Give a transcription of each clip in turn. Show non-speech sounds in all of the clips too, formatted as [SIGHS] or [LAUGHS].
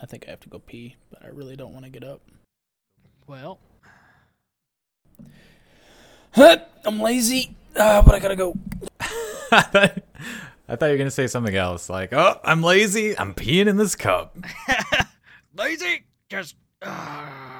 I think I have to go pee, but I really don't want to get up. Well, [SIGHS] I'm lazy, uh, but I gotta go. [LAUGHS] I thought you were gonna say something else, like, "Oh, I'm lazy. I'm peeing in this cup." [LAUGHS] [LAUGHS] lazy. Just. Uh...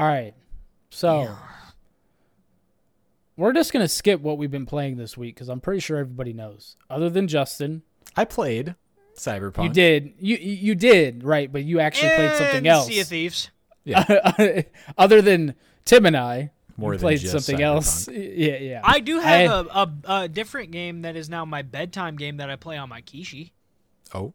All right, so we're just gonna skip what we've been playing this week because I'm pretty sure everybody knows, other than Justin. I played Cyberpunk. You did, you you you did right, but you actually played something else. Sea of Thieves. [LAUGHS] other than Tim and I, More than played just something else. [LAUGHS] Yeah, yeah. I do have a, a, a different game that is now my bedtime game that I play on my Kishi. Oh,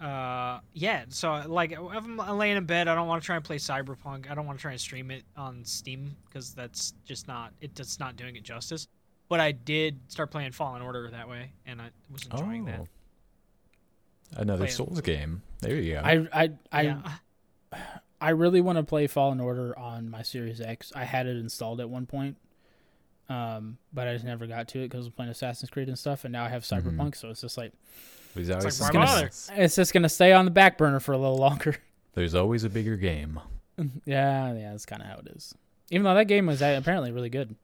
Uh, yeah. So like, if I'm laying in bed, I don't want to try and play Cyberpunk. I don't want to try and stream it on Steam because that's just not it. It's not doing it justice. But I did start playing Fallen Order that way, and I was enjoying that. Oh. Another Play it. Souls game. There you go. I I I yeah. I really want to play Fallen Order on my Series X. I had it installed at one point, um, but I just never got to it because I was playing Assassin's Creed and stuff. And now I have Mm-hmm. Cyberpunk, so it's just like There's always, like, something why bother? else. it's just gonna stay on the back burner for a little longer. [LAUGHS] There's always a bigger game. yeah, yeah, that's kind of how it is. Even though that game was uh, apparently really good.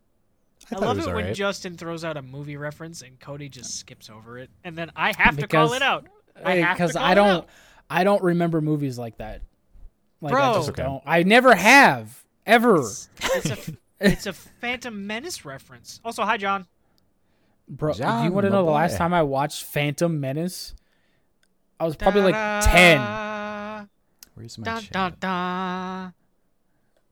I, thought love was it when alright. Justin throws out a movie reference and Cody just skips over it, and then I have to call it out. I Because I don't, out. I don't remember movies like that. Like I Bro. just Okay. don't. I never have ever. It's, it's a it's a [LAUGHS] Phantom Menace reference. Also, hi John. Bro, do you want to know the last time I watched Phantom Menace? I was probably like ten. Where's my da, chat? da, da.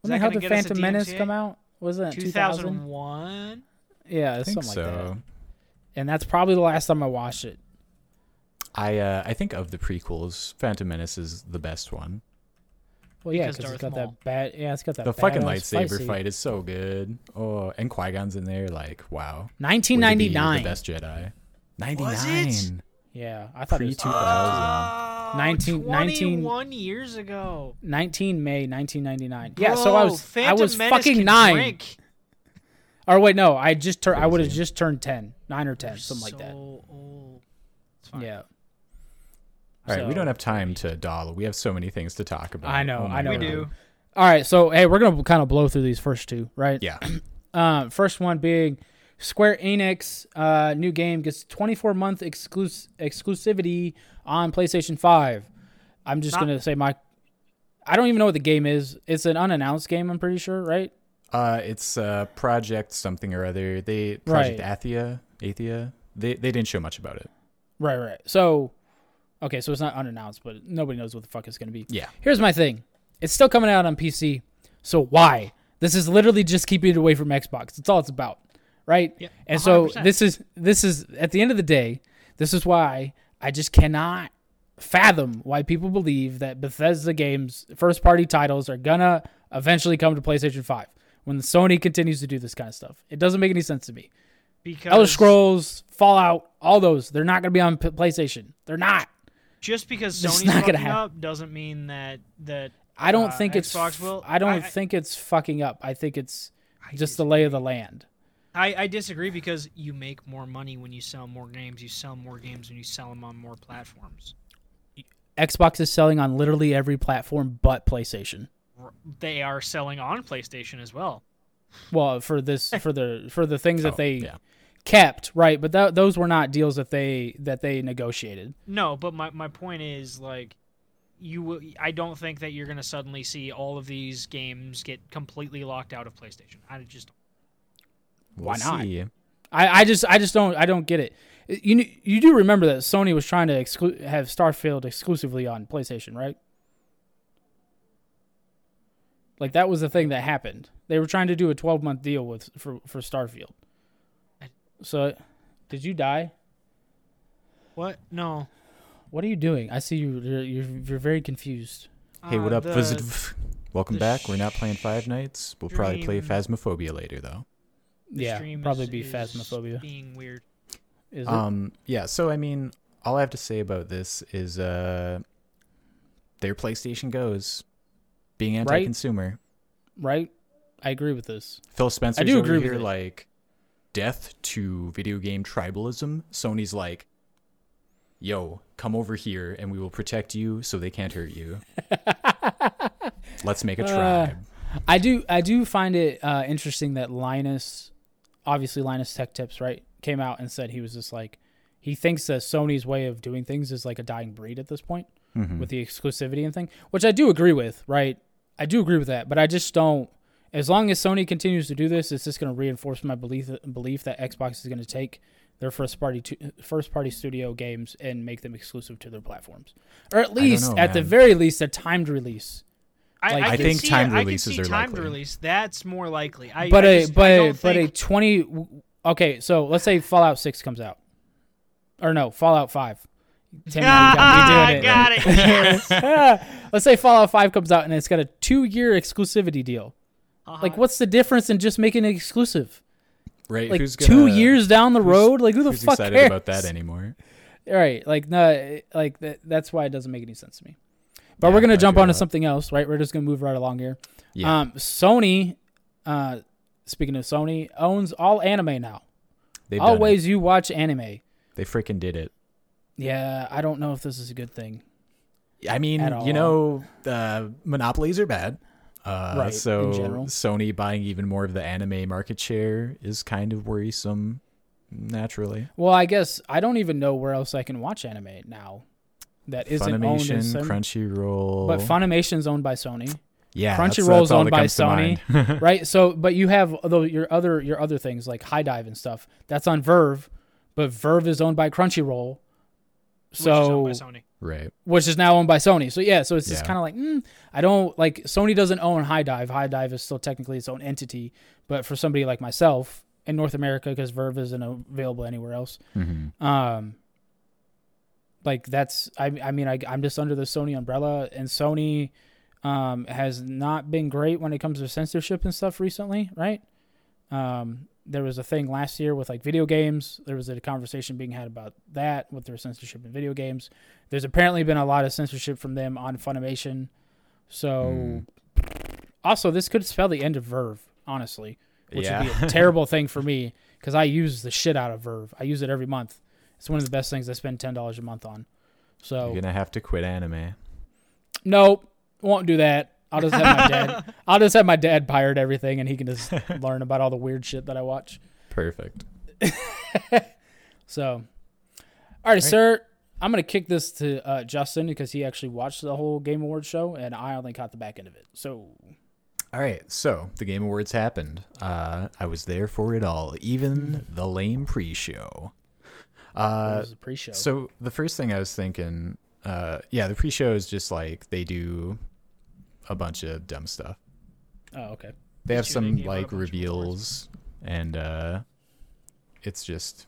When that the hell did get us a Phantom Menace come out? Wasn't it 2001. Yeah, I it's think like so. that. And that's probably the last time I watched it. I uh, I think of the prequels, Phantom Menace is the best one. Well, yeah, Because because it's Darth got Maul. that bad. Yeah, it's got that. the fucking lightsaber scene. fight is so good. Oh, and Qui Gon's in there. Like, wow. Way be 1999. the best Jedi. Ninety Was it? Yeah, I thought it was Pre 2000. Oh, ah, 19 19 21 years ago. 19 May 1999. Yeah, so I Bro, was I was Menace fucking nine. drink. Or wait, no, I just turned. I would have just turned 10, nine or 10, You're something like that. so old. It's fine. Yeah. All right, we don't have time to dawdle. We have so many things to talk about. I know, Oh I know. We God. do. All right, so hey, we're gonna kind of blow through these first two, right? Yeah. [CLEARS THROAT] Uh, first one being Square Enix uh, new game gets 24 month exclus- exclusivity on PlayStation 5. I'm just Not- gonna say my. I don't even know what the game is. It's an unannounced game. I'm pretty sure, right? Uh, it's uh, Project something or other. They Project Right. Athia, Athia. They they didn't show much about it. Right, right. So, okay, so it's not unannounced, but nobody knows what the fuck it's gonna be. Yeah. Here's my thing. It's still coming out on PC. So why? This is literally just keeping it away from Xbox. That's all it's about. Right? Yeah, and so 100%. this is this is at the end of the day, this is why I just cannot fathom why people believe that Bethesda games first party titles are gonna eventually come to PlayStation 5 when Sony continues to do this kind of stuff. It doesn't make any sense to me. Because Elder Scrolls, Fallout, all those, they're not going to be on PlayStation. They're not. Just because It's Sony's not gonna fucking happen. up doesn't mean that that I don't Uh, think it's Xbox f- will- I don't I- I- think it's fucking up. I think it's I just the lay of the land. I, I disagree because you make more money when you sell more games. You sell more games when you sell them on more platforms. Xbox is selling on literally every platform but PlayStation. They are selling on PlayStation as well. Well, for this for the for the things that Oh, they yeah. Kept, right? But th- those were not deals that they that they negotiated. No, but my, my point is like you will I don't think that you're going to suddenly see all of these games get completely locked out of PlayStation. I just Why We'll not? see. I, I just I just don't I don't get it. Uh, you you do remember that Sony was trying to exclu- have Starfield exclusively on PlayStation, right? Like that was the thing that happened. They were trying to do a 12 month deal with for for Starfield. I- So, did you die? What? No. What are you doing? I see you. You're you're, you're very confused. Hey, what Uh, up, the- visit? Welcome the back. We're not playing Five Nights. We'll probably play stream- Phasmophobia later, though. the yeah, stream probably is- be is phasmophobia. Being weird. Is it? Um, yeah. So I mean, all I have to say about this is, uh, their PlayStation goes being anti-consumer. right? I agree with this. Phil Spencer's do over agree with here it. like death to video game tribalism. Sony's like, yo, come over here and we will protect you so they can't hurt you. [LAUGHS] Let's make a Uh, tribe. I do I do find it uh, interesting that Linus, obviously Linus Tech Tips, right, came out and said he was just like he thinks that Sony's way of doing things is like a dying breed at this point Mhm. with the exclusivity and thing, which I do agree with, right? I do agree with that, but I just don't. As long as Sony continues to do this, it's just going to reinforce my belief belief that Xbox is going to take their first party to, first party studio games and make them exclusive to their platforms, or at least know, at the very least a timed release. I, Like, I, I can think see, timed I can see are timed likely. release. That's more likely. I, but I a just- I but don't but a twenty. Okay, so let's say Fallout Six comes out, or no, Fallout Five. Tim, now you got me [LAUGHS] it. got it. Yes. [LAUGHS] let's say Fallout Five comes out and it's got a two-year exclusivity deal. Like, Uh-huh. what's the difference in just making it exclusive? Right? Like who's two gonna- years down the road, like who the Who's fuck excited cares about that anymore? [LAUGHS] Right? Like no, like that, that's why it doesn't make any sense to me. But Yeah, we're gonna jump feel onto something else, right? We're just gonna move right along here. Yeah. Um, Sony, uh, speaking of Sony, owns all anime now. They've. Always you watch anime. They freaking did it. Yeah, I don't know if this is a good thing. I mean, you know, uh, monopolies are bad. Uh, Right, in so general. Sony buying even more of the anime market share is kind of worrisome, naturally. Well, I guess I don't even know where else I can watch anime now. That isn't owned Funimation, as Sony. Crunchyroll, But Funimation's owned by Sony, yeah, that's- Crunchyroll's that's all owned that by comes to mind. [LAUGHS] right? So, but you have though your other your other things like HIDIVE and stuff. That's on VRV, but VRV is owned by Crunchyroll. Which is So, owned by Sony. Right. which is now owned by Sony. So yeah, so it's just Yeah. kind of like mm, I don't like Sony doesn't own HIDIVE. High Dive is still technically its own entity, but for somebody like myself in North America, because VRV isn't available anywhere else, hmm um, like that's I I mean I I'm just under the Sony umbrella, and Sony um has not been great when it comes to censorship and stuff recently, right? Um, there was a thing last year with like video games. There was a conversation being had about that with their censorship in video games. There's apparently been a lot of censorship from them on Funimation. So, hmm. also, this could spell the end of VRV, honestly, which would be a [LAUGHS] terrible thing for me because I use the shit out of VRV. I use it every month. It's one of the best things I spend ten dollars a month on. So, You're gonna have to quit anime. nope, won't do that. I'll just have my dad. [LAUGHS] I'll just have my dad pirate everything, and he can just [LAUGHS] learn about all the weird shit that I watch. Perfect. [LAUGHS] So, all right, sir. I'm gonna kick this to uh, Justin because he actually watched the whole Game Awards show, and I only caught the back end of it. So, All right, so the Game Awards happened. Uh, I was there for it all, even the lame pre-show. Uh, was a pre-show. So the first thing I was thinking, uh, yeah, the pre-show is just like they do a bunch of dumb stuff. oh, okay. They have some like a bunch of reveals, and uh, it's just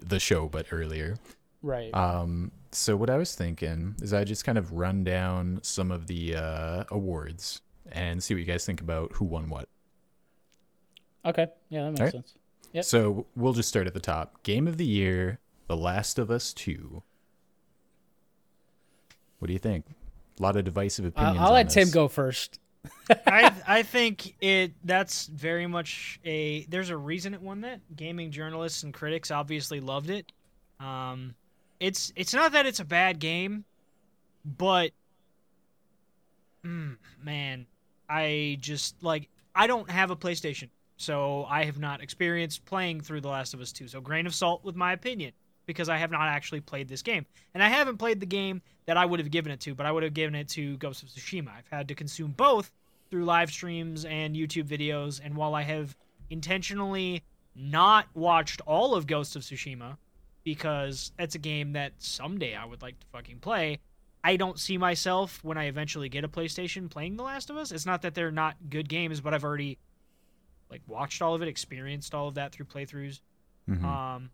the show but earlier. Right. Um, so what I was thinking is I just kind of run down some of the uh, awards and see what you guys think about who won what. okay. Yeah, that makes right. sense. Yep. So we'll just start at the top. Game of the year, The Last of Us Two. What do you think? A lot of divisive Uh, opinions. I'll on let Tim go first. [LAUGHS] I [LAUGHS] I think it that's very much a there's a reason it won that. Gaming journalists and critics obviously loved it. Um it's it's not that it's a bad game, but mm, man, I just like I don't have a PlayStation, so I have not experienced playing through The Last of Us 2. So grain of salt with my opinion because I have not actually played this game. And I haven't played the game that I would have given it to, but I would have given it to Ghost of Tsushima. I've had to consume both through live streams and YouTube videos, and while I have intentionally not watched all of Ghost of Tsushima because that's a game that someday I would like to fucking play, I don't see myself when I eventually get a PlayStation playing The Last of Us. It's not that they're not good games, but I've already like watched all of it, experienced all of that through playthroughs. Mhm. Um,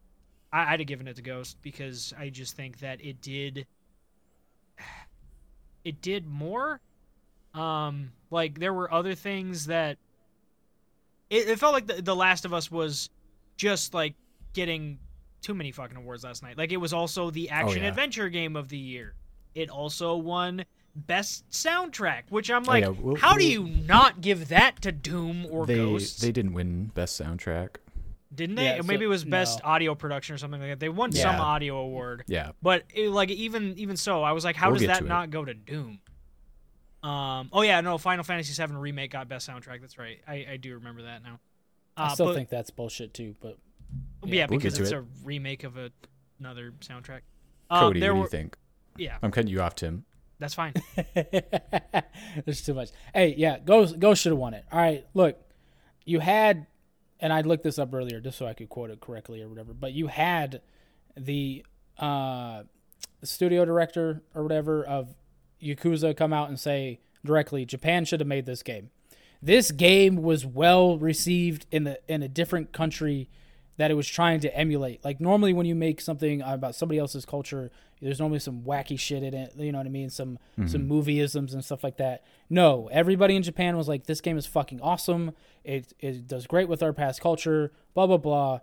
I, I'd have given it to Ghost because I just think that it did it did more. Um, like there were other things that it, it felt like the, the Last of Us was just like getting too many fucking awards last night. Like it was also the action yeah. adventure game of the year. It also won best soundtrack, which I'm Oh, like, yeah, we'll- how do you not give that to Doom or they Ghosts? they didn't win best soundtrack. Didn't they? Yeah, Or so- Maybe it was best no. audio production or something like that. They won some audio award, Yeah, but it, like even even so, I was like, how We'll does that to it. not go to Doom? Um. Oh yeah, no. Final Fantasy VII remake got best soundtrack. That's right. I, I do remember that now. Uh, I still but- think that's bullshit too. But yeah, We'll because it's to a remake of a, another soundtrack. Uh, Cody, there what do you think? Yeah, I'm cutting you off, Tim. that's fine. [LAUGHS] there's too much. Hey, yeah, Ghost Ghost should have won it. All right, look, you had, and I looked this up earlier just so I could quote it correctly or whatever. But you had the uh, studio director or whatever of Yakuza come out and say directly, Japan should have made this game. This game was well received in the in a different country that it was trying to emulate. Like normally when you make something about somebody else's culture, there's normally some wacky shit in it. You know what I mean? Some mm-hmm. some movieisms and stuff like that. No, everybody in Japan was like, "This game is fucking awesome. It it does great with our past culture." Blah blah blah.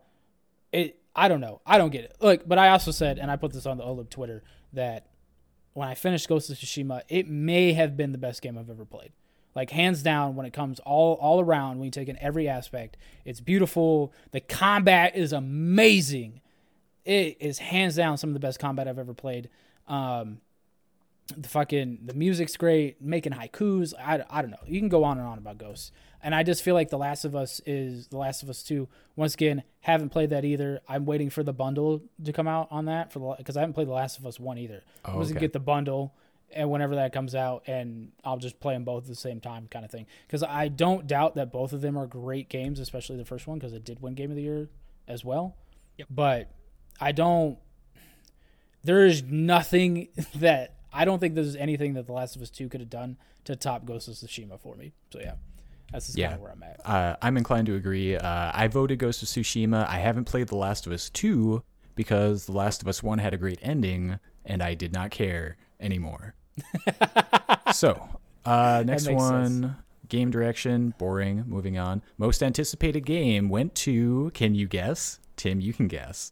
It I don't know. I don't get it. Look, but I also said, and I put this on the OLIP Twitter that when I finished Ghost of Tsushima, it may have been the best game I've ever played. Like hands down, when it comes all all around, when you take in every aspect, it's beautiful. The combat is amazing. It is hands down some of the best combat I've ever played. Um, the fucking the music's great. Making haikus, I, I don't know. You can go on and on about Ghosts, and I just feel like The Last of Us is The Last of Us Two. Once again, haven't played that either. I'm waiting for the bundle to come out on that for the because I haven't played The Last of Us One either. I was gonna get the bundle, and whenever that comes out, and I'll just play them both at the same time, kind of thing. Because I don't doubt that both of them are great games, especially the first one because it did win Game of the Year as well. Yep. But I don't. There is nothing [LAUGHS] that I don't think there's anything that The Last of Us Two could have done to top Ghost of Tsushima for me. So yeah, that's just Yeah. kind of where I'm at. Uh, I'm inclined to agree. Uh, I voted Ghost of Tsushima. I haven't played The Last of Us 2 because The Last of Us 1 had a great ending, and I did not care anymore. [LAUGHS] so, uh, next one sense. game direction, boring. Moving on. Most anticipated game went to, can you guess? Tim, you can guess.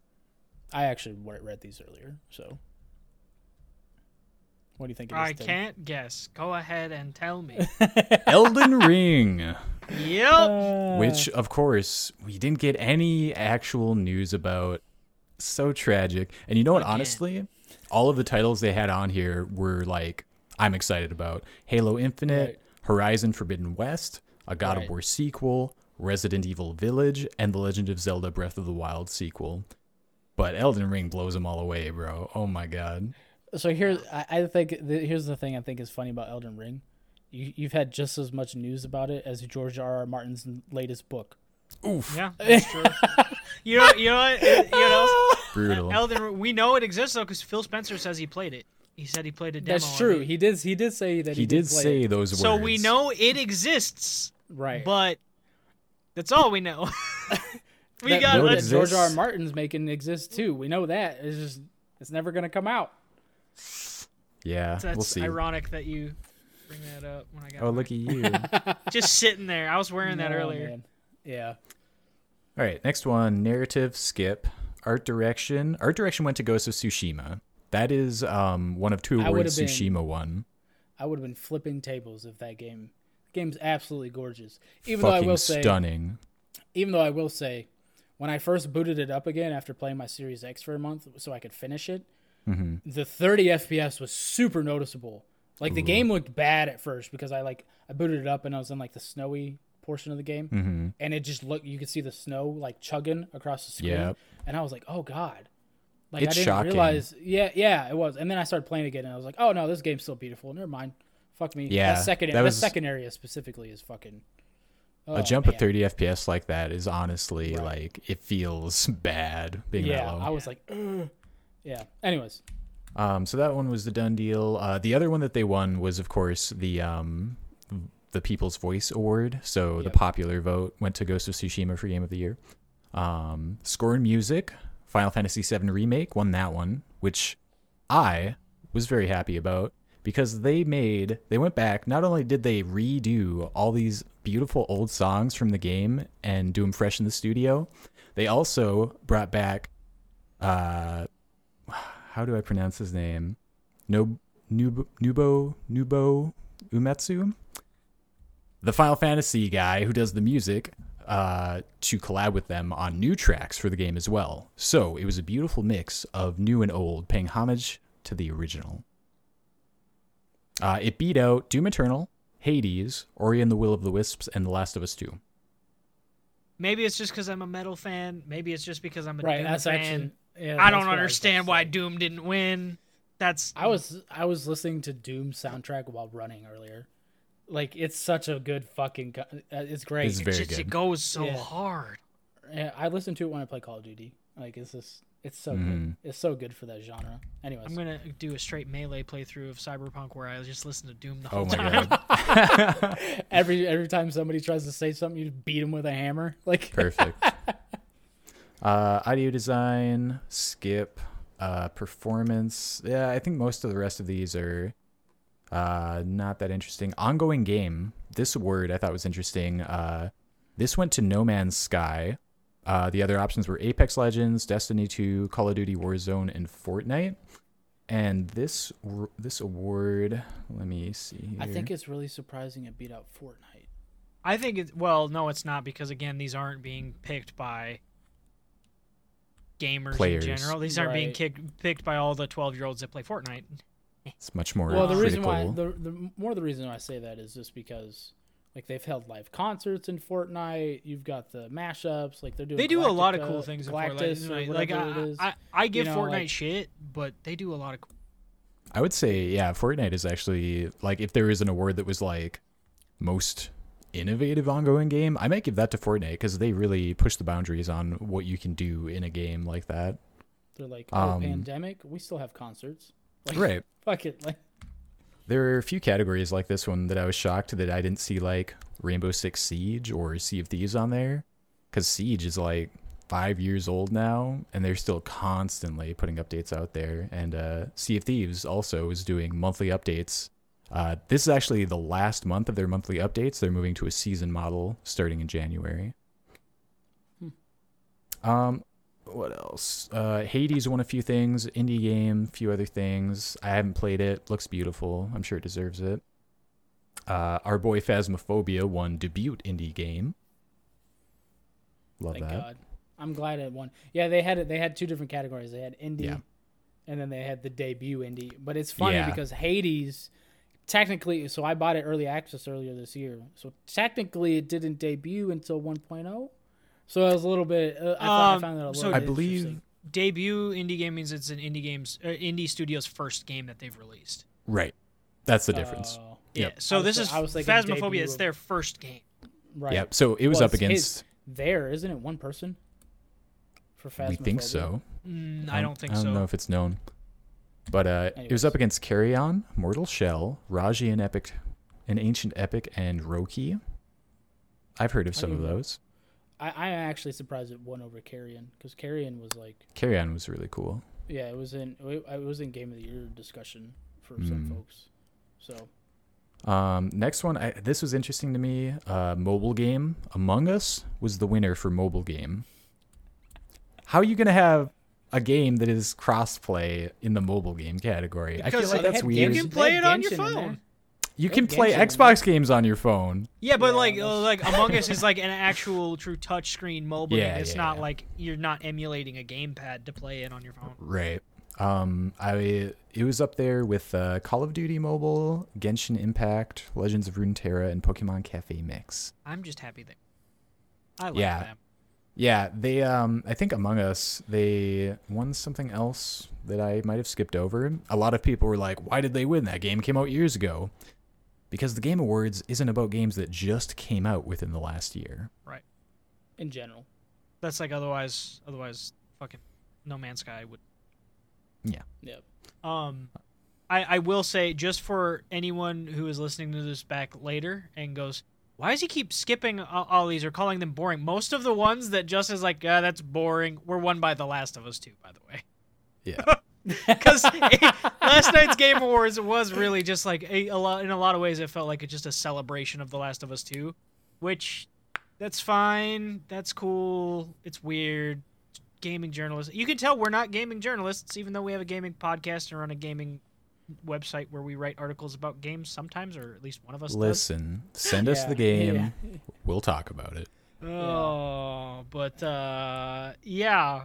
I actually read these earlier, so. What do you think? It is, I Tim? can't guess. Go ahead and tell me. [LAUGHS] Elden Ring. yep. Uh, which of course we didn't get any actual news about so tragic and you know what Again. honestly all of the titles they had on here were like i'm excited about halo infinite Right. horizon forbidden west a god Right. of war sequel resident evil village and the legend of zelda breath of the wild sequel but elden ring blows them all away bro oh my god So here, I, I think here's the thing I think is funny about Elden Ring. You, you've had just as much news about it as George R. R. Martin's latest book. oof Yeah, that's true. [LAUGHS] you know, you know, what? you know, [LAUGHS] brutal Elden. We know it exists though because Phil Spencer says he played it. He said he played a demo. That's true. He did. He did say that he, he did play say it. those words So we know it exists, right. but that's all we know. [LAUGHS] [LAUGHS] we that, got. That Let's, George R. R. Martin's making exist too. We know that. It's just it's never gonna come out. yeah that's we'll see ironic that you bring that up when I got. oh mine. look at you just sitting there. I was wearing that earlier. man. Yeah. All right, next one narrative skip. Art direction. Art direction went to Ghost of Tsushima. That is um, one of two I awards would've been- Tsushima won. I would have been flipping tables if that game. The game's absolutely gorgeous. Even Fucking though I will say, stunning. even though I will say, when I first booted it up again after playing my Series X for a month, so I could finish it, hmm the 30 FPS was super noticeable. Like the game looked bad at first because I like I booted it up and I was in like the snowy portion of the game, hmm and it just looked you could see the snow like chugging across the screen, Yep. and I was like, oh god. Like It's I didn't shocking. realize, yeah, yeah, it was. And then I started playing again, and I was like, "Oh no, this game's still beautiful." Never mind, fuck me. Yeah, that second, that that, second area specifically is fucking. a oh, jump man. of 30 FPS like that is honestly Right. like it feels bad being Yeah, that I was like, Ugh. yeah. Anyways, Um, so that one was the done deal. Uh, the other one that they won was, of course, the um, the People's Voice Award. So the popular vote went to Ghost of Tsushima for Game of the Year. Um, score and music Final Fantasy VII Remake won that one, which I was very happy about because they made they went back. Not only did they redo all these beautiful old songs from the game and do them fresh in the studio, they also brought back. Uh, how do I pronounce his name? No, Nubo, Nubo, Nubo Umetsu, the Final Fantasy guy who does the music, uh, to collab with them on new tracks for the game as well. So it was a beautiful mix of new and old, paying homage to the original. Uh, it beat out Doom Eternal, Hades, Ori and the Will of the Wisps, and The Last of Us 2. Maybe it's just because I'm a metal fan. Maybe it's just because I'm a Right, Doom that's fan. actually. Yeah, I don't understand about why. Doom didn't win. That's I was I was listening to Doom soundtrack while running earlier. Like it's such a good fucking. co- uh, It's great. It's very just, good. it goes so Yeah. hard. Yeah, I listen to it when I play Call of Duty. Like it's just it's so Mhm. good. It's so good for that genre. Anyways, I'm gonna do a straight melee playthrough of Cyberpunk where I just listen to Doom the Oh whole my time. god. [LAUGHS] every every time somebody tries to say something, you just beat them with a hammer. [LAUGHS] Like Perfect. [LAUGHS] Uh, audio design, skip, uh, performance. Yeah, I think most of the rest of these are uh, not that interesting. Ongoing game. This word I thought was interesting. Uh, this went to No Man's Sky. Uh, the other options were Apex Legends, Destiny 2, Call of Duty Warzone, and Fortnite. And this this award, let me see. I think it's really surprising it beat out Fortnite. I think it's well, no, it's not because again, these aren't being picked by gamers Players. in general. These aren't being Right. kicked, picked by all the 12 year olds that play Fortnite. It's much more Well, the reason why the, the more of the reason why I say that is just because like they've held live concerts in Fortnite. You've got the mashups. Like they're doing. They do a lot of cool things in Fortnite. Like, I. I, I give You know, Fortnite like- shit, but they do a lot of. cool I would say, yeah, Fortnite is actually like if there is an award that was like most innovative ongoing game, I might give that to Fortnite because they really push the boundaries on what you can do in a game like that. They're like, oh, Um, pandemic. We still have concerts. Like, Right. Fuck it. Like, There are a few categories like this one that I was shocked that I didn't see like Rainbow Six Siege or Sea of Thieves on there because Siege is like five years old now and they're still constantly putting updates out there. And uh, Sea of Thieves also is doing monthly updates. Uh, this is actually the last month of their monthly updates. They're moving to a season model starting in January. Um, what else? Uh, Hades won a few things. Indie game, a few other things. I haven't played it. Looks beautiful. I'm sure it deserves it. Uh, our boy Phasmophobia won debut indie game. Love thank that. God. I'm glad it won. Yeah, they had it. They had two different categories. They had indie, Yeah. and then they had the debut indie. But it's funny Yeah. because Hades, technically, so I bought it early access earlier this year. So technically, it didn't debut until 1.0. So it was a little bit. Uh, I, thought, I Um, found that a little. so- I believe. Debut indie game means it's an indie games, uh, indie studio's first game that they've released. right. That's the difference. Oh, Yeah. So I was this thi- is I was Phasmophobia. It's their first game. right. Yep. So it was Well, up against. There isn't it one person for Phasmophobia? we think so. Mm, I don't think I don't so. know if it's known. But uh, it was up against Carrion, Mortal Shell, Raji and Epic, an Ancient Epic, and Roki. I've heard of some of those. I, I am actually surprised it won over Carrion because Carrion was like, Carrion was really cool. yeah, it was in it, it was in Game of the Year discussion for some Mm. folks. So Um, next one, I, this was interesting to me. Uh, mobile game Among Us was the winner for mobile game. How are you gonna have a game that is crossplay in the mobile game category? I feel like that's weird. You can play it on your Genshin in there. phone. You can play Genshin Xbox games on your phone. Yeah, but Yeah, like uh, that's- like [LAUGHS] Among Us is like an actual true touchscreen mobile Yeah, game. It's yeah, not yeah. like you're not emulating a gamepad to play it on your phone. Right. Um, I it was up there with uh, Call of Duty Mobile, Genshin Impact, Legends of Runeterra, and Pokemon Cafe Mix. I'm just happy that I like Yeah. them. Yeah, they um I think Among Us they won something else that I might have skipped over. A lot of people were like, "Why did they win? That game came out years ago." Because the Game Awards isn't about games that just came out within the last year. Right. In general, That's like otherwise otherwise fucking No Man's Sky would yeah, Yep. Um, I, I will say just for anyone who is listening to this back later and goes, why does he keep skipping all, these or calling them boring? Most of the ones that just is like, ah, that's boring, were won by The Last of Us 2, by the way. Yeah. [LAUGHS] [LAUGHS] Because [LAUGHS] last night's Game Awards was really just like a, a lot. In a lot of ways, it felt like it's just a celebration of The Last of Us 2, which that's fine. That's cool. It's weird. Gaming journalists. You can tell we're not gaming journalists, even though we have a gaming podcast and run a gaming website where we write articles about games sometimes, or at least one of us does. Listen, send us Yeah, the game. yeah. We'll talk about it. Oh, but uh, yeah.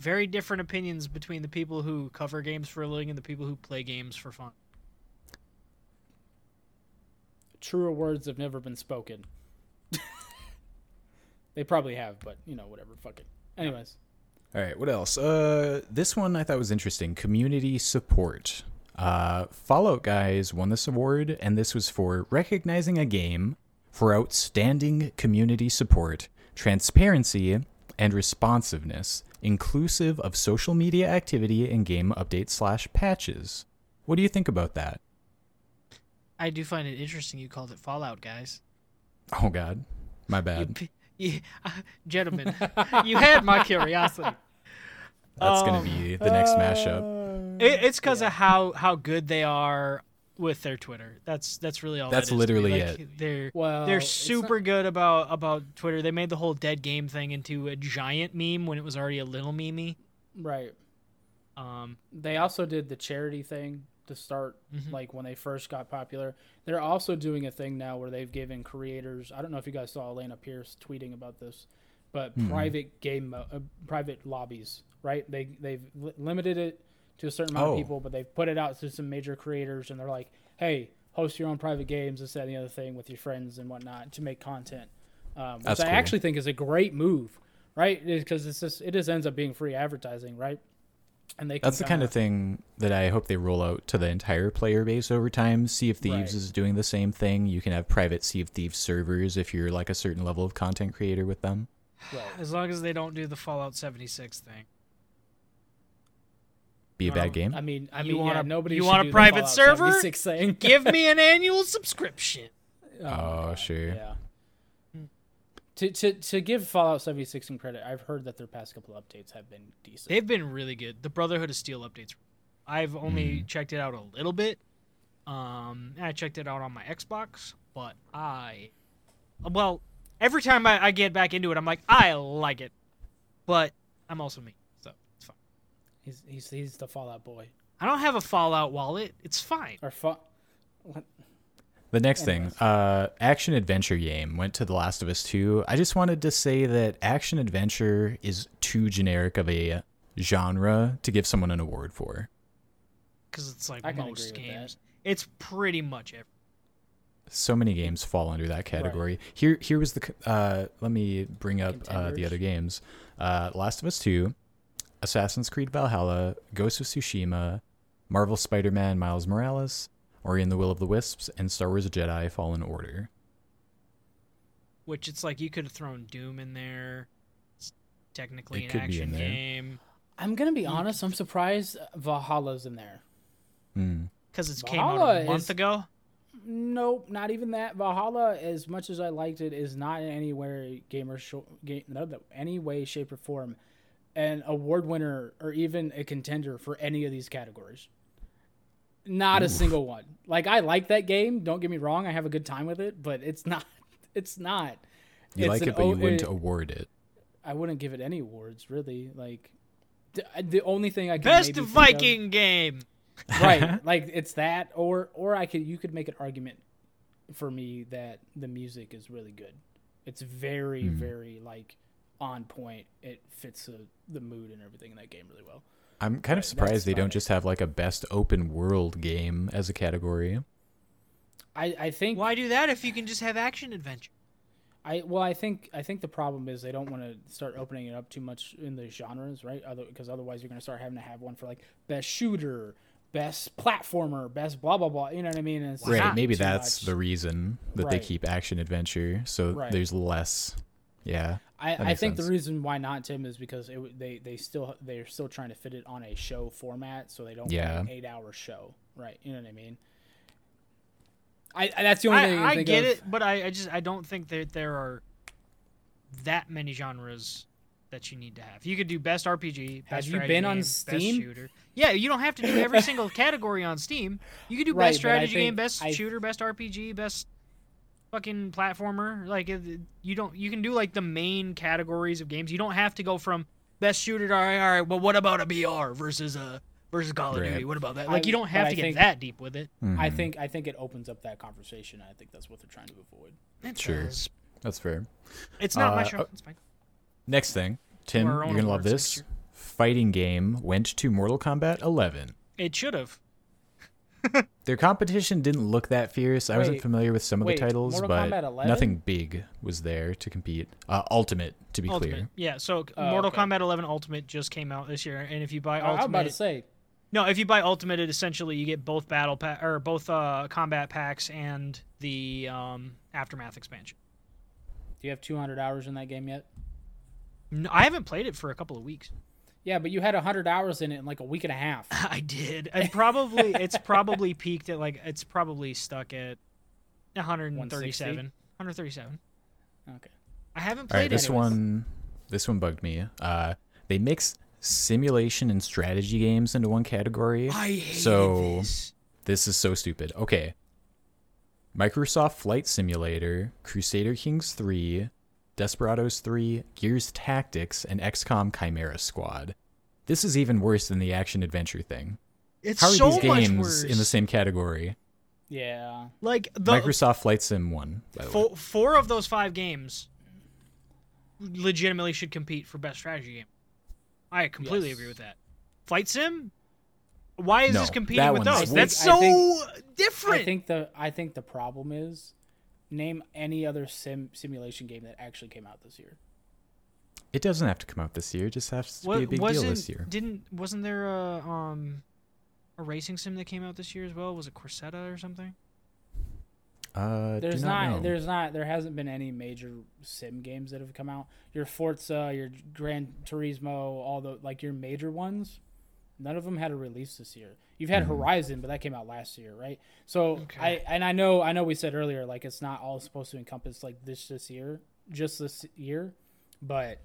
Very different opinions between the people who cover games for a living and the people who play games for fun. Truer words have never been spoken. [LAUGHS] they probably have, but you know, whatever. Fuck it. Anyways, All right, what else? Uh, this one I thought was interesting. Community support. Uh, Fallout guys won this award, and this was for recognizing a game for outstanding community support, transparency, and responsiveness, inclusive of social media activity and game updates slash patches. What do you think about that? I do find it interesting you called it Fallout, guys. Oh God, my bad. p- [LAUGHS] you, uh, gentlemen, you had my curiosity. That's gonna um, be the next mashup. It, it's because of how how good they are with their Twitter. That's that's really all. That's that is literally Like, it. They're well, they're super not- good about about Twitter. They made the whole dead game thing into a giant meme when it was already a little memey. right. Um, They also did the charity thing to start, Mhm. like when they first got popular. They're also doing a thing now where they've given creators. I don't know if you guys saw Elena Pierce tweeting about this, but Mhm. private game, mo- uh, private lobbies. Right? They they've li- limited it to a certain amount Oh. of people, but they've put it out to some major creators, and they're like, "Hey, host your own private games, this, that, and the other thing with your friends and whatnot to make content." Um, which That's I cool. actually think is a great move, right? Because it's just it just ends up being free advertising, right? And they That's the kind kinda- of thing that I hope they roll out to the entire player base over time. Sea of Thieves Right. is doing the same thing. You can have private Sea of Thieves servers if you're like a certain level of content creator with them. Right. as long as they don't do the Fallout 76 thing. Be a Um, bad game. I mean, I You mean, want yeah, a- nobody. you want a private server? 76 thing. [LAUGHS] Give me an [LAUGHS] annual subscription. Oh, my God, sure. Yeah. To, to to give Fallout 76 some credit, I've heard that their past couple updates have been decent. They've been really good. The Brotherhood of Steel updates. I've only checked it out a little bit. Um, I checked it out on my Xbox, but I, well, every time I, I get back into it, I'm like, I like it, but I'm also me, so it's fine. He's, he's he's the Fallout boy. I don't have a Fallout wallet. It's fine. Or fa- The next Anyways. thing, uh, action adventure game went to The Last of Us 2. I just wanted to say that action adventure is too generic of a genre to give someone an award for. because it's like I most games. It's pretty much every. So many games fall under that category. Here, here was the. Uh, let me bring up uh, the other games: uh, Last of Us Two, Assassin's Creed Valhalla, Ghost of Tsushima, Marvel Spider-Man: Miles Morales, Ori and the Will of the Wisps, and Star Wars Jedi: Fallen Order. Which it's like you could have thrown Doom in there. It's technically It an could be in action there. game I'm gonna be honest. I'm surprised Valhalla's in there. Hmm. because it came out Valhalla a month is- ago. Nope, not even that. Valhalla, as much as I liked it, is not in any way gamer sh- game, no, no, any way, shape, or form an award winner or even a contender for any of these categories. Not a single one. Like I like that game. Don't get me wrong. I have a good time with it, but it's [LAUGHS] not. It's not. You It's like an it, but you o- wouldn't it- award it. I wouldn't give it any awards, really. Like the, the only thing I can Best maybe think of- Viking game. [LAUGHS] right [LAUGHS] like it's that or or i could you could make an argument for me that the music is really good it's very Hmm. very like on point it fits the, the mood and everything in that game really well I'm kind Right, of surprised they don't it. just have like a best open world game as a category. i i think Why do that if you can just have action adventure? i well i think i think the problem is they don't want to start opening it up too much in the genres right other because otherwise you're going to start having to have one for like best shooter best platformer best blah blah blah you know what i mean it's right, maybe that's much. the reason that they keep action adventure. So Right. there's less. Yeah. I, I think sense. the reason why not Tim is because it, they they still they're still trying to fit it on a show format, so they don't Yeah. an eight hour show, right? You know what I mean? I, I- that's the only I, thing I, I think get of. it, but I, I just I don't think that there are that many genres that you need to have. You could do best RPG. Have you strategy been on Steam? Best shooter. Yeah, you don't have to do every single [LAUGHS] category on Steam. You could do Right, best but I strategy game, best I- shooter, best RPG, best fucking platformer. Like it- you don't you can do like the main categories of games. You don't have to go from best shooter to all right, all right. Well, what about a BR versus a versus Call of Right. Duty? What about that? Like I- you don't have I to get think- that deep with it. I Mhm. think I think it opens up that conversation. I think that's what they're trying to avoid. That's Sure. does. that's fair. It's not my Uh, show. oh. It's fine. Next thing, Tim, you're gonna love this. Fighting game went to Mortal Kombat 11. It should have. [LAUGHS] Their competition didn't look that fierce. I wasn't familiar with some of wait, the titles, Mortal but nothing big was there to compete. Uh, Ultimate, to be Ultimate. clear. Yeah, so Oh, Mortal okay. Kombat 11 Ultimate just came out this year, and if you buy Ultimate, I was about to Ultimate, say no, if you buy Ultimate, it essentially you get both battle pa- or both uh, combat packs and the um, aftermath expansion. Do you have 200 hours in that game yet? No, I haven't played it for a couple of weeks. Yeah, but you had 100 hours in it in like a week and a half. [LAUGHS] I did. [LAUGHS] And probably it's probably peaked at like it's probably stuck at 137. 137. Okay. I haven't played right, this it. one, this one bugged me. Uh, they mix simulation and strategy games into one category. I hate so this. this is so stupid. Okay. Microsoft Flight Simulator, Crusader Kings 3, Desperados 3, Gears Tactics, and XCOM Chimera Squad. This is even worse than the action adventure thing. It's How are so these much games worse. in the same category? Yeah. like the Microsoft Flight Sim 1, by the way. four, four of those five games legitimately should compete for best strategy game. I completely Yes. agree with that. Flight Sim? Why is No, this competing with one's those? weak. That's I so think- different. I think the I think the problem is name any other sim simulation game that actually came out this year. It doesn't have to come out this year. It just has to What- be a big deal this year. Didn't wasn't there a um a racing sim that came out this year as well? Was it Corsetta or something? Uh, There's not, not, there's not there hasn't been any major sim games that have come out. Your Forza, your Gran Turismo, all the like your major ones, none of them had a release this year. You've had Mhm. Horizon, but that came out last year, right? So Okay. I and I know I know we said earlier like it's not all supposed to encompass like this this year, just this year, but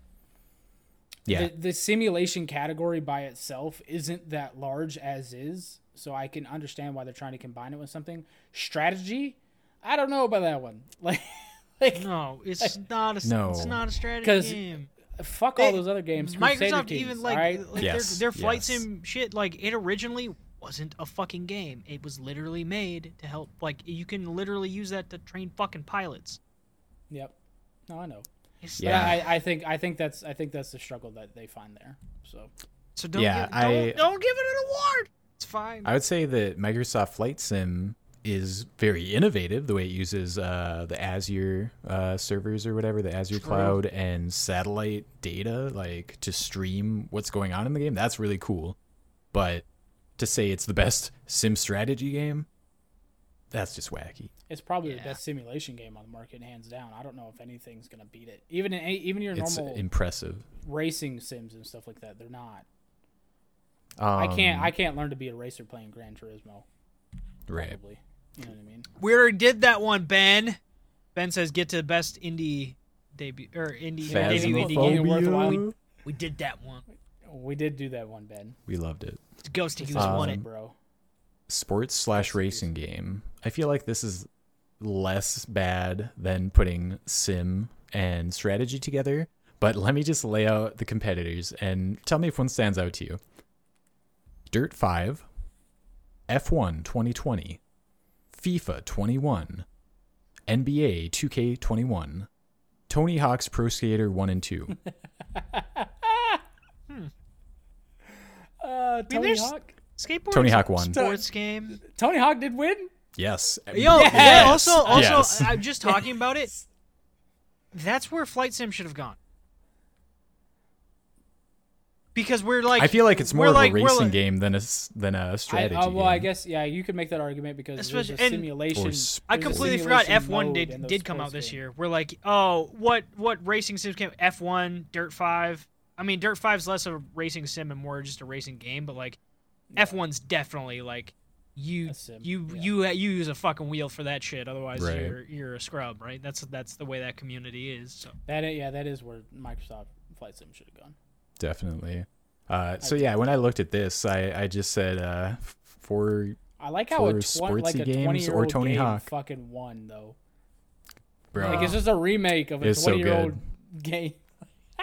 yeah. the, the simulation category by itself isn't that large as is so i can understand why they're trying to combine it with something strategy i don't know about that one [LAUGHS] like like No, it's not a s- No. it's not a strategy 'Cause game. fuck all They- those other games Microsoft Kings, even like, alright? like Yes, their their flight yes. sim shit like it originally wasn't a fucking game. It was literally made to help like you can literally use that to train fucking pilots. yep no i know It's yeah Yeah. I, I think i think that's i think that's the struggle that they find there so So don't Yeah, give, don't, I- don't give it an award. It's fine. I would say that Microsoft Flight Sim is very innovative the way it uses uh, the Azure uh, servers or whatever, the Azure True. cloud and satellite data, like to stream what's going on in the game. That's really cool. But to say it's the best sim strategy game, that's just wacky. it's probably the best simulation game on the market hands down i don't know if anything's gonna beat it even in even your It's normal impressive. racing sims and stuff like that they're not Um, I can't. I can't learn to be a racer playing Gran Turismo. right. Probably. You know what I mean? we already did that one, Ben. Ben says get to the best indie debut or indie Yeah, debut indie Phasmophobia. game. worthwhile. Phasmophobia. We did that one. We did do that one, Ben. We loved it. Ghost This Eagles is Um, won one, it. bro. sports slash racing game. I feel like this is less bad than putting sim and strategy together. But let me just lay out the competitors and tell me if one stands out to you. Dirt 5, F1 2020, FIFA 21, NBA 2K21, Tony Hawk's Pro Skater 1 and 2. [LAUGHS] Uh, Tony there's- Hawk. Skateboard. Tony Hawk won. Sports game. Tony Hawk did win. Yes. Yo, Yes! yeah, also, also, Yes. I'm just talking about it. [LAUGHS] That's where Flight Sim should have gone. Because we're like, I feel like it's more of like- a racing like- game than a s- than a I, strategy uh, well, I guess yeah, you could make that argument because there's Especially- a simulation. I s- I there's a completely forgot F1 did did come out this games. year. We're like, oh, what what racing sims came? F1, Dirt 5. I mean, Dirt 5's less of a racing sim and more just a racing game, but like, Yeah. F1's definitely like you you yeah. you you use a fucking wheel for that shit. Otherwise, Right. you're you're a scrub, right? That's that's the way that community is. So That yeah, that is where Microsoft Flight Sim should have gone. Definitely. Uh, so yeah, when I looked at this, I, I just said uh, for I like how a For twen- like sportsy a games twenty year or Tony game Hawk. fucking won though. bro, Like it's just a remake of a It's so twenty year old game.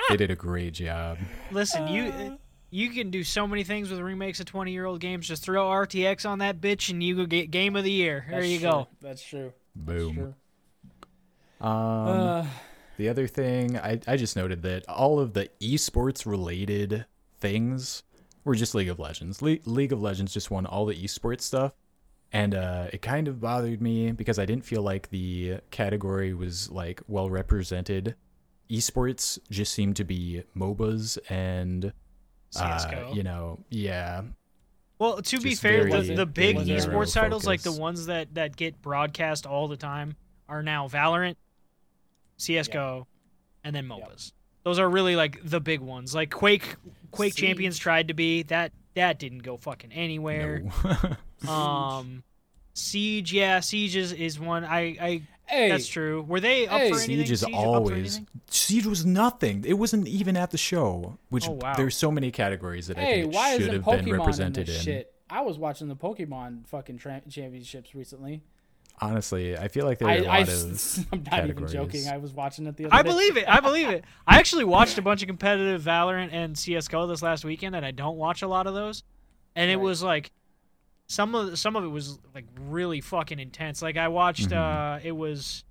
They did a great job. listen, Uh. you you can do so many things with remakes of 20 year old games. Just throw RTX on that bitch, and you go get game of the year. There That's you true. go. That's true. That's Boom. true. Um, Uh, the other thing, I, I just noted that all of the esports related things were just League of Legends. Le- League of Legends just won all the esports stuff. And uh, it kind of bothered me because I didn't feel like the category was like well represented. Esports just seem to be MOBAs and uh, CS:GO. you know, yeah, Well, to be fair, the, the big very narrow esports titles, like the ones that, that get broadcast all the time, are now Valorant, CS:GO, and then MOBAs. Those are really like the big ones. Like Quake, Quake Siege. Champions tried to be that. That didn't go fucking anywhere. no. [LAUGHS] Um, Siege, yeah, Siege is, is one. I, I hey, that's true. Were they up Hey. for anything? Siege is up for always anything? Siege was nothing. It wasn't even at the show. Which Oh, wow. there's so many categories that I think it should have Pokemon been represented in in. shit? I was watching the Pokemon fucking tra- championships recently. Honestly, I feel like there are I, a I, lot of [LAUGHS] I'm not even joking. I was watching it the other I day. believe it. I believe it. [LAUGHS] I actually watched a bunch of competitive Valorant and CS:GO this last weekend, and I don't watch a lot of those. And it was like some of some of it was like really fucking intense. Like I watched, Mhm. uh, it was,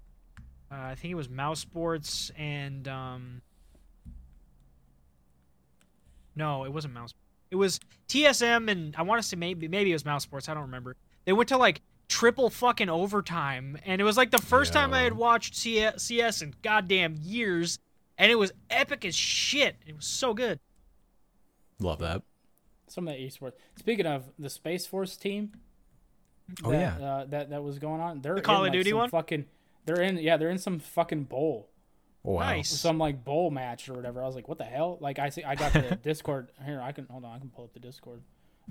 uh, I think it was mousesports and um, no, it wasn't Mouse. It was TSM and I want to say maybe maybe it was mousesports. I don't remember. They went to like triple fucking overtime, and it was like the first time I had watched CS, CS in goddamn years, and it was epic as shit. It was so good. Love that. Some of the esports. Speaking of the Space Force team, Oh, that, yeah. uh, that that was going on. They're The Call in, of like, Duty some one? Fucking, they're in. Yeah, they're in some fucking bowl, Wow. Nice. some like bowl match or whatever. I was like, what the hell? Like I see, I got the [LAUGHS] Discord here. I can hold on. I can pull up the Discord.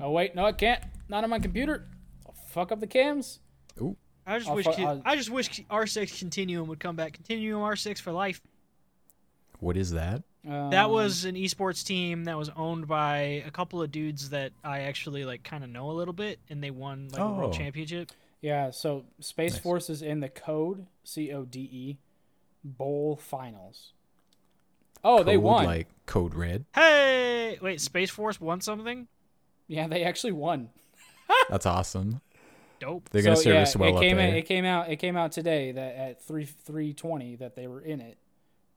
Oh wait, no, I can't. Not on my computer. I'll fuck up the cams. Ooh. I just I'll wish fu- I just wish R6 Continuum would come back. Continuum R6 for life. What is that? That Um, was an esports team that was owned by a couple of dudes that I actually like kind of know a little bit, and they won like a world Oh. championship. Yeah, so Space Nice. Force is in the Code C O D E Bowl Finals. Oh, they won. Like Code Red. Hey, wait, Space Force won something? yeah, they actually won. [LAUGHS] That's awesome. Dope. They're gonna so, serve yeah, us well it up came there. Out, it came out. It came out today that at three three twenty that they were in it,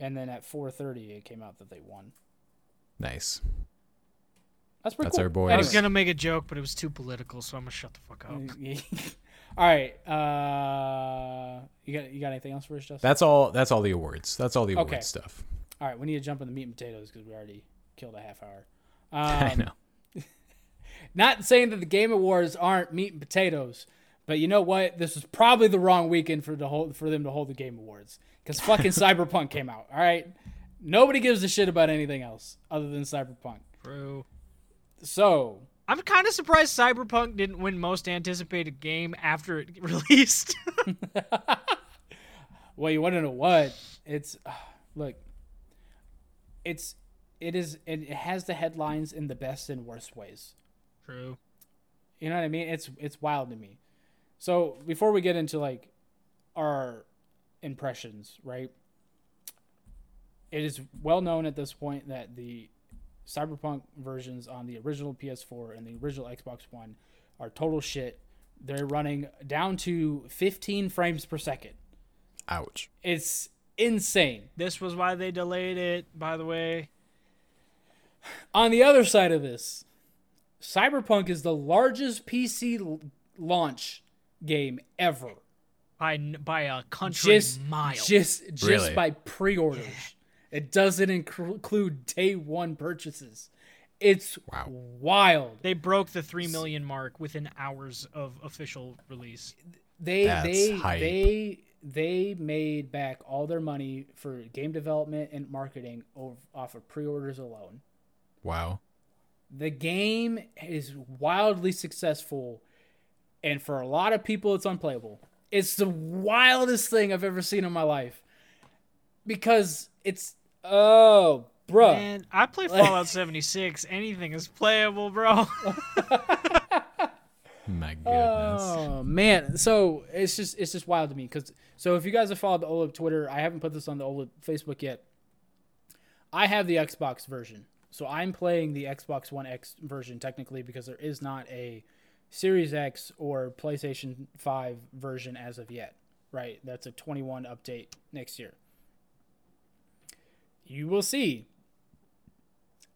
and then at four thirty it came out that they won. nice. That's pretty That's cool. our boy. I was gonna make a joke, but it was too political, so I'm gonna shut the fuck up. [LAUGHS] All right. Uh, you got you got anything else for us, Justin? That's all. That's all the awards. That's all the Okay. awards stuff. All right, we need to jump in the meat and potatoes because we already killed a half hour. [LAUGHS] I Um, know. [LAUGHS] Not saying that the Game Awards aren't meat and potatoes, but you know what? This was probably the wrong weekend for the hold, for them to hold the Game Awards because fucking Cyberpunk came out. All right, nobody gives a shit about anything else other than Cyberpunk. Bro. So I'm kind of surprised Cyberpunk didn't win most anticipated game after it [LAUGHS] released. [LAUGHS] Well, you want to know what? It's [SIGHS] look. It's it is it has the headlines in the best and worst ways. True. You know what I mean? It's it's wild to me. So before we get into like our impressions, right? It is well known at this point that the Cyberpunk versions on the original PS4 and the original Xbox One are total shit. They're running down to 15 frames per second. Ouch. It's insane. This was why they delayed it, by the way. On the other side of this, Cyberpunk is the largest PC l- launch game ever. By by a country Just mile. just just Really? by pre-orders. It doesn't inclu- include day one purchases. It's Wow. wild. they broke the three million mark within hours of official release. They That's they hype. they they made back all their money for game development and marketing ov- off of pre-orders alone. Wow. The game is wildly successful and for a lot of people, it's unplayable. It's the wildest thing I've ever seen in my life because it's oh, bro. Man, I play Fallout 76. Anything is playable, bro. [LAUGHS] My oh, goodness. Oh man, so it's just it's just wild to me because so if you guys have followed the OLIP Twitter, I haven't put this on the OLIP Facebook yet. I have the Xbox version, so I'm playing the Xbox One X version technically because there is not a Series X or PlayStation Five version as of yet. Right, that's a 21 update next year. You will see.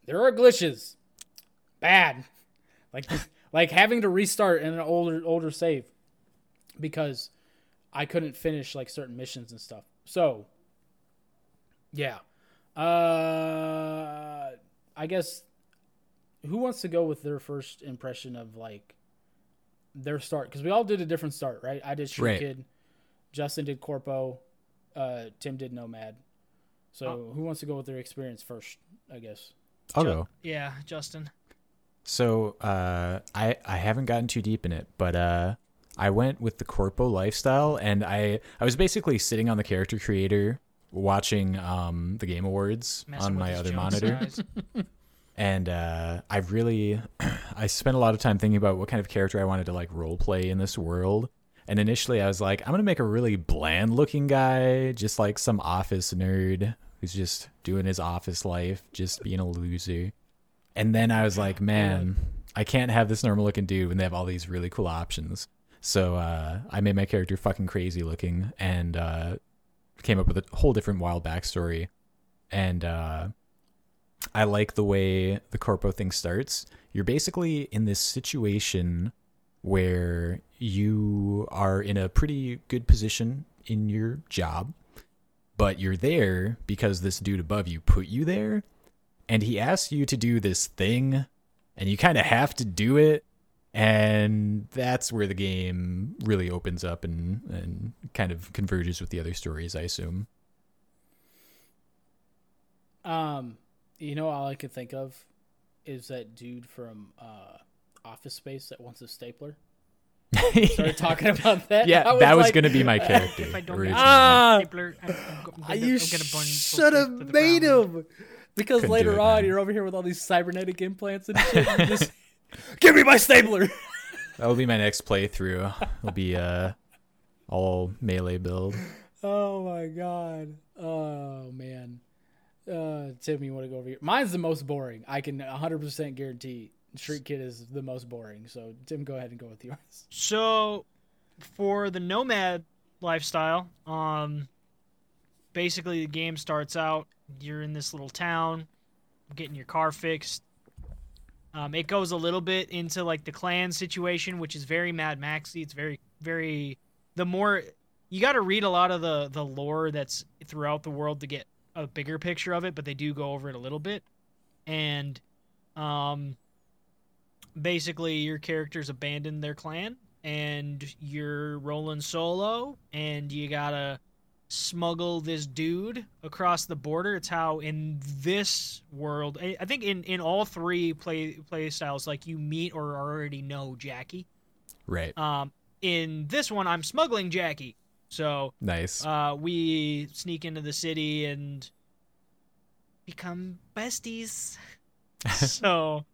There are glitches. Bad. Like [LAUGHS] like having to restart in an older older save because I couldn't finish like certain missions and stuff. So yeah. Uh I guess who wants to go with their first impression of like their start cuz we all did a different start, right? I did Street Right. Kid, Justin did Corpo, uh Tim did Nomad. So who wants to go with their experience first, I guess. I'll Ju- go. yeah, Justin. So uh, I I haven't gotten too deep in it, but uh, I went with the corpo lifestyle, and I I was basically sitting on the character creator watching um, the game awards Messing on my other monitor, size. [LAUGHS] and uh, I really [CLEARS THROAT] I spent a lot of time thinking about what kind of character I wanted to like role play in this world. And initially, I was like, I'm gonna make a really bland looking guy, just like some office nerd who's just doing his office life, just being a loser. And then I was like, man, I can't have this normal looking dude when they have all these really cool options. So uh, I made my character fucking crazy looking and uh, came up with a whole different wild backstory. And uh, I like the way the corpo thing starts. You're basically in this situation where you are in a pretty good position in your job, but you're there because this dude above you put you there, and he asks you to do this thing, and you kind of have to do it. And that's where the game really opens up and, and kind of converges with the other stories, I assume. Um, you know, all I can think of is that dude from uh, Office Space that wants a stapler. [LAUGHS] Started talking about that. yeah, I that was like- going to be my [LAUGHS] character. If I don't get Ah! stapler, I'm, I'm, gonna, you I'm gonna burn should have made him. Because Couldn't later it, on, man. you're over here with all these cybernetic implants and shit. and just, [LAUGHS] Give me my stapler. That'll be my next playthrough. It'll be uh all melee build. Oh my god. Oh man. Uh, Tim, you want to go over here? Mine's the most boring. I can 100% guarantee Street Kid is the most boring. So Tim, go ahead and go with yours. [LAUGHS] So, for the nomad lifestyle, um, basically the game starts out. You're in this little town, getting your car fixed. Um, it goes a little bit into like the clan situation, which is very Mad Maxy. It's very, very. The more you got to read a lot of the the lore that's throughout the world to get a bigger picture of it, but they do go over it a little bit. And, um, basically your characters abandon their clan and you're rolling solo and you gotta smuggle this dude across the border it's how in this world i I think in in all three play play styles like you meet or already know jackie Right. um in this one i'm smuggling jackie so Nice. uh, we sneak into the city and become besties. [LAUGHS] so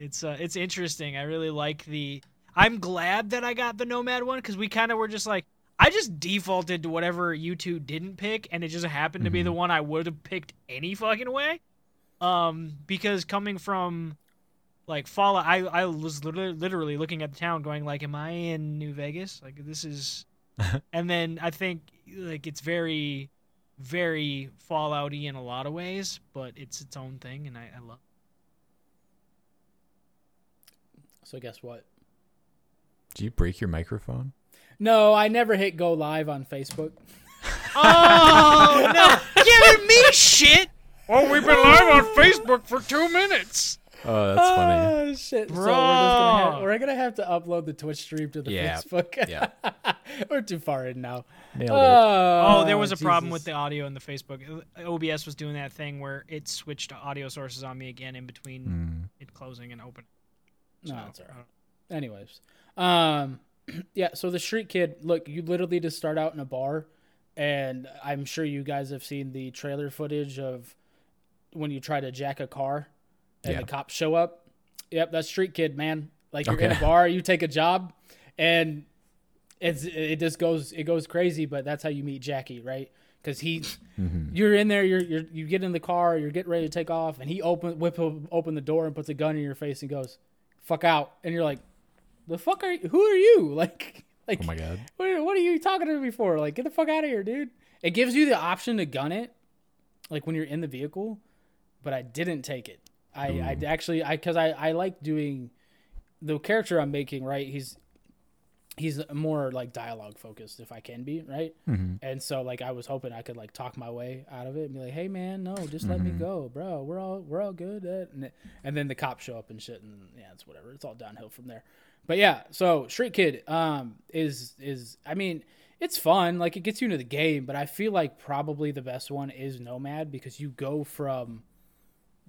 it's uh, it's interesting. I really like the. I'm glad that I got the Nomad one because we kind of were just like I just defaulted to whatever you two didn't pick, and it just happened to be the one I would have picked any fucking way. Um, because coming from like Fallout, I I was literally, literally looking at the town, going like, "Am I in New Vegas? Like this is." [LAUGHS] and then I think like it's very, very Fallouty in a lot of ways, but it's its own thing, and I, I love. So guess what? Did you break your microphone? No, I never hit go live on Facebook. [LAUGHS] Oh no! [LAUGHS] Giving me shit. Oh, we've been live on Facebook for two minutes. Oh, that's funny. Oh shit! So we're, just gonna have, Bro. we're gonna have to upload the Twitch stream to the Yeah, Facebook. yeah. [LAUGHS] we're too far in now. Nailed it. Oh, there was a problem with the audio in the Facebook. OBS was doing that thing where it switched to audio sources on me again in between Mm. it closing and opening. No, So, it's alright. Anyways, um, [CLEARS THROAT] yeah. So the street kid, look, you literally just start out in a bar, and I'm sure you guys have seen the trailer footage of when you try to jack a car, and Yeah. the cops show up. Yep, that's street kid, man. Like you're in a bar, you take a job, and it's it just goes it goes crazy. But that's how you meet Jackie, right? Because he, Mm-hmm. you're in there, you're, you're you get in the car, you're getting ready to take off, and he open whip open the door and puts a gun in your face and goes, "Fuck out!" And you're like, "The fuck are you? Who are you?" [LAUGHS] Like, like Oh my god. what, what are you talking to me for? Like, get the fuck out of here, dude. It gives you the option to gun it, like when you're in the vehicle, but I didn't take it. I, I actually, I, cause I, I like doing the character I'm making, right? He's, he's more like dialogue focused if I can be, right? Mm-hmm. And so like I was hoping I could like talk my way out of it and be like, "Hey man, no, just let me go, bro. We're all we're all good." At, and, and then the cops show up and shit, and yeah, it's whatever. It's all downhill from there. But yeah, so Street Kid um is is I mean it's fun, like it gets you into the game, but I feel like probably the best one is Nomad because you go from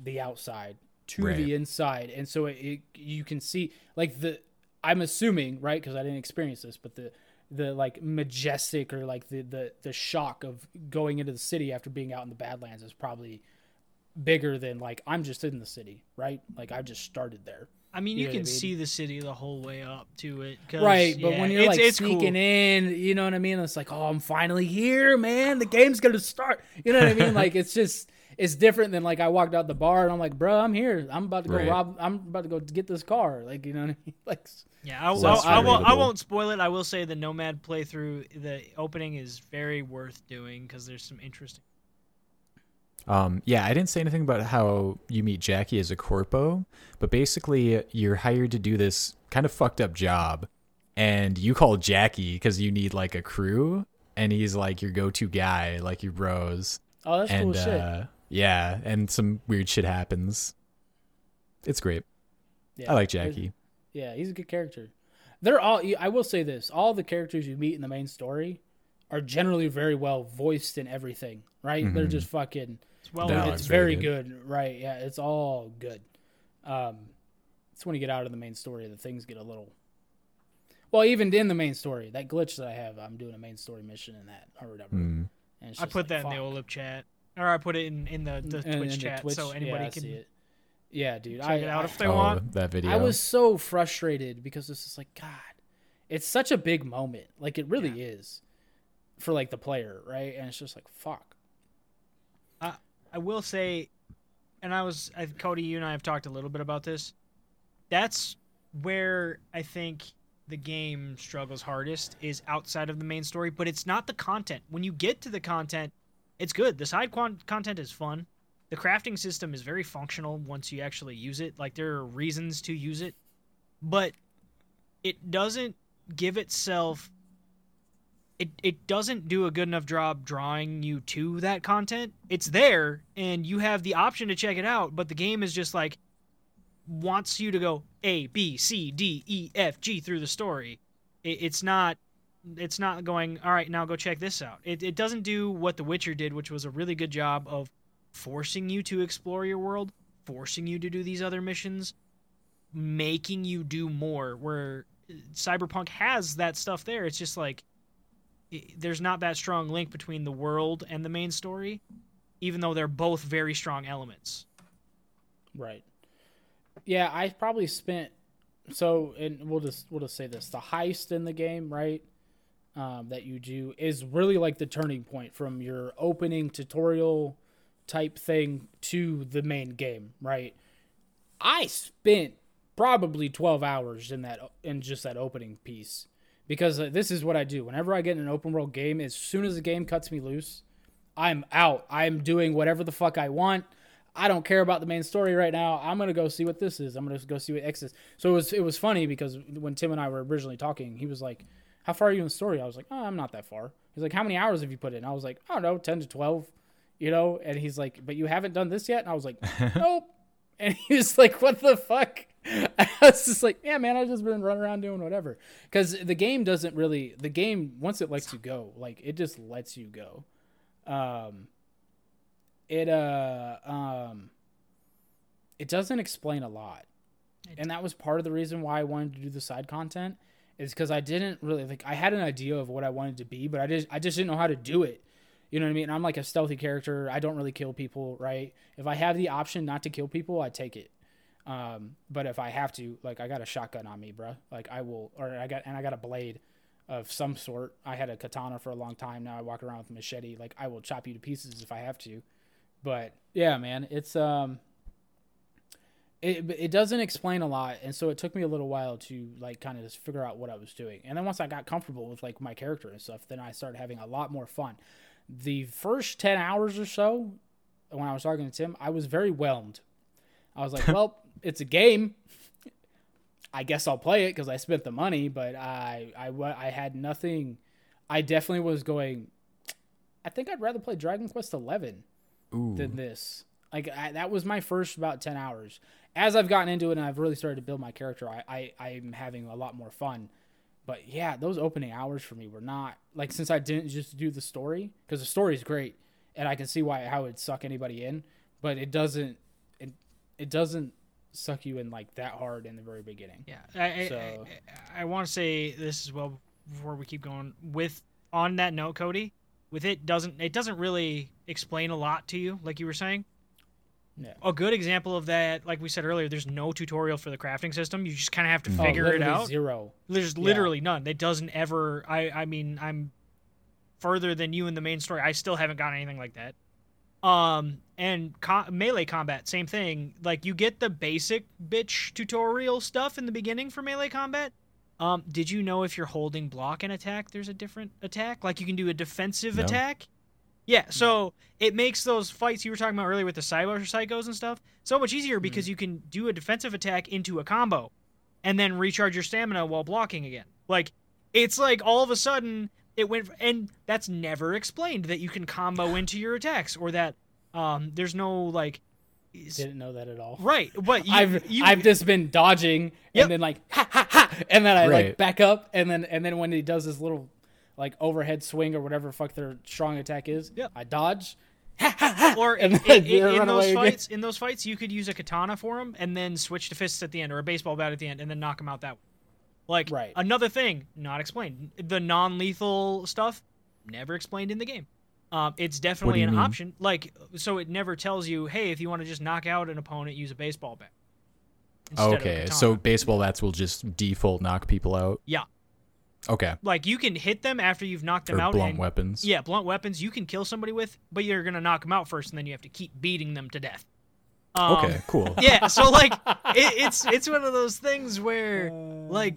the outside to Right. the inside, and so it, it you can see like the I'm assuming right because I didn't experience this, but the the like majestic or like the the the shock of going into the city after being out in the Badlands is probably bigger than like I'm just in the city, right? Like I just started there. I mean, You you, know can I mean? see the city the whole way up to it. Right, but yeah, when you're it's- like it's sneaking cool. in, you know what I mean? It's like, oh, I'm finally here, man. The game's gonna start. You know what I mean? [LAUGHS] like it's just it's different than like I walked out the bar and I'm like, bro, I'm here. I'm about to go Right. rob. I'm about to go get this car. Like you know what I mean? [LAUGHS] Like Yeah, I, So I, it's I, won't, I won't spoil it. I will say the Nomad playthrough, the opening is very worth doing because there's some interesting. Um, yeah, I didn't say anything about how you meet Jackie as a corpo, but basically you're hired to do this kind of fucked up job, and you call Jackie because you need like a crew, and he's like your go-to guy, like your bros, oh, that's and cool shit. Yeah, and some weird shit happens. It's great. Yeah, I like he's- Jackie. Yeah, he's a good character. They're all. I will say this: all the characters you meet in the main story are generally very well voiced in everything. Right? They're Mhm. just fucking. It's well No, it's it's very very good. Right? Yeah, it's all good. Um, it's when you get out of the main story that things get a little. Well, even in the main story, that glitch that I have, I'm doing a main story mission in that or whatever. Mm. And it's I put like, that in the fuck. OLIP chat, or I put it in, in the, the And- Twitch and the chat, Twitch- so anybody I can. see it. Yeah, dude. check I, it out I- if they oh, want. that video. I was so frustrated because this is like God, it's such a big moment. Like it really is for like the player, right? And it's just like fuck. I will say, and I was, I, Cody, you and I have talked a little bit about this. That's where I think the game struggles hardest is outside of the main story, but it's not the content. When you get to the content, it's good. The side con- content is fun. The crafting system is very functional once you actually use it. Like there are reasons to use it, but it doesn't give itself it, it doesn't do a good enough job drawing you to that content. It's there and you have the option to check it out, but the game is just like wants you to go A B C D E F G through the story. It, it's not it's not going all right now go check this out. It it doesn't do what The Witcher did, which was a really good job of forcing you to explore your world, forcing you to do these other missions, making you do more where uh, Cyberpunk has that stuff there. It's just like i- there's not that strong link between the world and the main story, even though they're both very strong elements. Right. Yeah, I probably spent so and we'll just we'll just say this. The heist in the game, right? Um, that you do is really like the turning point from your opening tutorial type thing to the main game, right? I spent probably 12 hours in that in just that opening piece because uh, this is what I do. Whenever I get in an open world game, as soon as the game cuts me loose, I'm out. I'm doing whatever the fuck I want. I don't care about the main story right now. I'm gonna go see what this is. I'm gonna go see what X is. So it was it was funny because when Tim and I were originally talking, he was like, "How far are you in the story?" I was like, "Oh, I'm not that far." He's like, "How many hours have you put in?" I was like, "I don't know, ten to 12. You know? And he's like, "But you haven't done this yet?" And I was like, [LAUGHS] "Nope." And he was like, "What the fuck?" [LAUGHS] I was just like, "Yeah, man, I've just been running around doing whatever." Because the game doesn't really. The game once it lets you go, like it just lets you go. Um, it uh um, it doesn't explain a lot, and that was part of the reason why I wanted to do the side content. Is because I didn't really like I had an idea of what I wanted to be, but I just I just didn't know how to do it. You know what I mean? I'm like a stealthy character. I don't really kill people, right? If I have the option not to kill people, I take it. Um, but if I have to, like I got a shotgun on me, bruh. Like I will, or I got and I got a blade of some sort. I had a katana for a long time. Now I walk around with a machete. Like I will chop you to pieces if I have to. But yeah, man, it's um, it it doesn't explain a lot, and so it took me a little while to like kind of just figure out what I was doing. And then once I got comfortable with like my character and stuff, then I started having a lot more fun. The first ten hours or so, when I was talking to Tim, I was very whelmed. I was like, [LAUGHS] well, it's a game. I guess I'll play it because I spent the money, but I, I, I had nothing. I definitely was going. I think I'd rather play Dragon Quest Eleven than this. Like I, that was my first about ten hours. As I've gotten into it and I've really started to build my character, I, I I'm having a lot more fun. But yeah, those opening hours for me were not like since I didn't just do the story because the story is great and I can see why how it'd suck anybody in, but it doesn't it it doesn't suck you in like that hard in the very beginning. Yeah, I, So- I, I, I want to say this as well before we keep going. With on that note, Cody, with it doesn't it doesn't really explain a lot to you, like you were saying. Yeah. A good example of that, like we said earlier, there's no tutorial for the crafting system. You just kind of have to Oh, figure it out. Zero. There's Yeah. literally none. It doesn't ever. I I mean, I'm further than you in the main story. I still haven't got anything like that. Um, and co- melee combat, same thing. Like you get the basic bitch tutorial stuff in the beginning for melee combat. Um, did you know if you're holding block and attack, there's a different attack? Like you can do a defensive No. attack. Yeah, so it makes those fights you were talking about earlier with the cyber psychos and stuff so much easier because you can do a defensive attack into a combo and then recharge your stamina while blocking again. Like it's like all of a sudden it went and that's never explained that you can combo into your attacks or that um there's no like Didn't know that at all. right but you, I've you, I've just been dodging Yep. and then like ha ha ha and then I like back up and then and then when he does this little like overhead swing or whatever fuck their strong attack is, Yep. I dodge. [LAUGHS] Or and in, in- in run away those again. fights in those fights you could use a katana for him and then switch to fists at the end or a baseball bat at the end and then knock him out that way like Right. another thing not explained the non-lethal stuff never explained in the game um, it's definitely an mean? option like so it never tells you hey if you want to just knock out an opponent use a baseball bat instead of a Okay, so baseball bats will just default knock people out. yeah Okay, like you can hit them after you've knocked them or out blunt and, weapons. yeah blunt weapons you can kill somebody with but you're gonna knock them out first and then you have to keep beating them to death um, Okay, cool. [LAUGHS] yeah so like it, it's it's one of those things where like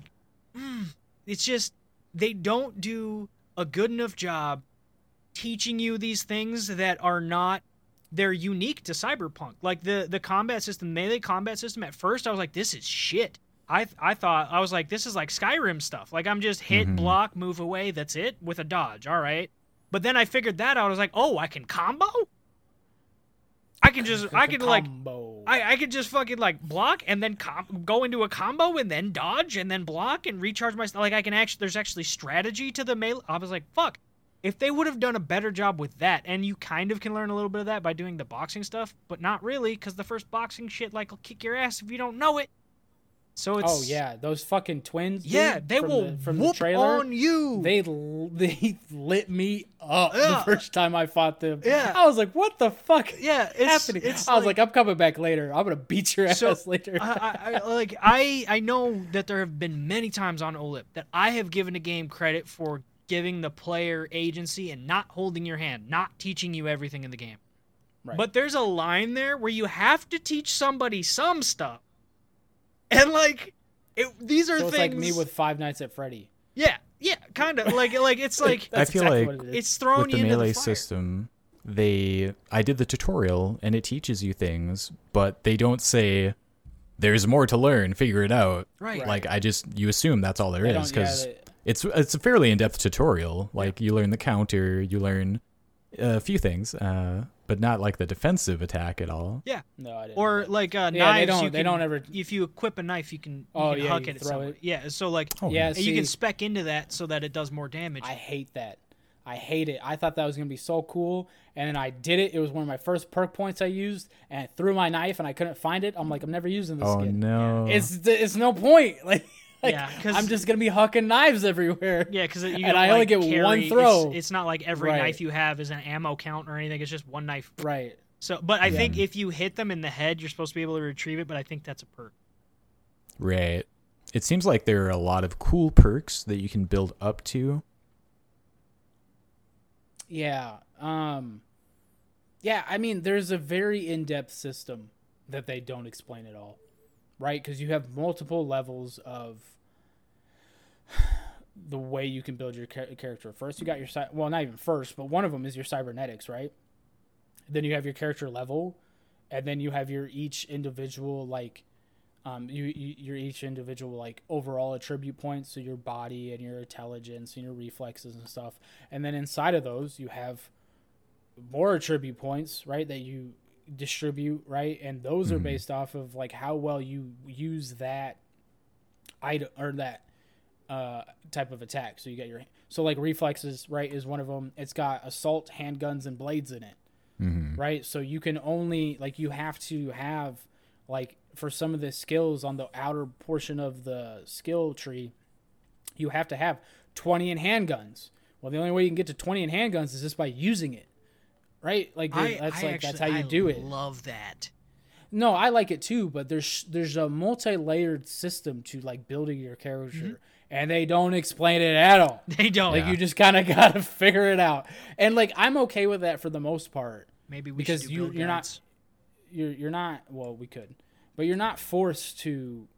mm, it's just they don't do a good enough job teaching you these things that are not they're unique to cyberpunk like the the combat system melee combat system at first i was like this is shit i i thought i was like this is like skyrim stuff like i'm just hit Mhm. block move away that's it with a dodge all right but then i figured that out i was like oh i can combo i can just i can like I, I could just fucking like block and then com- go into a combo and then dodge and then block and recharge my like I can actually there's actually strategy to the melee. I was like fuck if they would have done a better job with that and you kind of can learn a little bit of that by doing the boxing stuff but not really because the first boxing shit like will kick your ass if you don't know it. So oh, it's oh yeah, those fucking twins. dude, yeah they will the, from whoop the trailer. on you. They [LAUGHS] they lit me up Yeah. the first time I fought them. Yeah. I was like, "What the fuck yeah, it's, happening?" It's I was like, "I'm coming back later. I'm gonna beat your So, ass later." I, I [LAUGHS] like I I know that there have been many times on OLIP that I have given a game credit for giving the player agency and not holding your hand, not teaching you everything in the game. Right. But there's a line there where you have to teach somebody some stuff, and like it, these are so it's things. like me with Five Nights at Freddy. yeah, yeah, kind of like like it's [LAUGHS] like That's feel exactly like what it is. it's throwing With the you into melee the fire. system, they I did the tutorial and it teaches you things, but they don't say there's more to learn, figure it out. Right. Like I just you assume that's all there They is don't- yeah, because they- it's it's a fairly in-depth tutorial. Like you learn the counter, you learn a few things, uh, but not like the defensive attack at all. Yeah. No, I didn't. Or like uh, yeah, knives. they don't. you they can- don't ever. If you equip a knife, you can you Oh, can yeah, huck you it at throw someone. it. Yeah, so like Oh, Yeah, And you can spec into that so that it does more damage. I hate that. I hate it. I thought that was gonna be so cool, and then I did it. It was one of my first perk points I used, and I threw my knife, and I couldn't find it. I'm like, I'm never using this Oh skin. no! It's it's no point. [LAUGHS] Like [LAUGHS] like, Yeah, 'cause- I'm just gonna be hucking knives everywhere. Yeah, because you [LAUGHS] And don't, I only like, get one throw. It's, it's not like every Right. knife you have is an ammo count or anything. It's just one knife. Right. So, but I Yeah. think if you hit them in the head, you're supposed to be able to retrieve it. But I think that's a perk. Right. It seems like there are a lot of cool perks that you can build up to. Yeah. Um Yeah, I mean there's a very in-depth system that they don't explain at all. Right? Cuz you have multiple levels of [SIGHS] the way you can build your char- character. First you got your well not even first, but one of them is your cybernetics, right? Then you have your character level and then you have your each individual like um, you, you your each individual like overall attribute points, so your body and your intelligence and your reflexes and stuff. And then inside of those, you have more attribute points, right? That you distribute, right? And those are Mhm. based off of like how well you use that item or that uh, type of attack. So you get your so like reflexes, right? Is one of them. It's got assault, handguns, and blades in it hmm right? So you can only like you have to have like for some of the skills on the outer portion of the skill tree, you have to have 20 in handguns. Well, the only way you can get to 20 in handguns is just by using it. Right? Like I, that's I like actually, that's how you I do it. Love that. No, I like it too, but there's there's a multi-layered system to like building your character, Mm-hmm. and they don't explain it at all. [LAUGHS] They don't. Like Yeah. you just kind of got to [LAUGHS] figure it out. And like I'm okay with that for the most part. Maybe we because should do you- build you're not- you're you're not well we could but you're not forced to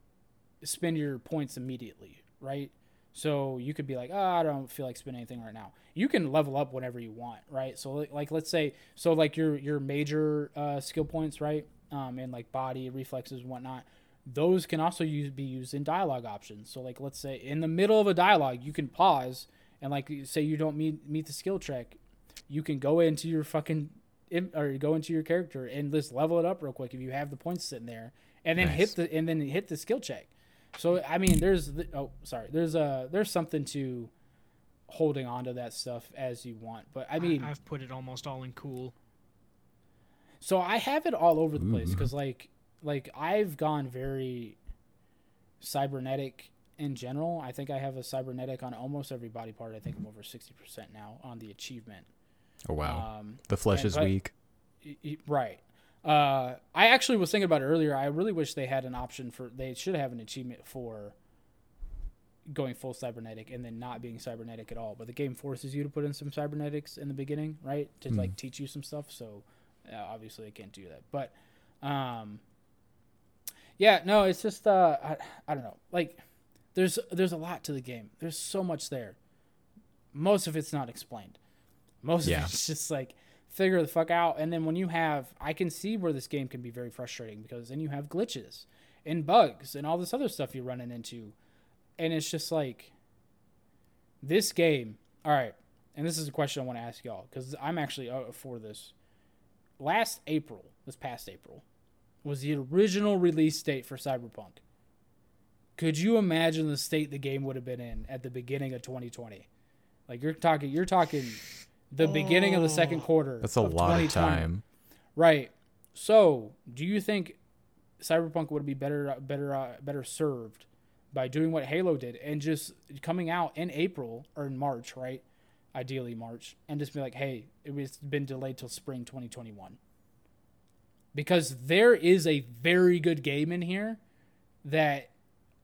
spend your points immediately right so you could be like oh i don't feel like spending anything right now you can level up whenever you want right so like, like let's say so like your your major uh, skill points right um, and like body reflexes and whatnot those can also use be used in dialogue options so like let's say in the middle of a dialogue you can pause and like say you don't meet meet the skill check you can go into your fucking or go into your character and just level it up real quick if you have the points sitting there, and then Nice. hit the and then hit the skill check. So I mean, there's the, oh sorry, there's a there's something to holding on to that stuff as you want, but I mean, I, have put it almost all in cool. so I have it all over the place because like like I've gone very cybernetic in general. I think I have a cybernetic on almost every body part. I think I'm over sixty percent now on the achievement. Oh wow. Um, the flesh and- is but- weak. Y- y- Right. Uh, I actually was thinking about it earlier. I really wish they had an option for. They should have an achievement for going full cybernetic and then not being cybernetic at all. But the game forces you to put in some cybernetics in the beginning, right, to Hmm. like teach you some stuff. So uh, obviously, they can't do that. But um, yeah, no, it's just uh, I, I don't know. Like, there's there's a lot to the game. There's so much there. Most of it's not explained. Most Yeah. of it's just like figure the fuck out. And then when you have, I can see where this game can be very frustrating because then you have glitches and bugs and all this other stuff you're running into, and it's just like this game. All right, and this is a question I want to ask y'all because I'm actually for this. Last April, this past April, was the original release date for Cyberpunk. Could you imagine the state the game would have been in at the beginning of 2020? Like you're talking, you're talking the beginning of the second quarter. That's a of lot of time. Right. So, do you think Cyberpunk would be better, better, uh, better served by doing what Halo did and just coming out in April or in March, right? Ideally March, and just be like, "Hey, it was been delayed till spring 2021." Because there is a very good game in here that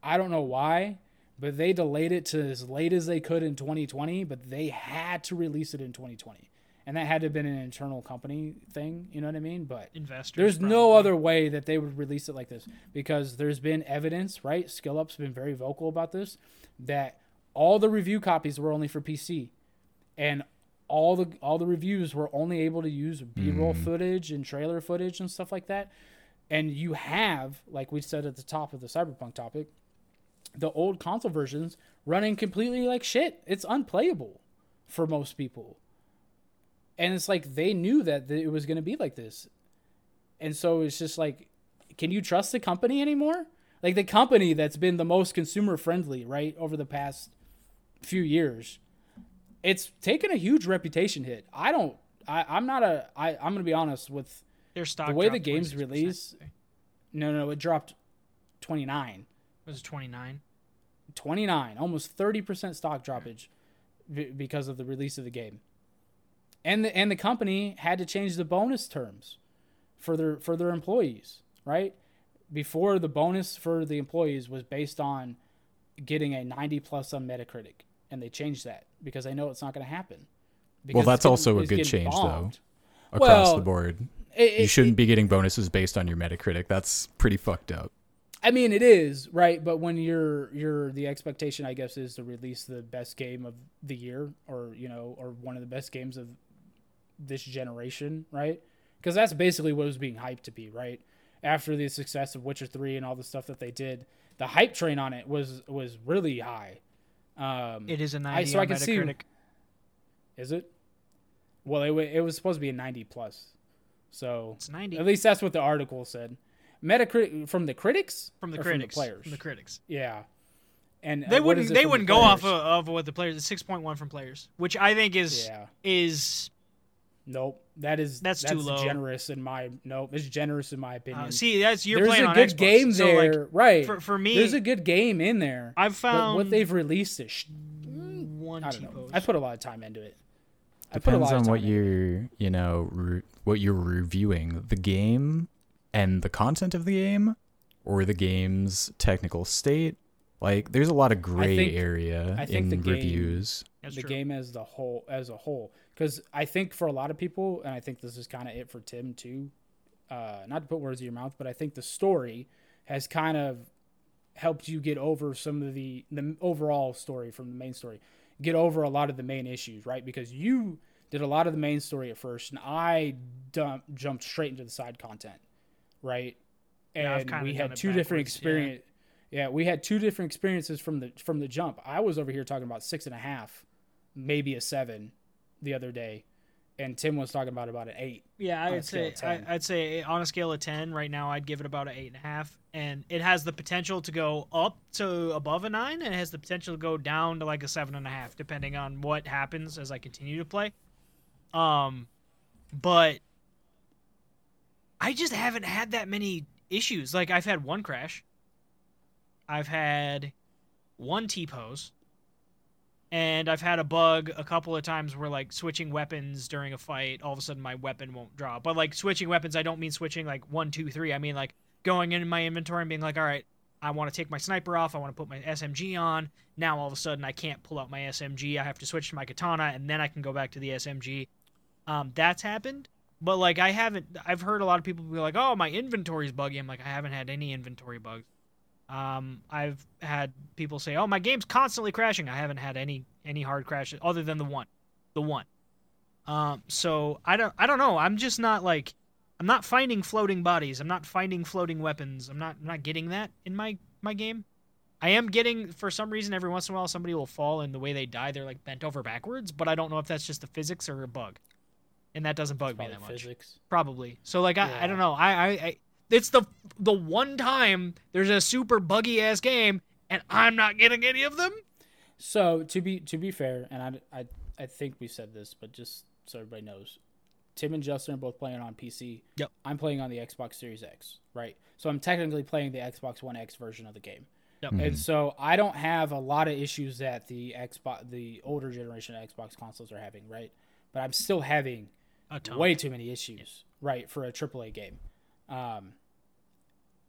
I don't know why, but they delayed it to as late as they could in 2020, but they had to release it in 2020. And that had to have been an internal company thing, you know what I mean? But Investors. there's no other way that they would release it like this because there's been evidence, right? Skill Up's been very vocal about this that all the review copies were only for PC, and all the all the reviews were only able to use B-roll mm-hmm. footage and trailer footage and stuff like that. And you have, like we said at the top of the Cyberpunk topic, the old console versions running completely like shit. It's unplayable for most people. And it's like they knew that it was going to be like this. And so it's just like, can you trust the company anymore? Like the company that's been the most consumer friendly, right, over the past few years, it's taken a huge reputation hit. I don't, I, I'm not a, I, I'm going to be honest with, Their stock the way the game's 26% released- no, no, it dropped 29. Was it 29? 29, almost 30% stock droppage b- because of the release of the game. And the and the company had to change the bonus terms for their for their employees, right? Before the bonus for the employees was based on getting a 90 plus on Metacritic, and they changed that because they know it's not going to happen. Well, that's getting- also a good getting change, though. Across Well, the board, It- you shouldn't be getting bonuses based on your Metacritic. That's pretty fucked up. I mean, it is right, but when you're you're the expectation, I guess, is to release the best game of the year, or you know, or one of the best games of this generation, right? Because that's basically what it was being hyped to be, right? After the success of Witcher Three and all the stuff that they did, the hype train on it was was really high. Um, It is a I- 90 so I can see- is it? Well, it it was supposed to be a ninety plus, so It's 90 at least that's what the article said. Metacritic from the critics from the or critics. from the players, From the critics. Yeah, and They uh, wouldn't. They wouldn't go off of, of what the players. It's six point one from players, which I think is Yeah, is. nope. That is That's too low. Generous in my nope. It's generous in my opinion. Uh, see, that's you're There's playing a on good Xbox. game so, there, Like, right? for for me, There's a good game in there. I've but found what they've released is sh- one I don't know. T-pose. I put a lot of time into it. I put a Depends lot of on time what you're, you know, re- what you're reviewing, the game and the content of the game, or the game's technical state. Like, there's a lot of gray think- area I think in the game- reviews. The true. game as the whole as a whole because i think for a lot of people and i think this is kind of it for tim too uh, not to put words in your mouth but i think the story has kind of helped you get over some of the the overall story from the main story get over a lot of the main issues right because you did a lot of the main story at first and i dump, jumped straight into the side content right and kinda we had two different backwards, yeah. experience yeah, we had two different experiences from the from the jump. I was over here talking about six and a half, maybe a seven, the other day, and Tim was talking about about an eight. Yeah, I'd say I, I'd say on a scale of ten right now, I'd give it about an eight and a half, and it has the potential to go up to above a nine, and it has the potential to go down to like a seven and a half, depending on what happens as I continue to play. Um, but I just haven't had that many issues. Like I've had one crash, I've had one T pose, and I've had a bug a couple of times where like switching weapons during a fight, all of a sudden my weapon won't drop. But like switching weapons, I don't mean switching like one, two, three. I mean like going in my inventory and being like, all right, I want to take my sniper off. I want to put my SMG on. Now all of a sudden I can't pull out my SMG. I have to switch to my katana and then I can go back to the SMG. Um, that's happened. But like I haven't. I've heard a lot of people be like, "Oh, my inventory's buggy." I'm like, I haven't had any inventory bugs. Um, I've had people say, "Oh, my game's constantly crashing." I haven't had any any hard crashes other than the one, the one. Um, so I don't I don't know. I'm just not like I'm not finding floating bodies. I'm not finding floating weapons. I'm not I'm not getting that in my my game. I am getting for some reason every once in a while somebody will fall and the way they die they're like bent over backwards, but I don't know if that's just the physics or a bug. And that doesn't bug me that much physics. probably. So like I, I don't know. I, I I it's the the one time there's a super buggy ass game and I'm not getting any of them. So to be to be fair, and I, I I think we said this, but just so everybody knows, Tim and Justin are both playing on PC. Yep. I'm playing on the Xbox Series X, right? So I'm technically playing the Xbox One X version of the game. Yep. Mm-hmm. And so I don't have a lot of issues that the Xbox, the older generation of Xbox consoles are having, right? But I'm still having A ton. Way too many issues, right, for a AAA game. Um,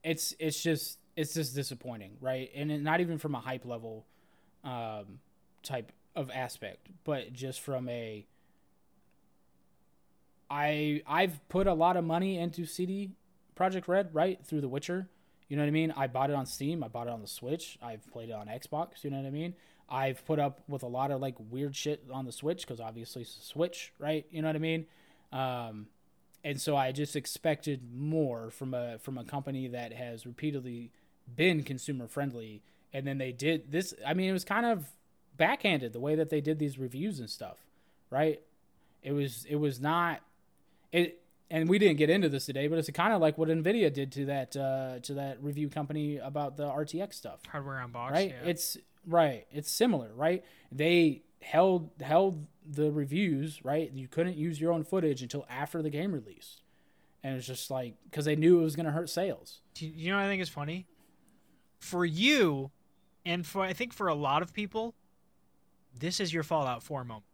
it's it's just it's just disappointing, right? And it, not even from a hype level, um, type of aspect, but just from a. I I've put a lot of money into CD Projekt Red, right, through The Witcher. You know what I mean? I bought it on Steam. I bought it on the Switch. I've played it on Xbox. You know what I mean? I've put up with a lot of like weird shit on the Switch because obviously it's a Switch, right? You know what I mean? Um, and so I just expected more from a from a company that has repeatedly been consumer friendly, and then they did this. I mean, it was kind of backhanded the way that they did these reviews and stuff, right? It was it was not it. And we didn't get into this today, but it's kind of like what Nvidia did to that uh, to that review company about the RTX stuff Hardware Unboxed. right Yeah. it's right it's similar right they held held the reviews right you couldn't use your own footage until after the game release, and it's just like because they knew it was going to hurt sales Do you know what I think is funny? For you, and for I think for a lot of people, this is your Fallout 4 moment.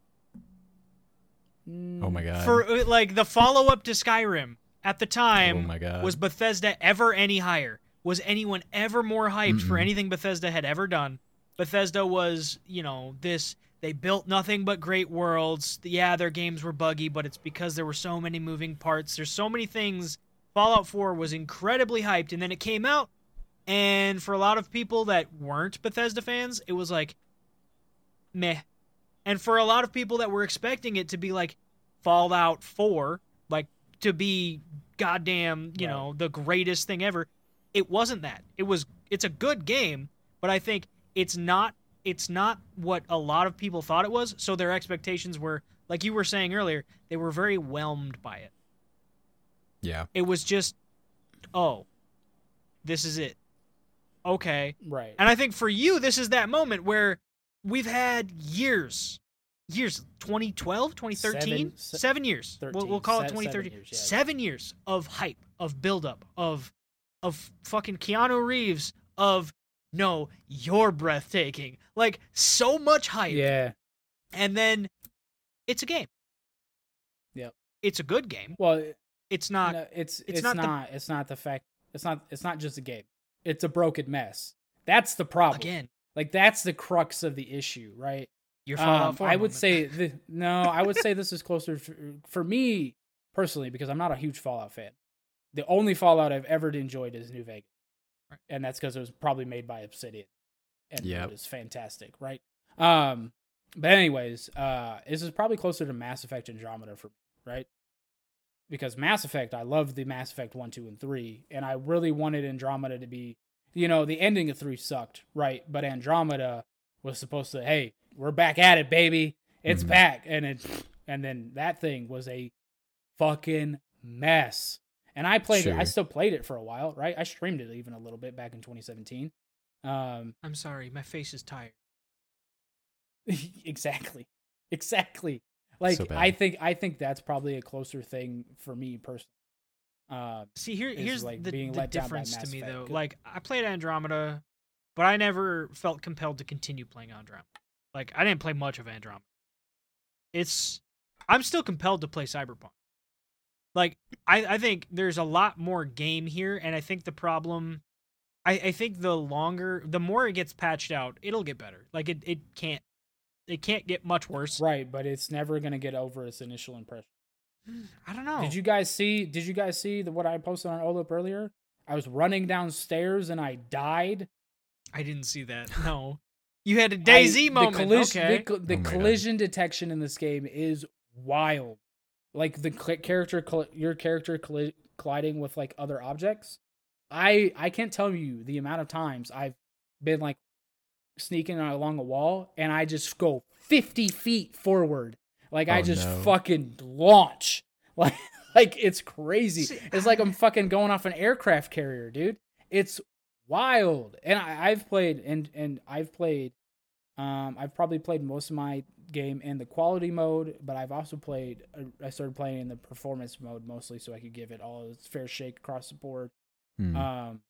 Oh my god. For uh, like the follow up to Skyrim at the time, oh my god. was Bethesda ever any higher? Was anyone ever more hyped for Mm-mm. anything Bethesda had ever done? Bethesda was, you know, this they built nothing but great worlds. Yeah, their games were buggy, but it's because there were so many moving parts. There's so many things. Fallout 4 was incredibly hyped and then it came out and for a lot of people that weren't Bethesda fans, it was like meh. And for a lot of people that were expecting it to be like Fallout 4, like to be goddamn, you Right. know, the greatest thing ever, it wasn't that. It was it's a good game, but I think it's not it's not what a lot of people thought it was, so their expectations were like you were saying earlier, they were very whelmed by it. yeah. It was just oh, this is it. Okay. Right. And I think for you, this is that moment where we've had years, years, 2012, 2013, Seven- se- seven years. We'll, we'll call it se- seven 2013. years, yeah. Seven years of hype, of buildup, of of fucking Keanu Reeves, of no, you're breathtaking. Like so much hype. yeah. And then it's a game. Yep. It's a good game. Well, It's not. no, it's it's it's, not not, the- it's not the fact it's not it's not just a game. It's a broken mess. That's the problem. Again, Like that's the crux of the issue, right? your Fallout Um, 4 I would moment. say [LAUGHS] the, no. I would say this is closer for, for me personally because I'm not a huge Fallout fan. The only Fallout I've ever enjoyed is New Vegas, Right. and that's because it was probably made by Obsidian, and Yep. it was fantastic, right? Um, but anyways, uh, this is probably closer to Mass Effect Andromeda for me, right? Because Mass Effect, I love the Mass Effect one, two, and three, and I really wanted Andromeda to be, you know, the ending of three sucked, right? But Andromeda was supposed to, hey, we're back at it, baby. It's Mhm. back. And it and then that thing was a fucking mess. And I played it, I still played it for a while, right? I streamed it even a little bit back in 2017. Um I'm sorry, my face is tired. [LAUGHS] exactly. [LAUGHS] Exactly. Like So. I think I think that's probably a closer thing for me personally. Um See, here, is, here's like, the, being the let down difference to me, Effect. though. Like, I played Andromeda, but I never felt compelled to continue playing Andromeda. Like, I didn't play much of Andromeda. It's, I'm still compelled to play Cyberpunk. Like, I, I think there's a lot more game here, and I think the problem, I, I think the longer, the more it gets patched out, it'll get better. Like, it, it can't, it can't get much worse. right, but it's never going to get over its initial impression. [SIGHS] I don't know. Did you guys see? Did you guys see the, what I posted on Olip earlier? I was running downstairs and I died. I didn't see that. No. [LAUGHS] You had a Daisy I- moment. The collision, okay. the, the Oh my God. collision detection in this game is wild. Like the cl- character, coll- your character colli- colliding with like other objects. I I can't tell you the amount of times I've been like sneaking along a wall and I just go fifty feet forward. Like I Oh, just no. fucking launch. [LAUGHS] Like like it's crazy. It's like I'm fucking going off an aircraft carrier, dude. It's wild. And I, I've played and and I've played um I've probably played most of my game in the quality mode, but I've also played uh, I started playing in the performance mode mostly so I could give it all its fair shake across the board. Hmm. Um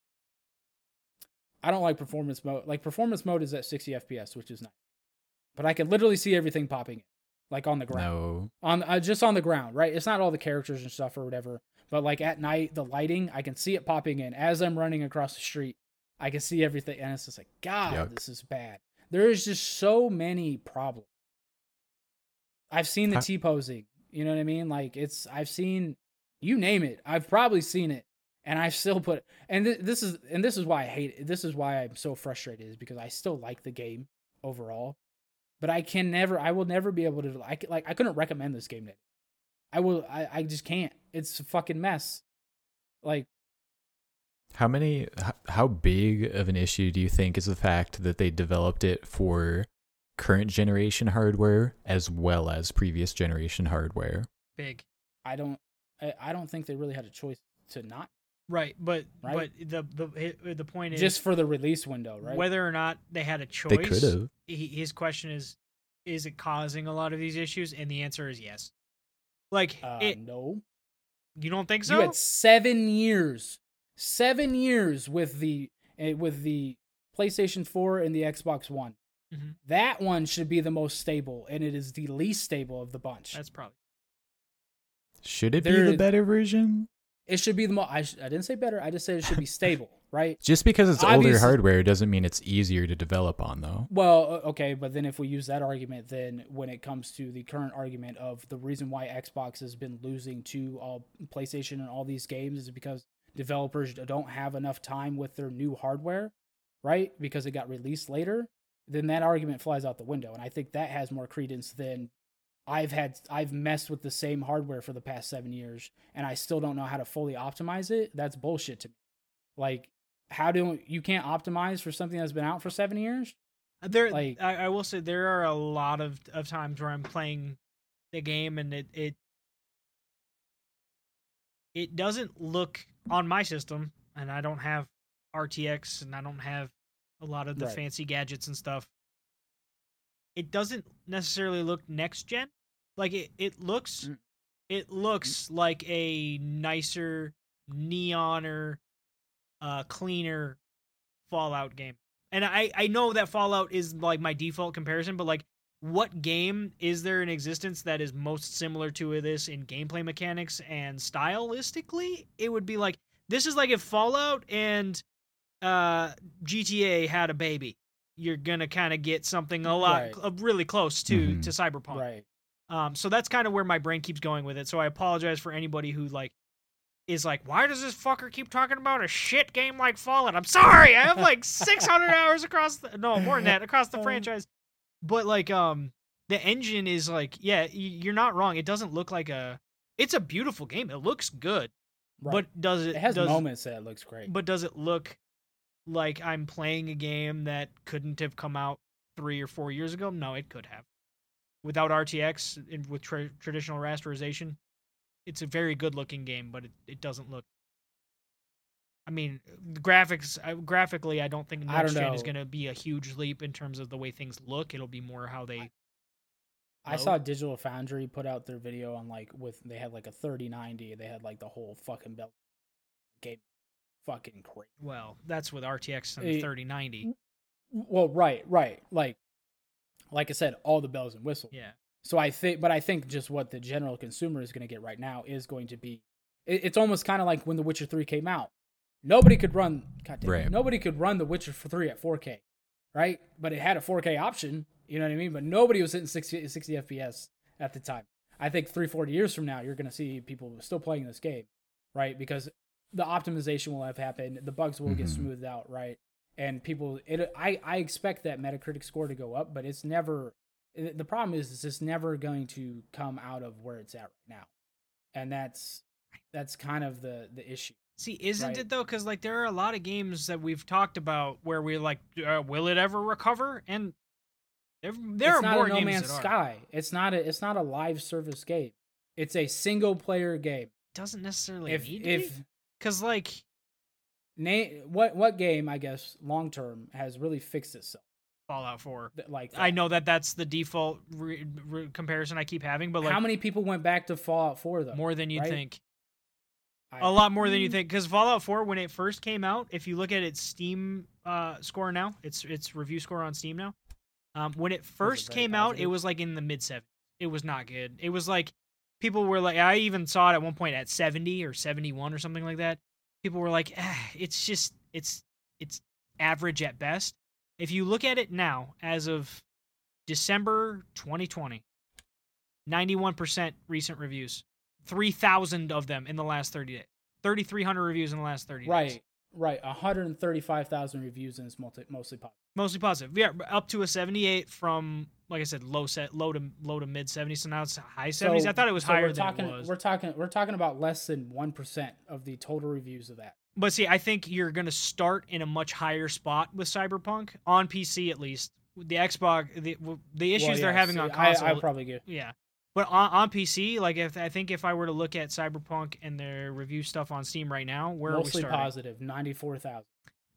I don't like performance mode. Like performance mode is at 60 FPS, which is nice. But I can literally see everything popping in, like on the ground no. on uh, just on the ground, right? It's not all the characters and stuff or whatever, but like at night, the lighting, I can see it popping in as I'm running across the street. I can see everything, and it's just like, God, Yuck. this is bad. There is just so many problems. I've seen the T posing. You know what I mean? Like it's I've seen you name it. I've probably seen it, and I still put. And th- this is and this is why I hate it. This is why I'm so frustrated is because I still like the game overall, but I can never. I will never be able to. I like I couldn't recommend this game to. I will. I, I just can't. It's a fucking mess. Like How many? How big of an issue do you think is the fact that they developed it for current generation hardware as well as previous generation hardware? Big. I don't. I, I don't think they really had a choice to not Right, but Right? but the the the point is just for the release window, right? whether or not they had a choice. They could have. His question is, is it causing a lot of these issues? And the answer is yes. Like uh, it, no. you don't think so? You had seven years, seven years with the eh, with the PlayStation 4 and the Xbox One. Mhm. That one should be the most stable, and it is the least stable of the bunch. That's probably Should it There be the better version? it should be the most. I, sh- I didn't say better. I just said it should be [LAUGHS] stable, right? Just because it's older hardware doesn't mean it's easier to develop on, though. Well, okay, but then if we use that argument, then when it comes to the current argument of the reason why Xbox has been losing to all PlayStation and all these games is because developers don't have enough time with their new hardware, right? Because it got released later, then that argument flies out the window. And I think that has more credence than I've had I've messed with the same hardware for the past 7 years and I still don't know how to fully optimize it. That's bullshit to me. Like how do you can't optimize for something that's been out for 7 years? Uh, there, Like- I, I will say there are a lot of, of times where I'm playing the game and it, it it doesn't look on my system, and I don't have RTX and I don't have a lot of the Right. fancy gadgets and stuff. It doesn't necessarily look next gen. Like it, it looks Mm. it looks like a nicer, neoner, uh, cleaner Fallout game. And I, I know that Fallout is like my default comparison, but like what game is there in existence that is most similar to this in gameplay mechanics and stylistically? It would be like this is like if Fallout and uh GTA had a baby. You're gonna kind of get something a lot Right. uh, really close to Mhm. to Cyberpunk. Right. Um, so that's kind of where my brain keeps going with it. So I apologize for anybody who like is like, why does this fucker keep talking about a shit game like Fallout? I'm sorry, I have like 600 hours across the no more than that across the [LAUGHS] franchise. But like, um, the engine is like, yeah, y- you're not wrong. It doesn't look like a. It's a beautiful game. It looks good, Right. but does it? it has does, moments that looks great. But does it look like I'm playing a game that couldn't have come out three or four years ago? No, it could have. Without RTX, and with tra- traditional rasterization, it's a very good looking game, but it, it doesn't look. I mean, graphics uh, graphically, I don't think I next don't gen is going to be a huge leap in terms of the way things look. It'll be more how they. I low. saw Digital Foundry put out their video on like with they had like a 3090. They had like the whole fucking belt game, fucking crazy. Well, that's with RTX and Eh, 3090. Well, right, right. Like, like I said, all the bells and whistles. Yeah. So I think, but I think just what the general consumer is going to get right now is going to be, it, it's almost kind of like when The Witcher Three came out. Nobody could run, God damn, it, Right. nobody could run The Witcher Three at 4K, right? But it had a 4K option. You know what I mean? But nobody was hitting 60, 60 FPS at the time. I think three, four years from now, you're going to see people still playing this game, right? Because the optimization will have happened, the bugs will get Mhm. smoothed out, right? And people, it, I, I expect that Metacritic score to go up, but it's never. The problem is, it's just never going to come out of where it's at right now, and that's that's kind of the the issue. See, isn't Right. it though? Because like there are a lot of games that we've talked about where we're like, uh, will it ever recover? And there, there it's are not more a No games Man's that are. Sky. It's not a it's not a live service game. It's a single player game. Doesn't necessarily if need to if because like name what what game I guess long term has really fixed itself Fallout 4. Th- like I know that that's the default re- re- comparison I keep having, but like how many people went back to Fallout 4 though? more than you right? think. I- A lot more than you Mm. think. Because Fallout 4, when it first came out, if you look at its Steam uh, score now, its its review score on Steam now, um, when it first very came out, it was like in the mid 70s. It was not good. It was like people were like, I even saw it at one point at 70 or 71 or something like that. People were like, ah, it's just it's it's average at best. If you look at it now, as of December 2020, 91% recent reviews, 3,000 of them in the last 30 days, 3,300 reviews in the last 30 days. right right 135,000 reviews and it's multi, mostly positive. Mostly positive. Yeah, up to a 78 from, like I said, low set, low to low to mid 70s. So now it's high 70s. I thought it was so higher we're than talking, it was. We're talking we're talking about less than 1% of the total reviews of that. But see, I think you're going to start in a much higher spot with Cyberpunk on PC at least. The Xbox, the the issues Well, they're having see, on console, I probably get yeah. But on, on PC, like if I think if I were to look at Cyberpunk and their review stuff on Steam right now, where mostly are we starting? positive 94,000.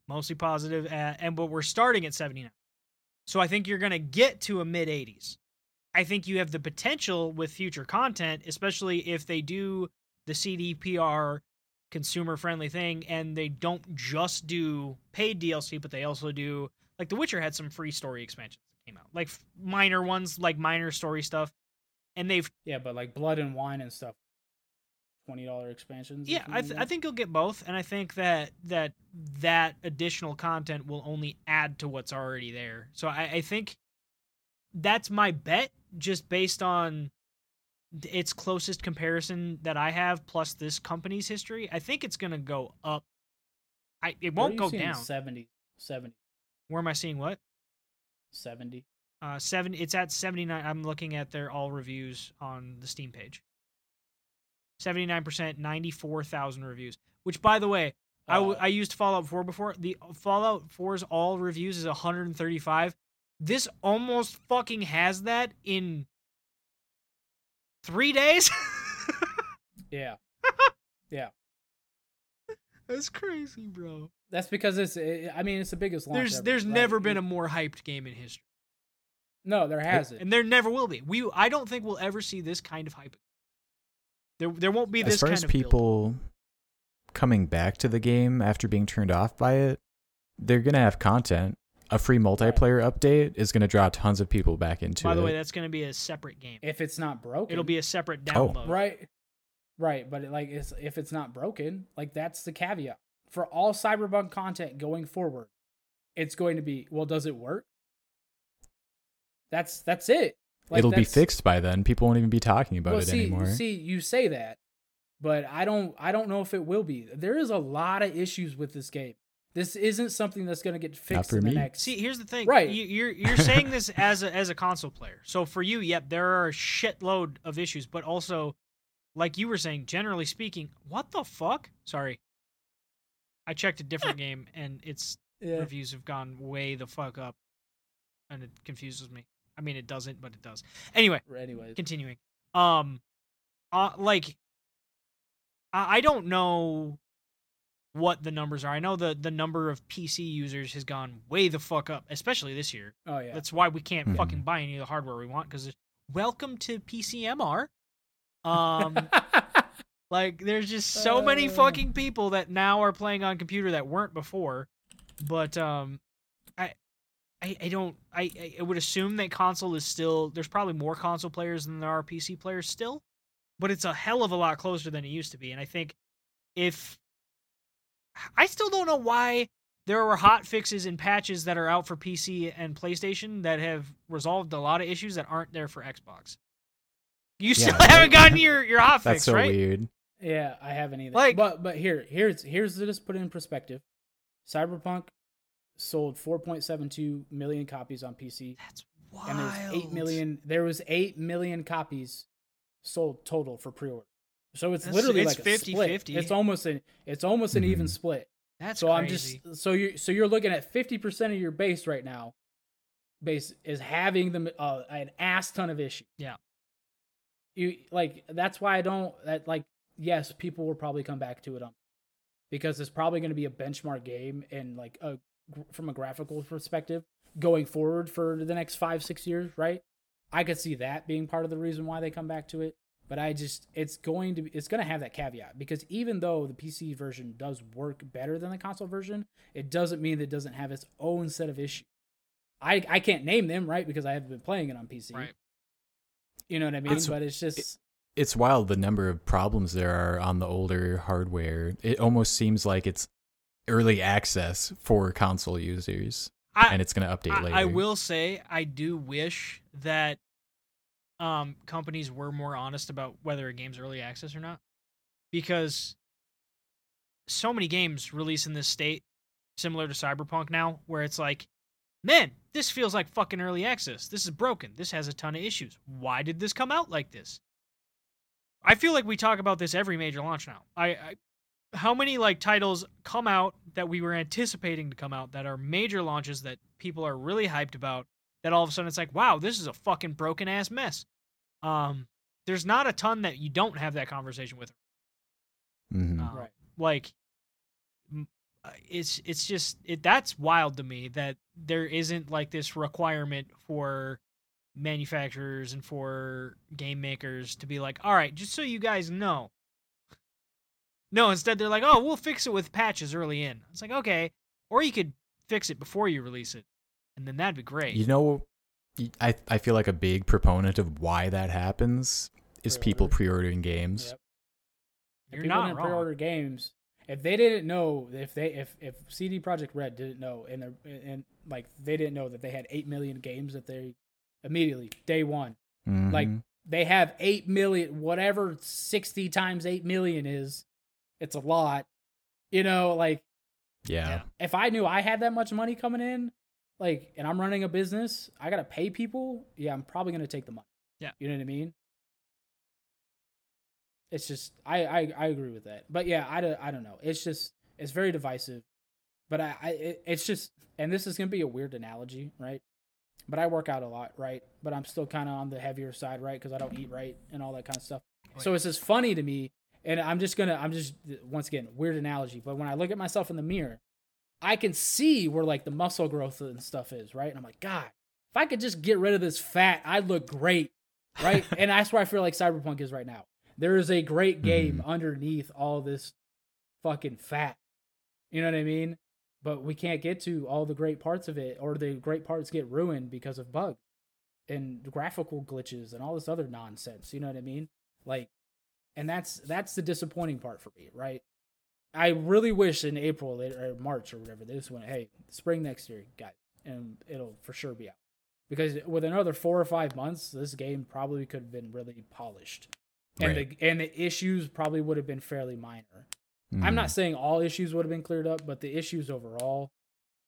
Mostly positive, uh, and but we're starting at 79. So I think you're going to get to a mid 80s. I think you have the potential with future content, especially if they do the CDPR consumer friendly thing and they don't just do paid DLC but they also do like The Witcher had some free story expansions that came out. Like minor ones like minor story stuff and they've Yeah, but like Blood and Wine and stuff. Twenty dollar expansions. yeah, I, th- I think you'll get both and I think that that that additional content will only add to what's already there. So I, I think that's my bet just based on its closest comparison that I have plus this company's history. I think it's going to go up. I it won't go down. 70, 70, Where am I seeing what? 70. Uh, seven. It's at seventy nine. I'm looking at their all reviews on the Steam page. Seventy nine percent, ninety four thousand reviews. Which, by the way, I, w- I used Fallout 4 before. The Fallout 4's all reviews is 135. This almost fucking has that in three days. Yeah, [LAUGHS] Yeah. That's crazy, bro. that's because it's. I mean, it's the biggest launch. There's ever, there's never been a more hyped game in history, no. There hasn't. and there never will be. We I don't think we'll ever see this kind of hype. There there won't be this as far kind as of build. people coming back to the game after being turned off by it, they're gonna have content. A free multiplayer update is gonna draw tons of people back into By the it. way, that's going to be a separate game. if it's not broken, It'll be a separate download. Oh. download. right. Right, but it, like, it's, if it's not broken, like that's the caveat for all Cyberpunk content going forward. It's going to be well. Does it work? That's that's it. Like, It'll be fixed by then. People won't even be talking about well, it see, anymore. See, you say that, but I don't. I don't know if it will be. There is a lot of issues with this game. This isn't something that's going to get fixed for in the me. next. See, here's the thing. Right. You, you're you're saying this as a as a console player. So for you, yep, there are a shitload of issues, but also, like you were saying, generally speaking, what the fuck? Sorry, I checked a different game and its yeah. reviews have gone way the fuck up, and it confuses me. I mean, it doesn't, but it does. Anyway, Anyways, continuing. Um, uh, like, I, I don't know what the numbers are. I know the the number of PC users has gone way the fuck up, especially this year. oh yeah. That's why we can't Mhm. fucking buy any of the hardware we want because welcome to PCMR. Um, [LAUGHS] like there's just so many Uh. fucking people that now are playing on computer that weren't before. But um, I. I, I don't I, I- I would assume that console is still there's probably more console players than there are PC players still, but it's a hell of a lot closer than it used to be. And I think if I still don't know why there were hot fixes and patches that are out for PC and PlayStation that have resolved a lot of issues that aren't there for Xbox. You still Yeah, [LAUGHS] haven't gotten [LAUGHS] your, your hot That's fix, so right? weird. Yeah, I haven't either. Like- but but here here's here's to just put it in perspective. Cyberpunk sold 4.72 million copies on PC, That's wild. and there's eight million. There was eight million copies sold total for pre-order. So it's That's- literally it's like a split. 50-50. It's almost an it's almost an even Mhm. split. That's so crazy. I'm just so you so you're looking at 50 percent of your base right now. Base is having them uh, an ass ton of issues. Yeah. You like that's why I don't that like yes people will probably come back to it on because it's probably going to be a benchmark game and like a from a graphical perspective going forward for the next five six years right i could see that being part of the reason why they come back to it but i just it's going to be it's going to have that caveat because even though the pc version does work better than the console version it doesn't mean that it doesn't have its own set of issues i i can't name them right because i haven't been playing it on pc right. you know what i mean It's- but it's just It's wild the number of problems there are on the older hardware. It almost seems like it's early access for console users, I, and it's going to update I, later. I will say I do wish that um companies were more honest about whether a game's early access or not. Because so many games release in this state similar to Cyberpunk now where it's like, man, this feels like fucking early access. This is broken. This has a ton of issues. Why did this come out like this? I feel like we talk about this every major launch now. I, I how many like titles come out that we were anticipating to come out that are major launches that people are really hyped about that all of a sudden it's like wow this is a fucking broken ass mess um there's not a ton that you don't have that conversation with mm-hmm. um, Right. like uh, it's it's just it that's wild to me that there isn't like this requirement for manufacturers and for game makers to be like all right just so you guys know No, instead they're like, oh, we'll fix it with patches early in. It's like, okay. Or you could fix it before you release it. And then that'd be great. You know, I, I feel like a big proponent of why that happens is people pre-ordering games. Yep. If You're people not wrong. pre-order games. If they didn't know, if they if if CD Projekt Red didn't know, and they're- and like they didn't know that they had eight million games that they immediately day one, like Mhm. they have eight million, whatever sixty times eight million is, it's a lot. You know, like yeah. if I knew I had that much money coming in, like, and I'm running a business, I gotta pay people. Yeah, I'm probably gonna take the money. Yeah. you know what I mean. It's just I I, I agree with that, but yeah, I, don't- I don't know. It's just it's very divisive, but I, I it, it's just and this is gonna be a weird analogy, right? But I work out a lot, right? But I'm still kind of on the heavier side, right? Because I don't eat right and all that kind of stuff. So it's just funny to me, and I'm just gonna I'm just once again weird analogy, but when I look at myself in the mirror, I can see where like the muscle growth and stuff is, right? And I'm like, God, if I could just get rid of this fat, I'd look great, right? [LAUGHS] and that's where I feel like Cyberpunk is right now. There is a great hmm. game underneath all this fucking fat. You know what I mean? But we can't get to all the great parts of it, or the great parts get ruined because of bugs and graphical glitches and all this other nonsense. You know what I mean? Like, and that's that's the disappointing part for me, right? I really wish in April or March or whatever they just went, hey, spring next year, guys, and it'll for sure be out. Because with another four or five months, this game probably could have been really polished, and Right. the and the issues probably would have been fairly minor. I'm Mhm. not saying all issues would have been cleared up, but the issues overall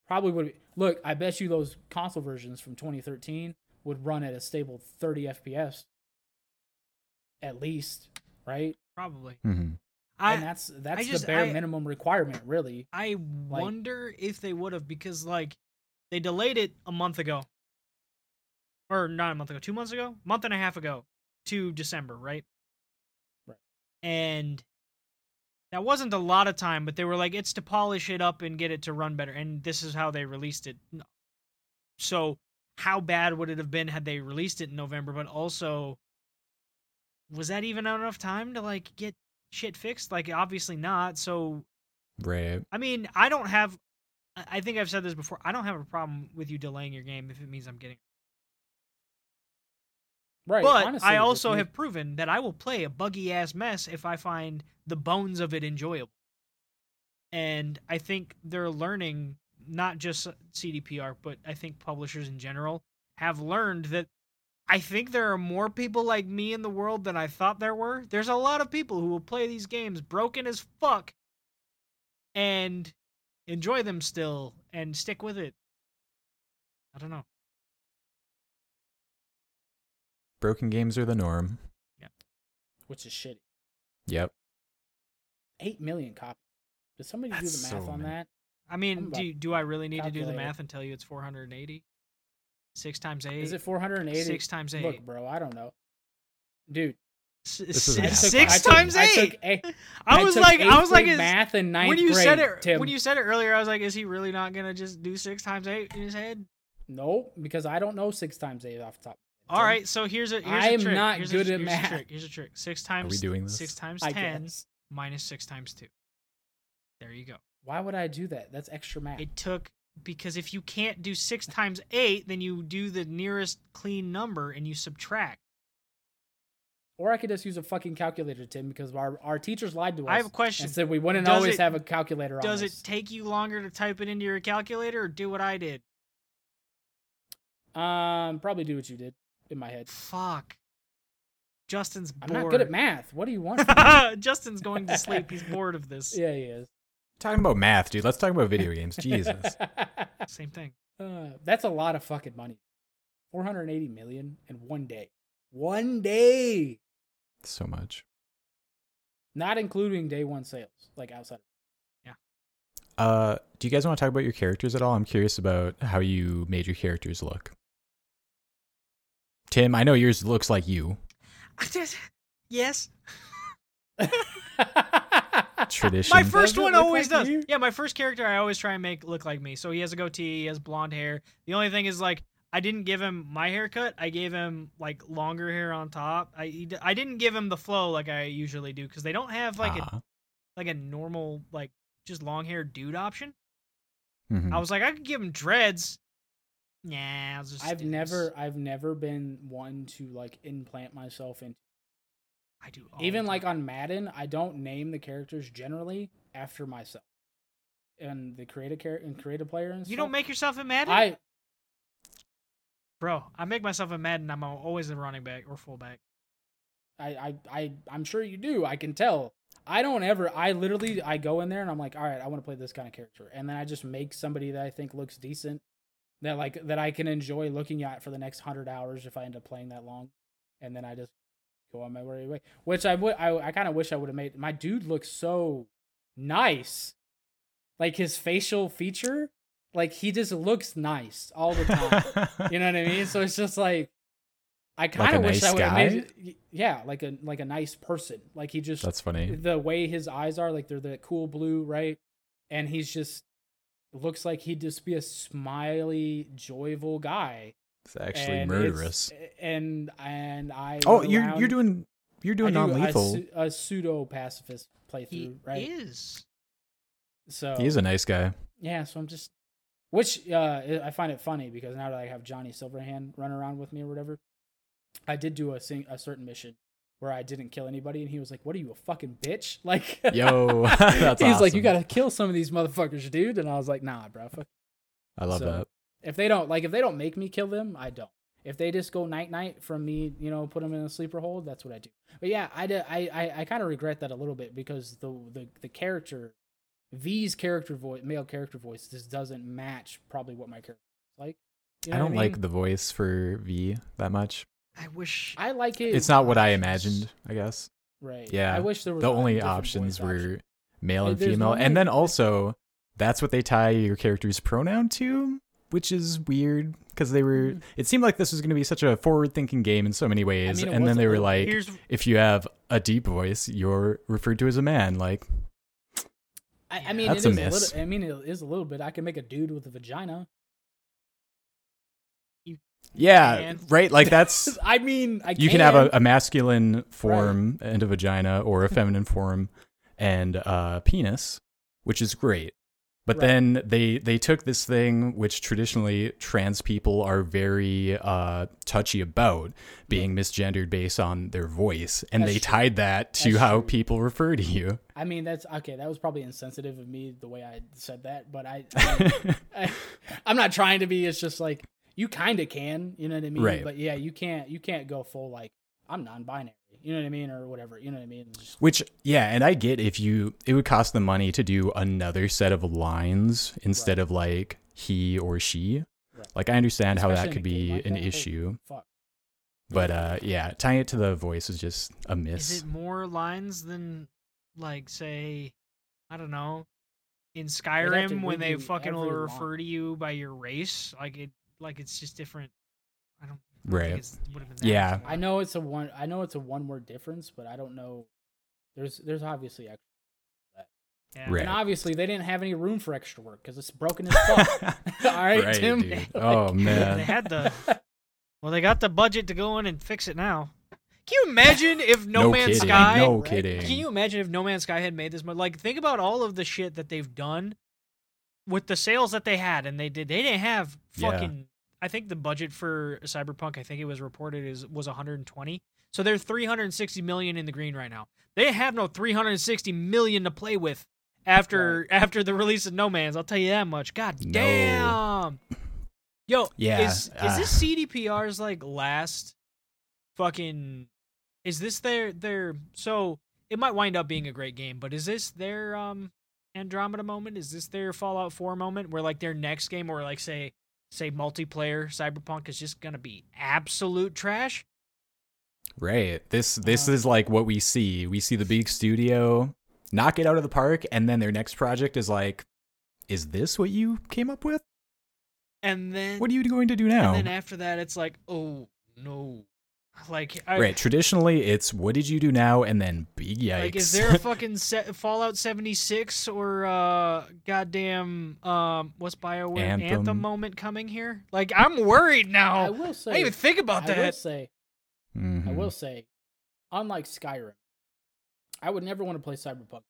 probably would. Have, look, I bet you those console versions from 2013 would run at a stable 30 FPS, at least, right? Probably. Mm-hmm. I and that's that's just- the bare I- minimum requirement, really. I wonder if they would have because like they delayed it a month ago. Or not a month ago, two months ago? Month and a half ago to December, right? Right. And that wasn't a lot of time, but they were like, it's to polish it up and get it to run better. And this is how they released it. So how bad would it have been had they released it in November? But also, was that even enough time to like get shit fixed? Like obviously not. So Right. I mean, I don't have. I think I've said this before. I don't have a problem with you delaying your game if it means I'm getting. Right. But honestly, I also have proven that I will play a buggy ass mess if I find the bones of it enjoyable. And I think they're learning, not just CDPR, but I think publishers in general have learned that. I think there are more people like me in the world than I thought there were. There's a lot of people who will play these games broken as fuck and enjoy them still and stick with it. I don't know. Broken games are the norm. Yeah. Which is shitty. Yep. Eight million copies. Did somebody do the math so on many. that? I mean, do do I really need to do the calculate it. math and tell you it's 480? Six times eight. Is it 480? Six times eight. Look, bro, I don't know, dude. S- This is s- math I took- six I took- times I eight. took a- [LAUGHS] I was like, I was like, math in ninth when you grade. said it, Tim. when you said it earlier, I was like, is he really not gonna just do six times eight in his head? no, because I don't know six times eight off the top. All right, so here's a here's I a am trick. not here's good a, at here's math. A trick. Here's a trick. Six times. we doing this? Six times I ten guess. minus six times two. There you go. Why would I do that? That's extra math. It took because if you can't do six times eight, then you do the nearest clean number and you subtract. or I could just use a fucking calculator, Tim, because our, our teachers lied to us I have a question. and said we wouldn't Does always it- have a calculator Does on it us. take you longer to type it into your calculator or do what I did? um, probably do what you did in my head. Fuck. Justin's bored. I'm not good at math. What do you want? [LAUGHS] Justin's going to sleep. He's bored of this. [LAUGHS] yeah, he is. Talking about math, dude. Let's talk about video [LAUGHS] games. Jesus. Same thing. Uh, that's a lot of fucking money. 480 million in one day. One day. So much. Not including day one sales, like outside. Yeah. Uh, do you guys want to talk about your characters at all? I'm curious about how you made your characters look. Tim, I know yours looks like you. yes. [LAUGHS] [LAUGHS] Tradition. My first Does one always like does. you? Yeah, my first character I always try and make look like me. So he has a goatee, he has blonde hair. The only thing is like I didn't give him my haircut. I gave him like longer hair on top. I I didn't give him the flow like I usually do because they don't have like a Ah, like a normal like just long haired dude option. Mhm. I was like, I could give him dreads. Nah, I'll just I've never I've never been one to like implant myself into I do even like on Madden, I don't name the characters generally after myself. And the creative character and creative player and you don't make yourself a Madden, I bro. I make myself a Madden. I'm always a running back or fullback. I, I, I, I'm sure you do. I can tell. I don't ever. I literally, I go in there and I'm like, all right, I want to play this kind of character, and then I just make somebody that I think looks decent, that like that I can enjoy looking at for the next hundred hours if I end up playing that long, and then I just go on my way. Which I would, I, I kind of wish I would have made. My dude looks so nice, like his facial feature, like he just looks nice all the time. [LAUGHS] You know what I mean? So it's just like I kind of wish nice I would have made yeah, like a like a nice person. Like he just That's funny. the way his eyes are, like they're the cool blue, right? And he's just looks like he'd just be a smiley, joyful guy. It's actually And murderous. it's- And and I Oh, you're around- you're doing you're doing do non-lethal. a, a pseudo pacifist playthrough, right? He right? is. So He is a nice guy. yeah, so I'm just, which uh, I find it funny because now that I have Johnny Silverhand running around with me or whatever, I did do a sing- a certain mission where I didn't kill anybody, and he was like, "What are you, a fucking bitch?" [LAUGHS] Like, Yo, [LAUGHS] [LAUGHS] that's he's like, "You gotta kill some of these motherfuckers, dude," and I was like, "Nah, bro. Fuck. I love so- that. If they don't like, if they don't make me kill them, I don't. If they just go night night from me, you know, put them in a sleeper hold, that's what I do. But yeah, I did, I I, I kind of regret that a little bit because the the the character, V's character voice, male character voice, just doesn't match probably what my character is like. You I don't what like the voice for V that much. I wish. I like it. It's not what I imagined, I guess. Right. Yeah. I wish there was The only options were option. male Like, and there's female. no and then also that's what they tie your character's pronoun to, which is weird because they were Mhm. it seemed like this was going to be such a forward-thinking game in so many ways mean, and then they were like Here's if you have a deep voice, you're referred to as a man like I, I mean, That's it a is miss. little. I mean, it is a little bit. I can make a dude with a vagina. yeah, Man. right? Like that's [LAUGHS] I mean, I you can have a, a masculine form and a vagina or a [LAUGHS] feminine form and a penis which is great but Right. then they they took this thing which traditionally trans people are very uh, touchy about being misgendered based on their voice and That's they true. tied that to That's how true. people refer to you I mean, that's okay. That was probably insensitive of me the way I said that, but I, [LAUGHS] I, I I'm not trying to be. It's just like you kind of can, you know what I mean? Right. But yeah, you can't. You can't go full like I'm non-binary. You know what I mean, or whatever. You know what I mean? Just- which yeah and i get if you it would cost them money to do another set of lines instead Right. of like he or she Right. like i understand how that could in a game be like an that, holy issue Fuck. But uh, yeah, tying it to the voice is just a miss. is it more lines than like say, I don't know, in Skyrim when they fucking will refer line. to you by your race? Like it, like it's just different. I don't. I don't Right. It's, would that Yeah. much. I know it's a one. I know it's a one word difference, but I don't know. There's there's obviously extra, Yeah. Right. and obviously they didn't have any room for extra work because it's broken as fuck. [LAUGHS] [LAUGHS] All right, Right, Tim. dude. [LAUGHS] Oh, like- Oh They had the. Well, they got the budget to go in and fix it now. Can you imagine if No, no Man's kidding. Sky? No right? kidding. Can you imagine if No Man's Sky had made this much? Like, think about all of the shit that they've done with the sales that they had, and they did. They didn't have Yeah. fucking. I think the budget for Cyberpunk, I think it was reported is was 120. So they're 360 million in the green right now. They have no 360 million to play with after after the release of No Man's. I'll tell you that much. God No. damn. Yo, Yeah, is is uh, this CDPR's like last fucking is this their their so it might wind up being a great game, but is this their um Andromeda moment? Is this their Fallout 4 moment where like their next game or like say say multiplayer Cyberpunk is just gonna be absolute trash? Right. This this Uh, is like what we see. We see the big studio knock it out of the park, and then their next project is like, "Is this what you came up with? And then What are you going to do now?" and then after that it's like, oh no. Like I, right. Traditionally, it's "What did you do now?" and then big yikes. Like, is there a [LAUGHS] fucking set, Fallout 76 or uh, goddamn um, what's Bioware Anthem. Anthem. moment coming here? Like, I'm worried now. I now. will I say. didn't even think about I will that. say. I Mhm. will say, unlike Skyrim, I would never want to play Cyberpunk.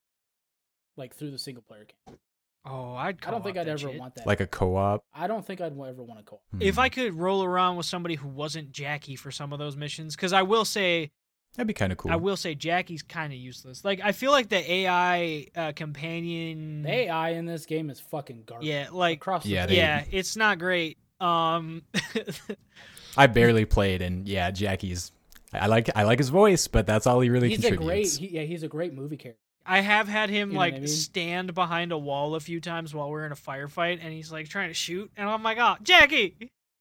like through the single player campaign. Oh, I'd. I don't think I'd ever shit. want that. Like a co-op. I don't think I'd ever want a co-op. If Hmm. I could roll around with somebody who wasn't Jackie for some of those missions, because I will say, that'd be kind of cool. I will say Jackie's kind of useless. Like I feel like the AI uh, companion. The AI in this game is fucking garbage. Yeah, like across Yeah, board. they- yeah, it's not great. Um, [LAUGHS] I barely played, and yeah, Jackie's. I like I like his voice, but that's all he really he's a great. contributes. He, yeah, he's a great movie character. I have had him You know like I mean? stand behind a wall a few times while we're in a firefight, and he's like trying to shoot, and I'm like, oh, Jackie,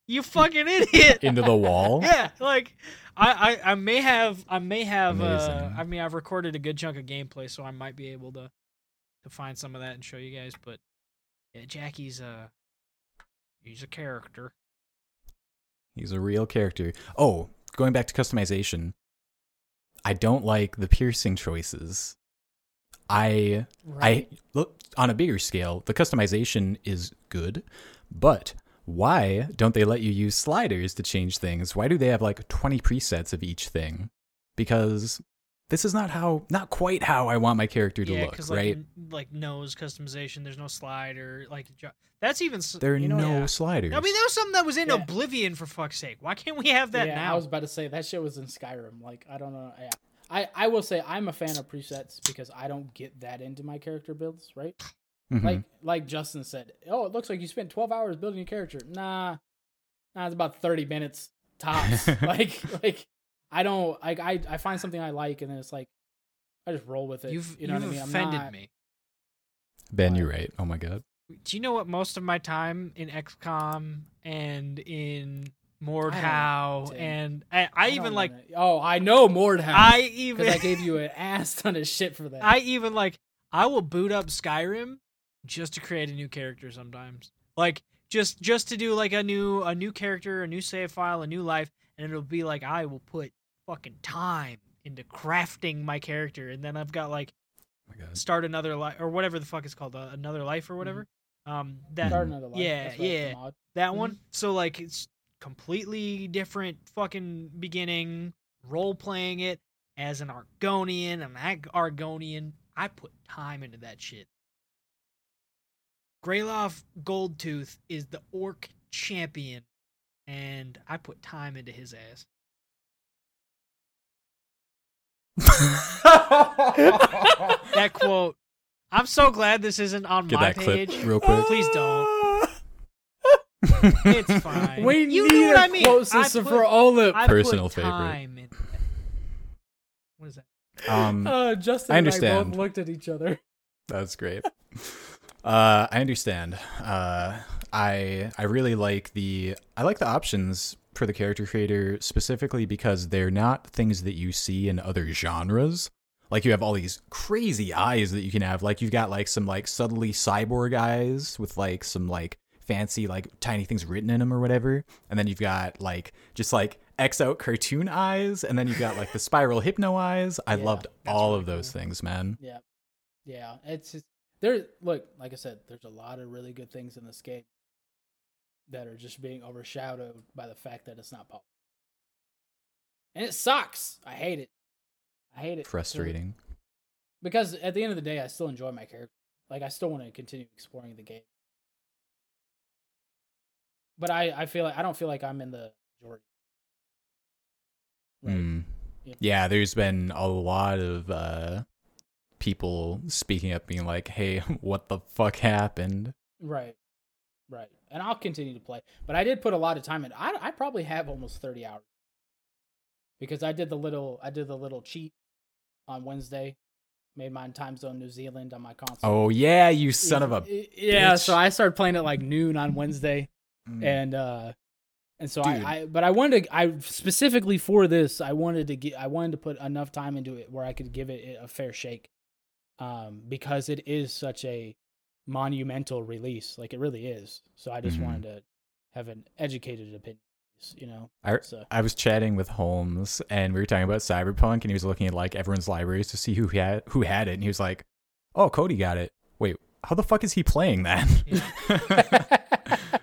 you fucking idiot! Into the wall. [LAUGHS] yeah, like I, I, I may have, I may have, uh, I mean, I've recorded a good chunk of gameplay, so I might be able to, to find some of that and show you guys. But yeah, Jackie's uh he's a character. He's a real character. Oh, going back to customization, I don't like the piercing choices. I Right? I look on a bigger scale, the customization is good, but why don't they let you use sliders to change things? Why do they have like 20 presets of each thing? Because this is not how not quite how I want my character to yeah, look, because right? like nose customization, there's no slider. Like that's even. s- there are you know- no yeah. sliders. I mean, that was something that was in Yeah. Oblivion for fuck's sake. Why can't we have that yeah, now? I was about to say that shit was in Skyrim. Like I don't know. Yeah. I I will say I'm a fan of presets because I don't get that into my character builds. Right? Mhm. Like like Justin said. Oh, it looks like you spent 12 hours building your character. Nah, nah, it's about 30 minutes tops. [LAUGHS] like like I don't like I I find something I like and then it's like I just roll with it. You've you know you've what I mean? I'm offended not- me. ben, you're right. Oh my god. Do you know what most of my time in XCOM and in I Mordhau don't, and I, I, don't even like wanna- Oh, I know Mordhau. I because even I gave you an [LAUGHS] ass ton of shit for that. I even like I will boot up Skyrim just to create a new character sometimes. Like just just to do like a new a new character, a new save file, a new life, and it'll be like I will put fucking time into crafting my character, and then I've got like Oh start another life or whatever the fuck it's called, uh, another life or whatever. Um, that Start another life. yeah, That's right, the yeah. mod. that one. So like it's completely different fucking beginning, role playing it as an Argonian, an Argonian. I put time into that shit. Greyloff Goldtooth is the orc champion, and I put time into his ass. [LAUGHS] That quote. I'm so glad this isn't on Get my that clip page. real quick. Please don't. It's [LAUGHS] fine. We you need know what a I mean. quote I system put- for Olip. I Personal put favorite. time into that. What is that? Um, [LAUGHS] Uh, Justin I and I understand. both looked at each other. That's great. Uh, I understand. Uh, I I really like the I like the options for the character creator specifically because they're not things that you see in other genres. Like you have all these crazy eyes that you can have. Like you've got like some like subtly cyborg eyes with like some like fancy like tiny things written in them or whatever. And then you've got like just like X out cartoon eyes, and then you've got like the [LAUGHS] spiral hypno eyes. I Yeah, loved all really of those cool. things, man. Yeah, yeah. It's just, there. Look, like I said, there's a lot of really good things in this game that are just being overshadowed by the fact that it's not pop. And it sucks. I hate it. I hate it. Frustrating. Because at the end of the day, I still enjoy my character. Like I still want to continue exploring the game. But I, I feel like I don't feel like I'm in the majority. Right. Mm. Yeah. Yeah, there's been a lot of uh, people speaking up, being like, "Hey, [LAUGHS] what the fuck happened?" Right. Right. And I'll continue to play. But I did put a lot of time in. I I probably have almost 30 hours. Because I did the little I did the little cheat on Wednesday. Made my time zone New Zealand on my console. Oh yeah, you son of a. Yeah, bitch. so I started playing it like noon on Wednesday Mm. and uh and so Dude. I, I but I wanted to I specifically for this I wanted to get I wanted to put enough time into it where I could give it a fair shake um because it is such a monumental release like it really is so I just Mhm. wanted to have an educated opinion you know I, so I was chatting with Holmes, and we were talking about Cyberpunk, and he was looking at like everyone's libraries to see who had who had it, and he was like, "Oh, Cody got it. Wait, how the fuck is he playing that?" [LAUGHS] [LAUGHS]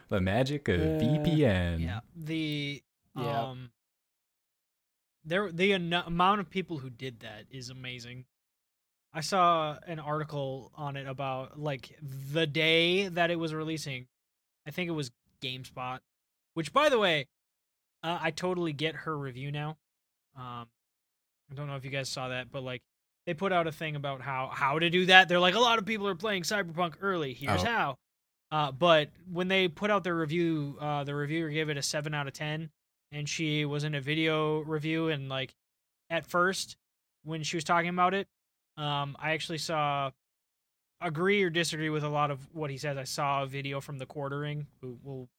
the magic of Yeah. VPN. Yeah. The Yeah. um there the ano- amount of people who did that is amazing. I saw an article on it about like the day that it was releasing. I think it was GameSpot, which by the way, uh, I totally get her review now. Um, I don't know if you guys saw that, but like they put out a thing about how how to do that. They're like a lot of people are playing Cyberpunk early. Here's Oh. how. Uh, but when they put out their review, uh, the reviewer gave it a seven out of ten, and she was in a video review and like at first when she was talking about it, um, I actually saw agree or disagree with a lot of what he says. I saw a video from the quartering. We'll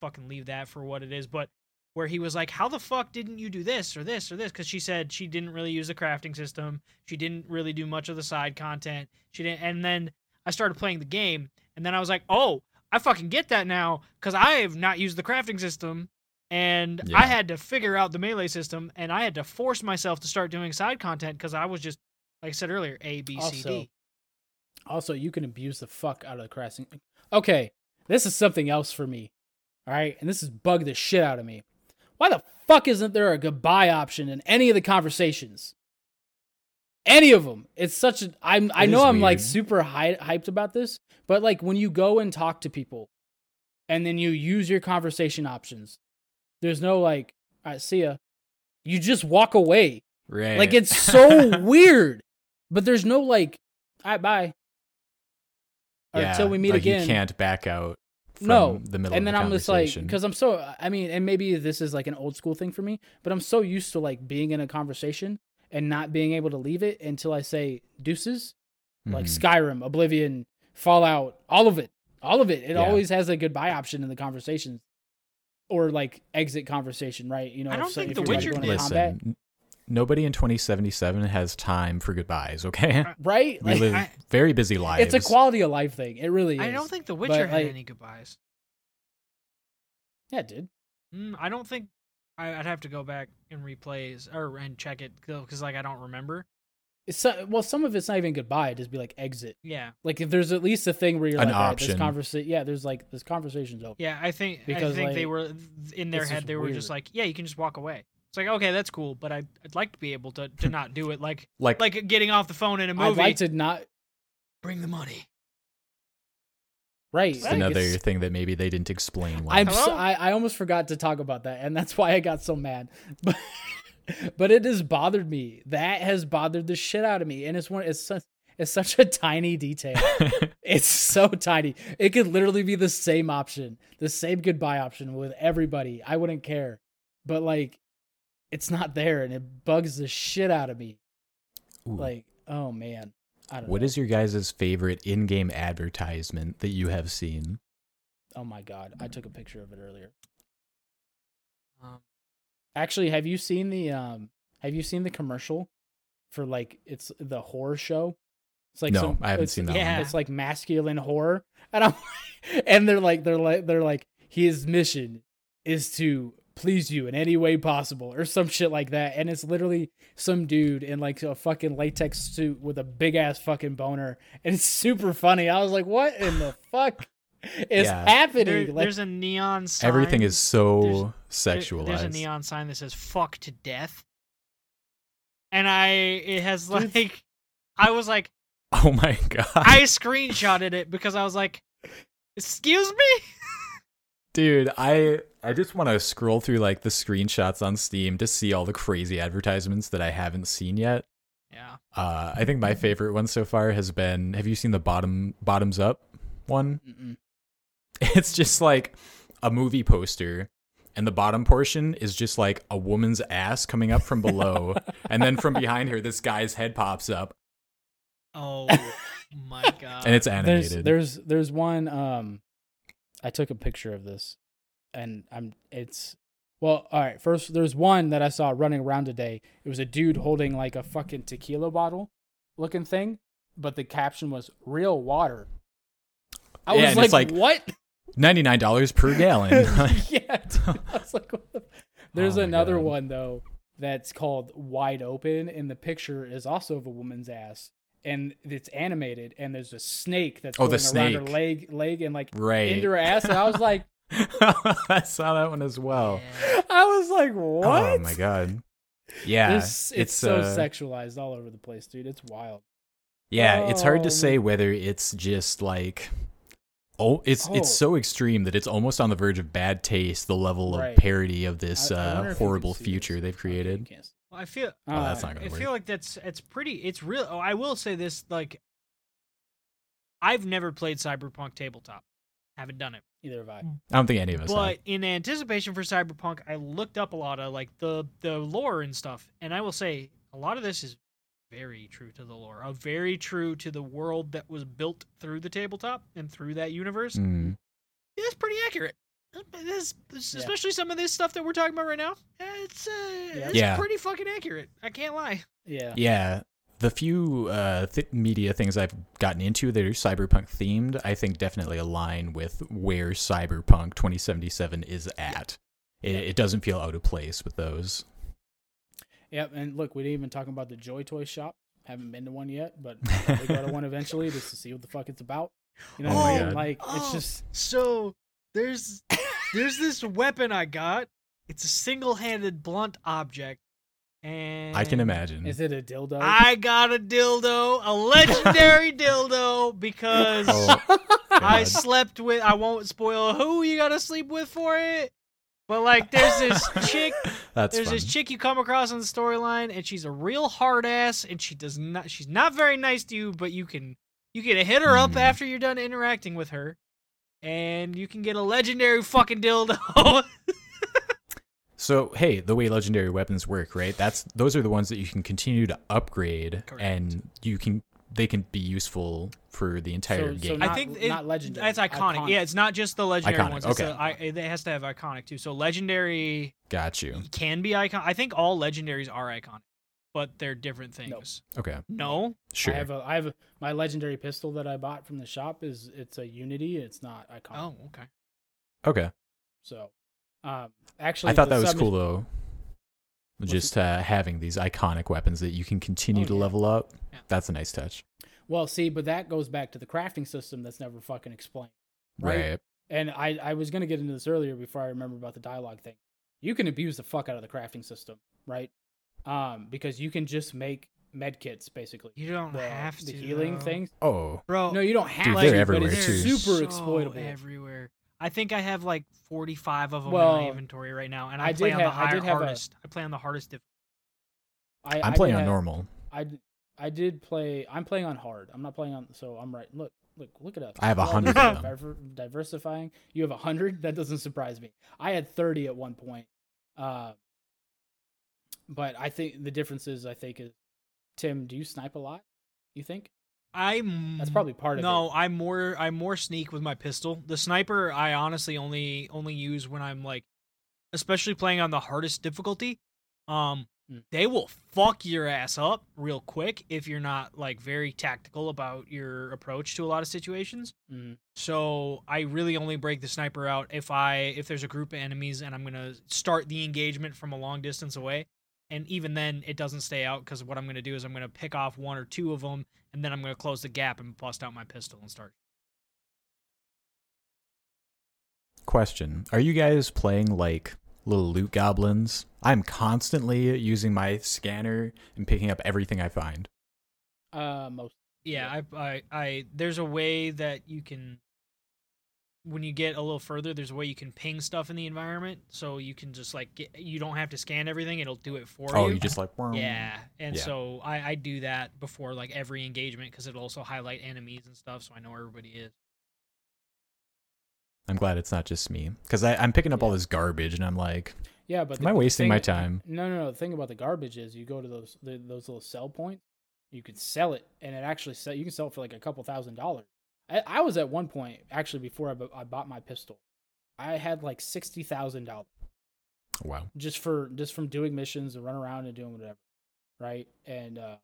fucking leave that for what it is, but where he was like, "How the fuck didn't you do this or this or this?" Because she said she didn't really use the crafting system. She didn't really do much of the side content. She didn't. And then I started playing the game, and then I was like, "Oh, I fucking get that now," because I have not used the crafting system. And Yeah. I had to figure out the melee system, and I had to force myself to start doing side content because I was just, like I said earlier, A, B, C, D. Also, Also, you can abuse the fuck out of the crafting. Okay, this is something else for me. All right, and this has bugged the shit out of me. Why the fuck isn't there a goodbye option in any of the conversations? Any of them. It's such a. I'm. I know I'm like super hy- hyped about this, but like when you go and talk to people, and then you use your conversation options, there's no like, all right, see ya. You just walk away. Right. Like it's [LAUGHS] so weird. But there's no like, all right, bye. Yeah, until we meet like again. You can't back out. From no. the middle. and of then the I'm just like, because I'm so, I mean, and maybe this is like an old school thing for me, but I'm so used to like being in a conversation and not being able to leave it until I say deuces, like Mhm. Skyrim, Oblivion, Fallout, all of it, all of it. It Yeah. always has a goodbye option in the conversations. Or like exit conversation, right? You know, I don't if, so- think if The you're like, Witcher going to did. Listen, combat, n- nobody in 2077 has time for goodbyes. Okay, [LAUGHS] right? we Like, live I- very busy lives. it's a quality of life thing. It really is. I don't think The Witcher had like- any goodbyes. Yeah, it did. Mm, I don't think I, I'd have to go back and replays or and check it because like I don't remember. It's so, well, some of it's not even goodbye. It'd just be like exit. Yeah, Like if there's at least a thing where you're An like, all right, this option. conversation. Yeah, there's like this conversation's over. yeah. I think I Because, think they were in their head. They were just like, yeah, you can just walk away. It's like okay, that's cool, but I'd, I'd like to be able to to [LAUGHS] not do it like like, like getting off the phone in a I'd movie. like to not. bring the money. Right. it's like, another it's- thing that maybe they didn't explain. Well. I'm so, I, I almost forgot to talk about that, and that's why I got so mad. [LAUGHS] But but it has bothered me. That has bothered the shit out of me, and it's one. It's such, it's such a tiny detail. [LAUGHS] It's so tiny. It could literally be the same option, the same goodbye option with everybody. I wouldn't care. But like it's not there and it bugs the shit out of me. Ooh. Like, oh man. I don't what know. is your guys' favorite in-game advertisement that you have seen? Oh my god. I took a picture of it earlier. Um, Actually, have you seen the um have you seen the commercial for like it's the horror show? It's like no, some, I haven't it's- seen that yeah. one. It's like masculine horror, and I'm [LAUGHS] and they're like they're like they're like his mission is to please you in any way possible or some shit like that, and it's literally some dude in like a fucking latex suit with a big ass fucking boner, and it's super funny. I was like, what in the [SIGHS] fuck is Yeah. happening? there- like, there's a neon sign. Everything is so There- sexualized. There's a neon sign that says "fuck to death," and I it has like I was like Oh my [LAUGHS] god, I screenshotted it because I was like, "Excuse me." [LAUGHS] dude! I I just want to scroll through like the screenshots on Steam to see all the crazy advertisements that I haven't seen yet. Yeah. Uh, I think my favorite one so far has been. Have you seen the bottom bottoms up one? Mm-mm. [LAUGHS] It's just like a movie poster, and the bottom portion is just like a woman's ass coming up from below, and then from behind her, this guy's head pops up, Oh [LAUGHS] my god. and it's there's animated. there's there's one um I took a picture of this and I'm it's well all right first there's one that I saw running around today it was a dude holding like a fucking tequila bottle looking thing but the caption was real water I Yeah, was like, like- what Ninety nine dollars per [LAUGHS] gallon. yeah dude. [LAUGHS] I was like what the... Oh there's Oh another God. one though that's called wide open and the picture is also of a woman's ass and it's animated and there's a snake that's Oh, the going around her snake. leg leg and like right. into her ass and I was like [LAUGHS] I saw that one as well. I was like what Oh my god. Yeah, it's, it's, so uh, sexualized all over the place dude it's wild Yeah, it's hard Oh, to say whether it's just like oh it's Oh. it's so extreme that it's almost on the verge of bad taste the level Right. of parody of this I- I uh, if you can horrible future this. they've created. Can't see. Well, I feel Oh, that's Uh, not gonna work. feel like that's it's pretty it's real. Oh, I will say this like I've never played Cyberpunk tabletop. Haven't done it. Either have I. I don't think any of us But have. in anticipation for Cyberpunk, I looked up a lot of like the the lore and stuff, and I will say a lot of this is very true to the lore, uh, very true to the world that was built through the tabletop and through that universe. Mm. It's pretty accurate. This, this- Yeah. especially some of this stuff that we're talking about right now. It's uh, Yeah. it's Yeah. pretty fucking accurate. I can't lie. Yeah. Yeah, the few uh, th- media things I've gotten into that are cyberpunk themed, I think definitely align with where Cyberpunk 2077 is at. It, it doesn't feel out of place with those. Yep. And look, we didn't even talk about the Joy Toy shop. Haven't been to one yet, but [LAUGHS] I'll probably go to one eventually just to see what the fuck it's about. You know Oh what my I mean? God. Like Oh. it's just So there's there's this weapon I got. It's a single-handed blunt object, and I can imagine. is it a dildo? I got a dildo, a legendary [LAUGHS] dildo, because Oh, I slept with. I won't spoil who you gotta sleep with for it, but like, there's this [LAUGHS] chick. That's There's fun. this chick you come across in the storyline, and she's a real hard ass, and she does not. She's not very nice to you, but you can you can hit her up Hmm. after you're done interacting with her, and you can get a legendary fucking dildo. [LAUGHS] So hey, the way legendary weapons work, right? That's those are the ones that you can continue to upgrade, Correct. and you can they can be useful for the entire So- so game. not- I think it, not legendary, That's iconic. iconic. Yeah, it's not just the legendary Iconic, ones. It's okay. a- I- it has to have iconic too. So legendary Got you. can be icon. I think all legendaries are iconic, but they're different No. things. Okay, No, sure. I have a I have a, my legendary pistol that I bought from the shop is it's a Unity. It's not iconic. Oh, okay. okay, So, um, actually, I thought that was submission- cool though. Just uh, having these iconic weapons that you can continue Oh, to yeah. level up. Yeah. That's a nice touch. Well, see, but that goes back to the crafting system that's never fucking explained. Right. Right. And I, I was gonna get into this earlier before I remember about the dialogue thing. You can abuse the fuck out of the crafting system, right? Um, because you can just make med kits basically. You don't The, have the to healing though. things. Oh, bro. No, you don't have Dude, to. they're but everywhere, it's too. super so exploitable. everywhere. I think I have like 45 of them in my inventory right now, and I, I play did on have- the higher, did have a- hardest. I play on the hardest difficulty. I, I'm I playing on have- normal. I did play. I'm playing on hard. I'm not playing on. So I'm right. Look, look, look it up. I have a hundred of are diver- diversifying. You have a hundred. That doesn't surprise me. I had thirty at one point. Uh, but I think the difference is, I think is, Tim, do you snipe a lot? You think I'm that's probably part of no. it. No, I'm more. I'm more sneak with my pistol. The sniper, I honestly only only use when I'm like, especially playing on the hardest difficulty. Um, Mm. they will fuck your ass up real quick if you're not like very tactical about your approach to a lot of situations. Mhm. So I really only break the sniper out if I if there's a group of enemies and I'm gonna start the engagement from a long distance away. And even then, it doesn't stay out because what I'm gonna do is I'm gonna pick off one or two of them, and then I'm gonna close the gap and bust out my pistol and start. Question: Are you guys playing like little loot goblins? I'm constantly using my scanner and picking up everything I find. Uh, most. Yeah, I, I, I, there's a way that you can, when you get a little further, there's a way you can ping stuff in the environment, so you can just like get, you don't have to scan everything; it'll do it for Oh, you. Oh, you just like Yeah, and Yeah. so I, I do that before like every engagement because it'll also highlight enemies and stuff, so I know where everybody is. I'm glad it's not just me because I'm picking up all this garbage and I'm like, Yeah, but Am the I wasting my time? No, no, no. The thing about the garbage is you go to those the, those little sell points, you can sell it, and it actually sell. You can sell it for like a couple thousand dollars. I, I was at one point actually before I, bu- I bought my pistol, I had like sixty thousand dollars wow. just for just from doing missions and run around and doing whatever, right? And uh,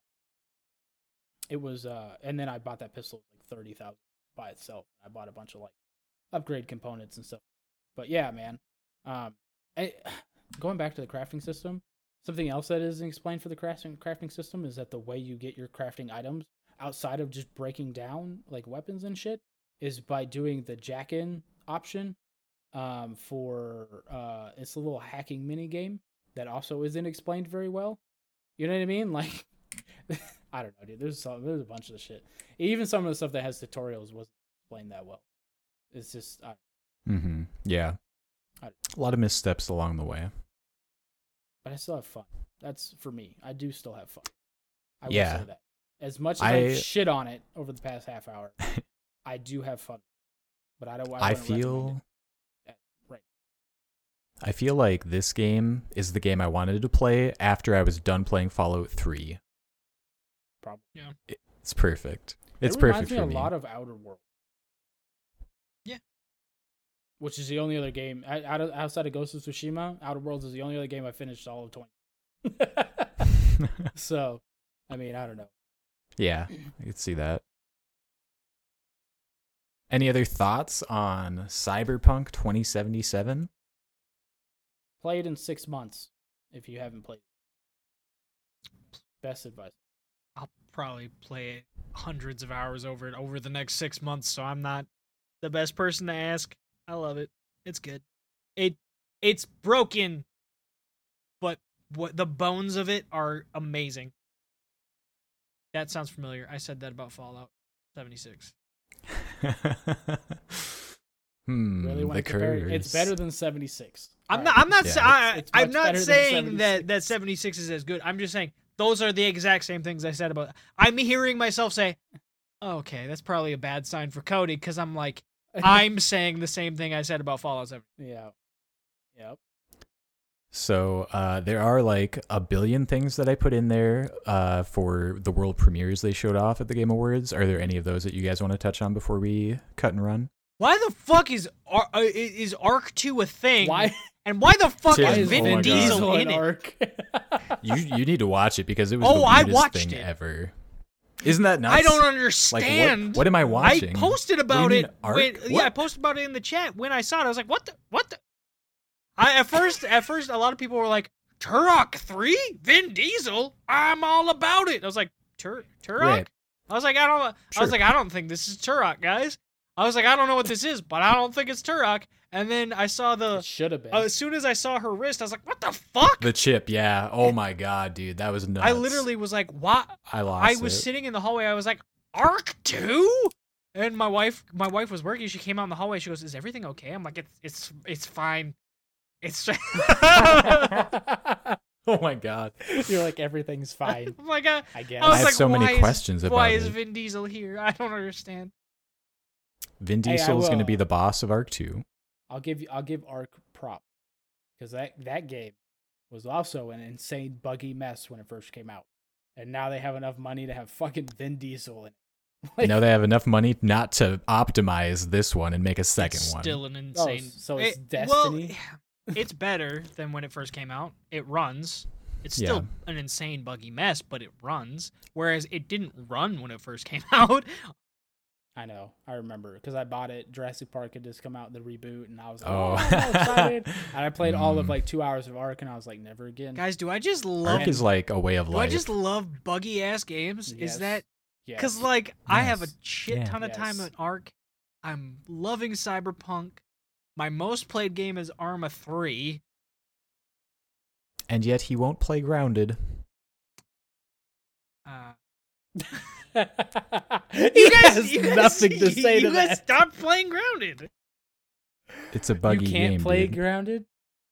it was uh, and then I bought that pistol like thirty thousand by itself. I bought a bunch of like upgrade components and stuff. But yeah, man. Um, I, [SIGHS] going back to the crafting system, something else that isn't explained for the crafting crafting system is that the way you get your crafting items outside of just breaking down like weapons and shit is by doing the jack in option um, for uh, it's a little hacking mini game that also isn't explained very well. You know what I mean? [LAUGHS] Like [LAUGHS] I don't know, dude. There's some, there's a bunch of the shit. Even some of the stuff that has tutorials wasn't explained that well. It's just I, Mm-hmm. Yeah. A lot of missteps along the way. but I still have fun. That's for me. I do still have fun. I will Yeah. say that. As much as I, I- shit on it over the past half hour, [LAUGHS] I do have fun. But I don't. I, I wouldn't recommend feel it. right. I feel like this game is the game I wanted to play after I was done playing Fallout 3. Probably. It's perfect. It's it reminds perfect me for a lot of Outer World. Yeah. Which is the only other game out of, outside of Ghost of Tsushima. Outer Worlds is the only other game I finished all of twenty. [LAUGHS] [LAUGHS] so, I mean, I don't know. Yeah, I could see that. Any other thoughts on Cyberpunk 2077? Play it in six months if you haven't played. it. Best advice. I'll probably play it hundreds of hours over it over the next six months, so I'm not the best person to ask. I love it. It's good. It it's broken, but what the bones of it are amazing. That sounds familiar. I said that about Fallout 76. [LAUGHS] hmm. Really the to compare? It's better than seventy six. I'm not. I'm not. Yeah. sa- I, It's- it's I'm not saying that 76. that 76 is as good. I'm just saying those are the exact same things I said about. I'm hearing myself say, "Okay, that's probably a bad sign for Cody," because I'm like, [LAUGHS] I'm saying the same thing I said about Fallout 7. yeah. Yep. So uh, there are like a billion things that I put in there uh, for the world premieres they showed off at the Game Awards. Are there any of those that you guys want to touch on before we cut and run? Why the fuck is Ar- uh, is Ark 2 a thing? Why? And why the fuck Tim, is is oh Vin God. Diesel in an it? arc? You you need to watch it because it was Oh, the I weirdest watched thing it. ever. Isn't that nuts? I don't Like understand. what? What am I watching? I posted about do you mean, it. Ark? When, yeah, I posted about it in the chat when I saw it. I was like, "What the? What the?" I at first, at first, a lot of people were like, "Turok three, Vin Diesel. I'm all about it." I was like, "Tur Turok." Right. I was like, "I don't." I was like, "I don't think this is Turok, guys." I was like, "I don't know what this is, but I don't think it's Turok." And then I saw the. should have been. Uh, as soon as I saw her wrist, I was like, "What the fuck?" The chip, yeah. Oh my god, dude, that was nuts. I literally was like, "What?" I lost. I was it. sitting in the hallway. I was like, Ark two, and my wife, my wife was working. She came out in the hallway. She goes, "Is everything okay?" I'm like, "It's, it's, it's fine. It's." just... [LAUGHS] [LAUGHS] Oh my god. You're like everything's [LAUGHS] fine. I'm like, uh, I guess. I was have like, so many is- questions about Why is it. Vin Diesel here? I don't understand. Vin Hey, Diesel is going to be the boss of Ark 2. I'll give you. I'll give Ark prop because that that game was also an insane buggy mess when it first came out, and now they have enough money to have fucking Vin Diesel in it. Like, now they have enough money not to optimize this one and make a second it's one. Still an Oh, insane. so it's It- well, Destiny? It's better than when it first came out. It runs. It's Yeah. still an insane buggy mess, but it runs. Whereas it didn't run when it first [LAUGHS] came out. I know. I remember because I bought it. Jurassic Park had just come out the reboot, and I was like, Oh. "Oh, I'm excited!" [LAUGHS] and I played all of Mm. like two hours of Ark, and I was like, "Never again." Guys, do I just love? Ark is like a way of do life. I just love buggy ass games? Yes. Is that Yes. Because like I have a Yes. shit Yeah. ton of time Yes. at Ark. I'm loving Cyberpunk. My most played game is Arma 3. And yet he won't play grounded. Uh, [LAUGHS] he has nothing to [LAUGHS] say you to guys that. stop playing Grounded. It's a buggy game. you can't game. play dude. Grounded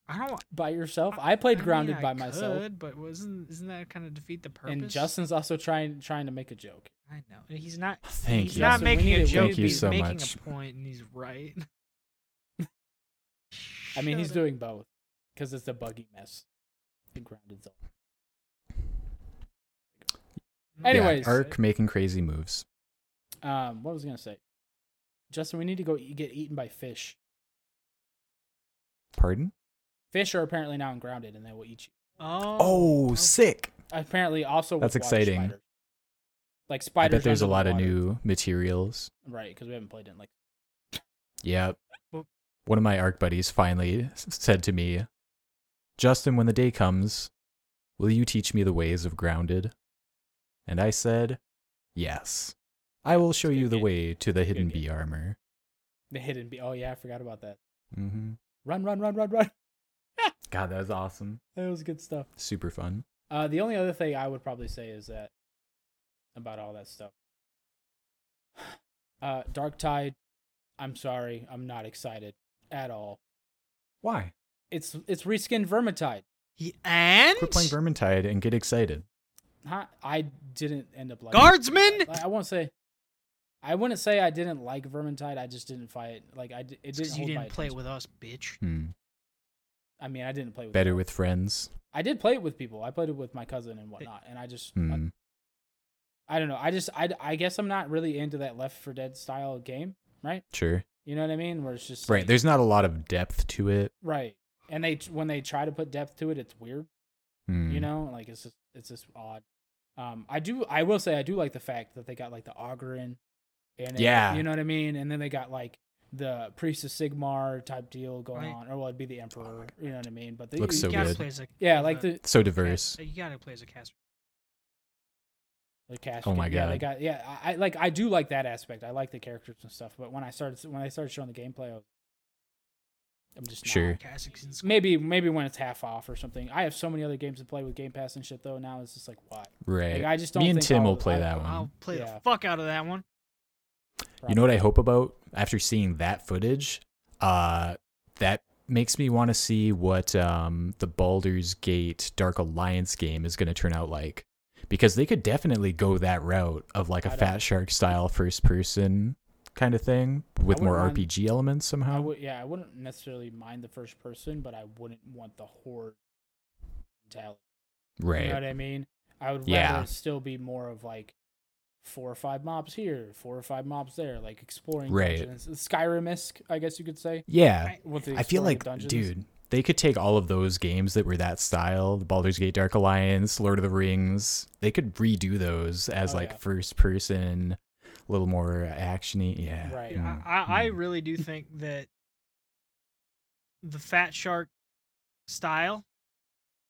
I don't. by yourself. I played I mean, Grounded I by myself, could, but wasn't isn't that kind of defeat the purpose? and Justin's also trying trying to make a joke. I know he's not. Thank he's you. not Justin, making a joke. Thank you he's so making much. a point, and he's right. [LAUGHS] I mean, he's up. doing both because it's a buggy mess. in Grounded Zone. Yeah, Anyways. Ark making crazy moves. Um, what was I gonna say? Justin, we need to go e- get eaten by fish. Pardon? Fish are apparently now in grounded, and they will eat you. Oh, Oh, sick. Apparently, also with That's water exciting. spiders. Like I spiders. bet there's a under the lot of new materials. right because we haven't played it in like Yep. One of my ARK buddies finally said to me, Justin, when the day comes, will you teach me the ways of grounded? And I said, yes. I will show you the way to the hidden bee armor. the hidden. Be- oh yeah, I forgot about that. Mm-hmm. Run, run, run, run, run. [LAUGHS] God, that was awesome. That was good stuff. Super fun. Uh, the only other thing I would probably say is that about all that stuff. [SIGHS] Uh, Darktide, I'm sorry, I'm not excited at all. Why? It's it's reskinned Vermintide. He- and Quit playing Vermintide and get excited. Huh? I didn't end up liking. Guardsman. Like, I won't say. I wouldn't say I didn't like Vermintide. I just didn't fight. Like I, it didn't. Because you didn't play it attention. with us, bitch. Hmm. I mean, I didn't play with Better people. with friends. I did play it with people. I played it with my cousin and whatnot, and I just, Hmm. I, I don't know. I just, I, I guess I'm not really into that Left 4 Dead style game, right? Sure. You know what I mean? Where it's just Right. like- There's not a lot of depth to it. right, and they when they try to put depth to it, it's weird. Hmm. You know, like it's just, it's just odd. Um, I do, I will say, I do like the fact that they got like the auger in, and Yeah. you know what I mean, and then they got like the priest of Sigmar type deal going Right. on, or well, it'd be the emperor. You know what I mean? But they, Looks you so gotta good. play as a yeah, like a the So diverse. You gotta play as a caster. The cast. Oh my yeah, God. got yeah. I, I like. I do like that aspect. I like the characters and stuff. But when I started when I started showing the gameplay, I was, I'm just Sure. Kazakhstan's Maybe maybe when it's half off or something. I have so many other games to play with Game Pass and shit though. Now it's just like what? Right. Like, I just don't. Me and think Tim I'll- will play I- that one. I'll play Yeah. the fuck out of that one. You know what I hope about after seeing that footage? Uh, that makes me want to see what um, the Baldur's Gate Dark Alliance game is going to turn out like. Because they could definitely go that route of like a I Fatshark style first person kind of thing with more mind- RPG elements I somehow. would yeah. I wouldn't necessarily mind the first person, but I wouldn't want the horde mentality. right. You know what I mean? I would rather Yeah. it still be more of like four or five mobs here, four or five mobs there, like exploring Right. dungeons. Skyrim esque, I guess you could say. yeah. I feel like, dungeons. dude, they could take all of those games that were that style, the Baldur's Gate Dark Alliance, Lord of the Rings. They could redo those as Oh, like yeah. first person, a little more actiony. Yeah. Right. Yeah, Mm, I, I really do think that the Fatshark style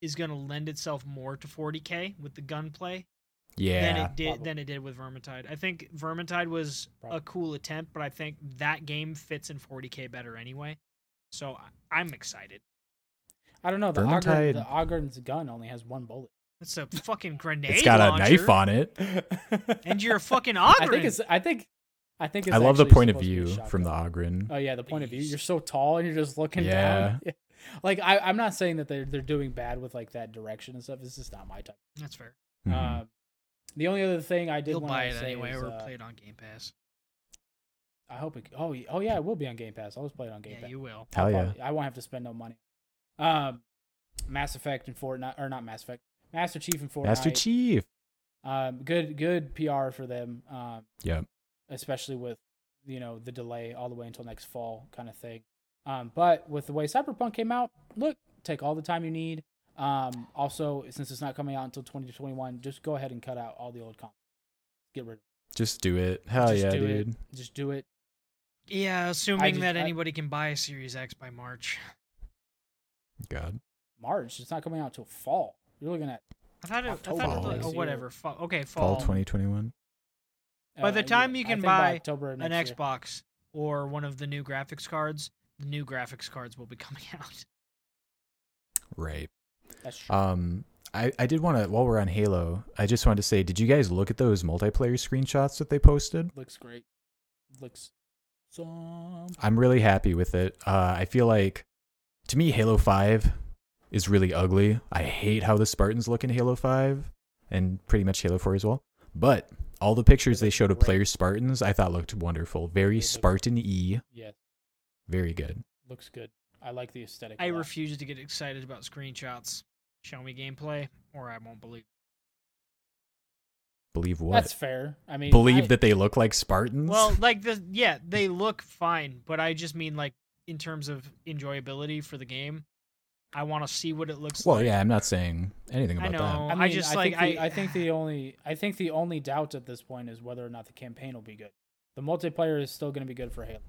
is going to lend itself more to 40k with the gunplay Yeah. than Yeah. it did Probably. than it did with Vermintide. I think Vermintide was Probably. a cool attempt, but I think that game fits in 40k better anyway. So I- I'm excited. I don't know. The Ogre, Vermintide- the Ogryn's gun only has one bullet. It's a fucking [LAUGHS] grenade. It's got a knife on it. and you're a [LAUGHS] fucking I think it's. I think. I think. It's I love the point of supposed to be a view from the shotgun. Oh yeah, the point of view. You're so tall and you're just looking down. [LAUGHS] Like I, I'm not saying that they're they're doing bad with like that direction and stuff. It's just not my type. That's fair. Mhm. Um, the only other thing I did You'll want buy to it say anyway is, or uh, play it on Game Pass. I hope it. Oh, oh yeah, it will be on Game Pass. I'll just play it on Game Yeah, Pass. you will. I'll Hell yeah. probably- I won't have to spend no money. Um, Mass Effect and Fortnite, or not Mass Effect, Master Chief and Fortnite. Master Chief. Um, good, good PR for them. Um, Yep. especially with you know the delay all the way until next fall kind of thing. Um, but with the way Cyberpunk came out, look, take all the time you need. Um, also, since it's not coming out until 2021, just go ahead and cut out all the old content. Get rid of it. Just do it. Hell Just yeah, do dude. it. Just do it. Yeah, assuming just- that I- anybody can buy a Series X by March. God. March. It's not coming out till fall. You're looking at I thought it. I thought it, of oh, whatever. Fall. Okay, Fall fall. 2021. By the uh, time yeah, you can buy An year. Xbox or one of the new graphics cards. The new graphics cards will be [LAUGHS] coming out. Right. That's true. Um, I, I did want to, while we're on Halo, I just wanted to say, did you guys look at those multiplayer screenshots that they posted? Looks great. Looks some. I'm really happy with it. Uh, I feel like, to me, Halo 5 is really ugly. I hate how the Spartans look in Halo 5 and pretty much Halo 4 as well. But all the pictures They they look showed of great. player Spartans, I thought looked wonderful. Very Spartan E. Yes, Very good. looks good. I like the aesthetic. I refuse to get excited about screenshots. Show me gameplay, or I won't believe. Believe what? That's fair. I mean, Believe I- that they look like Spartans? Well, like the yeah, they look fine, but I just mean like in terms of enjoyability for the game. I want to see what it looks well, like. Well, yeah, I'm not saying anything I about know. that. I, I just, I like, think the, I- I think the only I think the only doubt at this point is whether or not the campaign will be good. The multiplayer is still going to be good for Halo.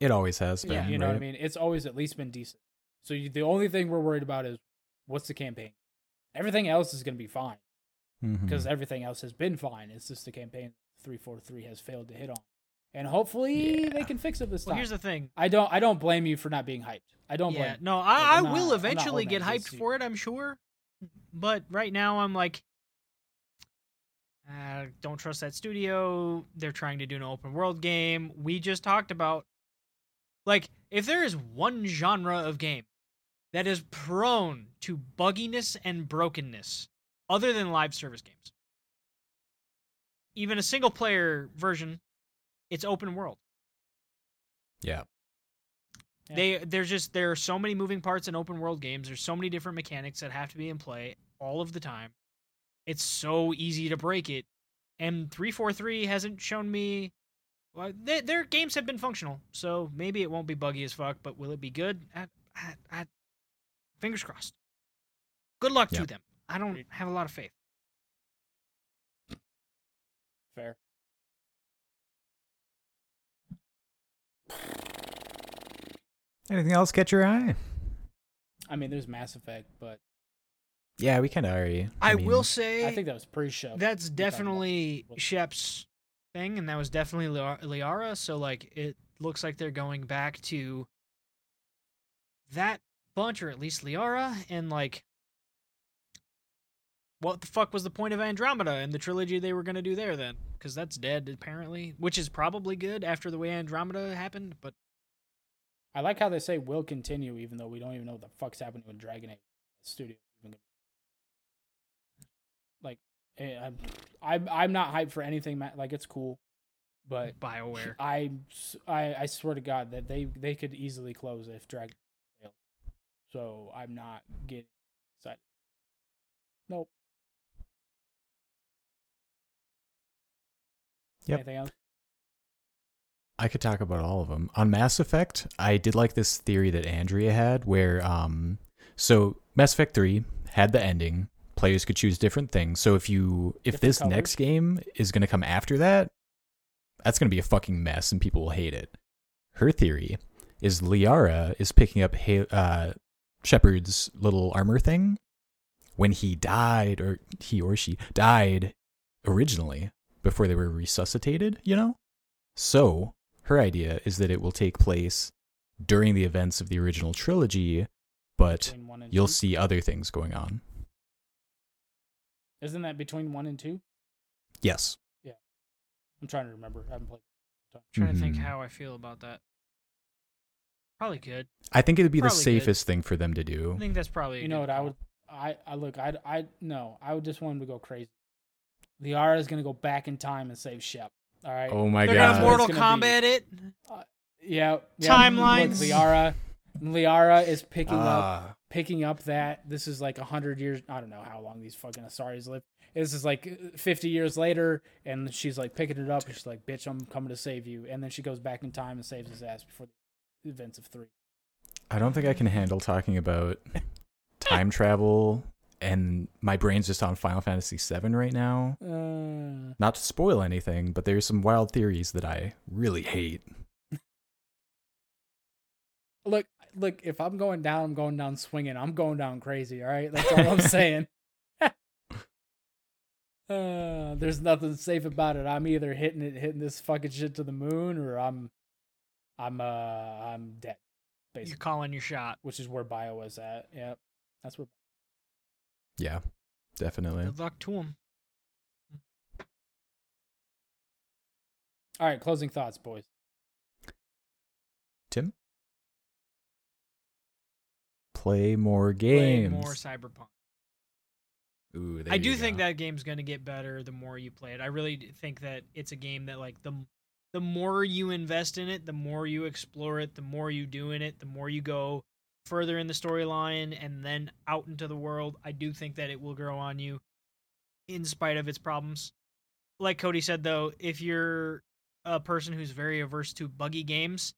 It always has been. Yeah, you know what I mean. It's always at least been decent. So you, the only thing we're worried about is what's the campaign. Everything else is going to be fine Because everything else has been fine. It's just the campaign three four three has failed to hit on, and hopefully they can fix it this Well, time. here's the thing. I don't I don't blame you for not being hyped. I don't Yeah, blame. no, I, I will not eventually get hyped you. for it. I'm sure, but right now I'm like, Uh, don't trust that studio. They're trying to do an open world game. We just talked about like if there is one genre of game that is prone to bugginess and brokenness other than live service games. Even a single player version, it's open world. Yeah. Yeah. They there's just there are so many moving parts in open world games. There's so many different mechanics that have to be in play all of the time. It's so easy to break it. And 343 hasn't shown me well, they, their games have been functional, so maybe it won't be buggy as fuck, but will it be good? I, I, I, fingers crossed. Good luck Yeah. to them. I don't have a lot of faith. Fair. Anything else catch your eye? I mean, there's Mass Effect, but Yeah, we kind of already. I, mean, will say I think that was pre-show. that's definitely Shep's thing, and that was definitely Liara- Liara. So like, it looks like they're going back to that bunch, or at least Liara, and like, what the fuck was the point of Andromeda and the trilogy they were gonna do there then? Because that's dead apparently, which is probably good after the way Andromeda happened. But I like how they say will continue, even though we don't even know what the fuck's happening with Dragon Age Studio. Like, eh, I'm, I'm, I'm not hyped for anything. Like, it's cool, but Bioware, I I swear to God that they, they could easily close if Dragon failed. So I'm not getting excited. Nope. Yep. Anything else? I could talk about all of them. On Mass Effect, I did like this theory that Andrea had where um so Mass Effect 3 had the ending. Players could choose different things. So if you if Different this colors. next game is going to come after that, that's going to be a fucking mess and people will hate it. Her theory is Liara is picking up ha- uh Shepard's little armor thing when he died or he or she died originally before they were resuscitated, you know? So, her idea is that it will take place during the events of the original trilogy, but Between one and you'll two? see other things going on. Isn't that between one and two? Yes. Yeah. I'm trying to remember. I haven't played. I'm trying to think Mhm. how I feel about that. Probably good. I think it would be the Probably good. safest thing for them to do. I think that's probably. a You know good what I would I I look I I no I would just want him to go crazy. Liara is gonna go back in time and save Shep. All right. Oh my They're god. gonna Mortal It's gonna be- Kombat it. Yeah. yeah Timelines. Look, Liara Liara is picking up Ah, picking up that this is like a hundred years. I don't know how long these fucking Asaris live. This is like fifty years later, and she's like picking it up. And she's like, "Bitch, I'm coming to save you." And then she goes back in time and saves his ass before the events of three. I don't think I can handle talking about time travel and my brain's just on Final Fantasy VII right now. Uh, Not to spoil anything, but there's some wild theories that I really hate. look, look. If I'm going down, I'm going down swinging. I'm going down crazy. All right, that's all I'm [LAUGHS] saying. [LAUGHS] Uh, there's nothing safe about it. I'm either hitting it, hitting this fucking shit to the moon, or I'm, I'm, uh, I'm dead, Basically. You're calling your shot. Which is where Bio was at. Yep, that's where. Yeah, definitely. Good luck to him. All right, closing thoughts, boys. Tim? Play more Play games. more Cyberpunk. Ooh, I do think that game's going to get better the more you play it. I really think that it's a game that like the the more you invest in it, the more you explore it, the more you do in it, the more you go further in the storyline and then out into the world. I do think that it will grow on you in spite of its problems. Like Cody said though, if you're a person who's very averse to buggy games,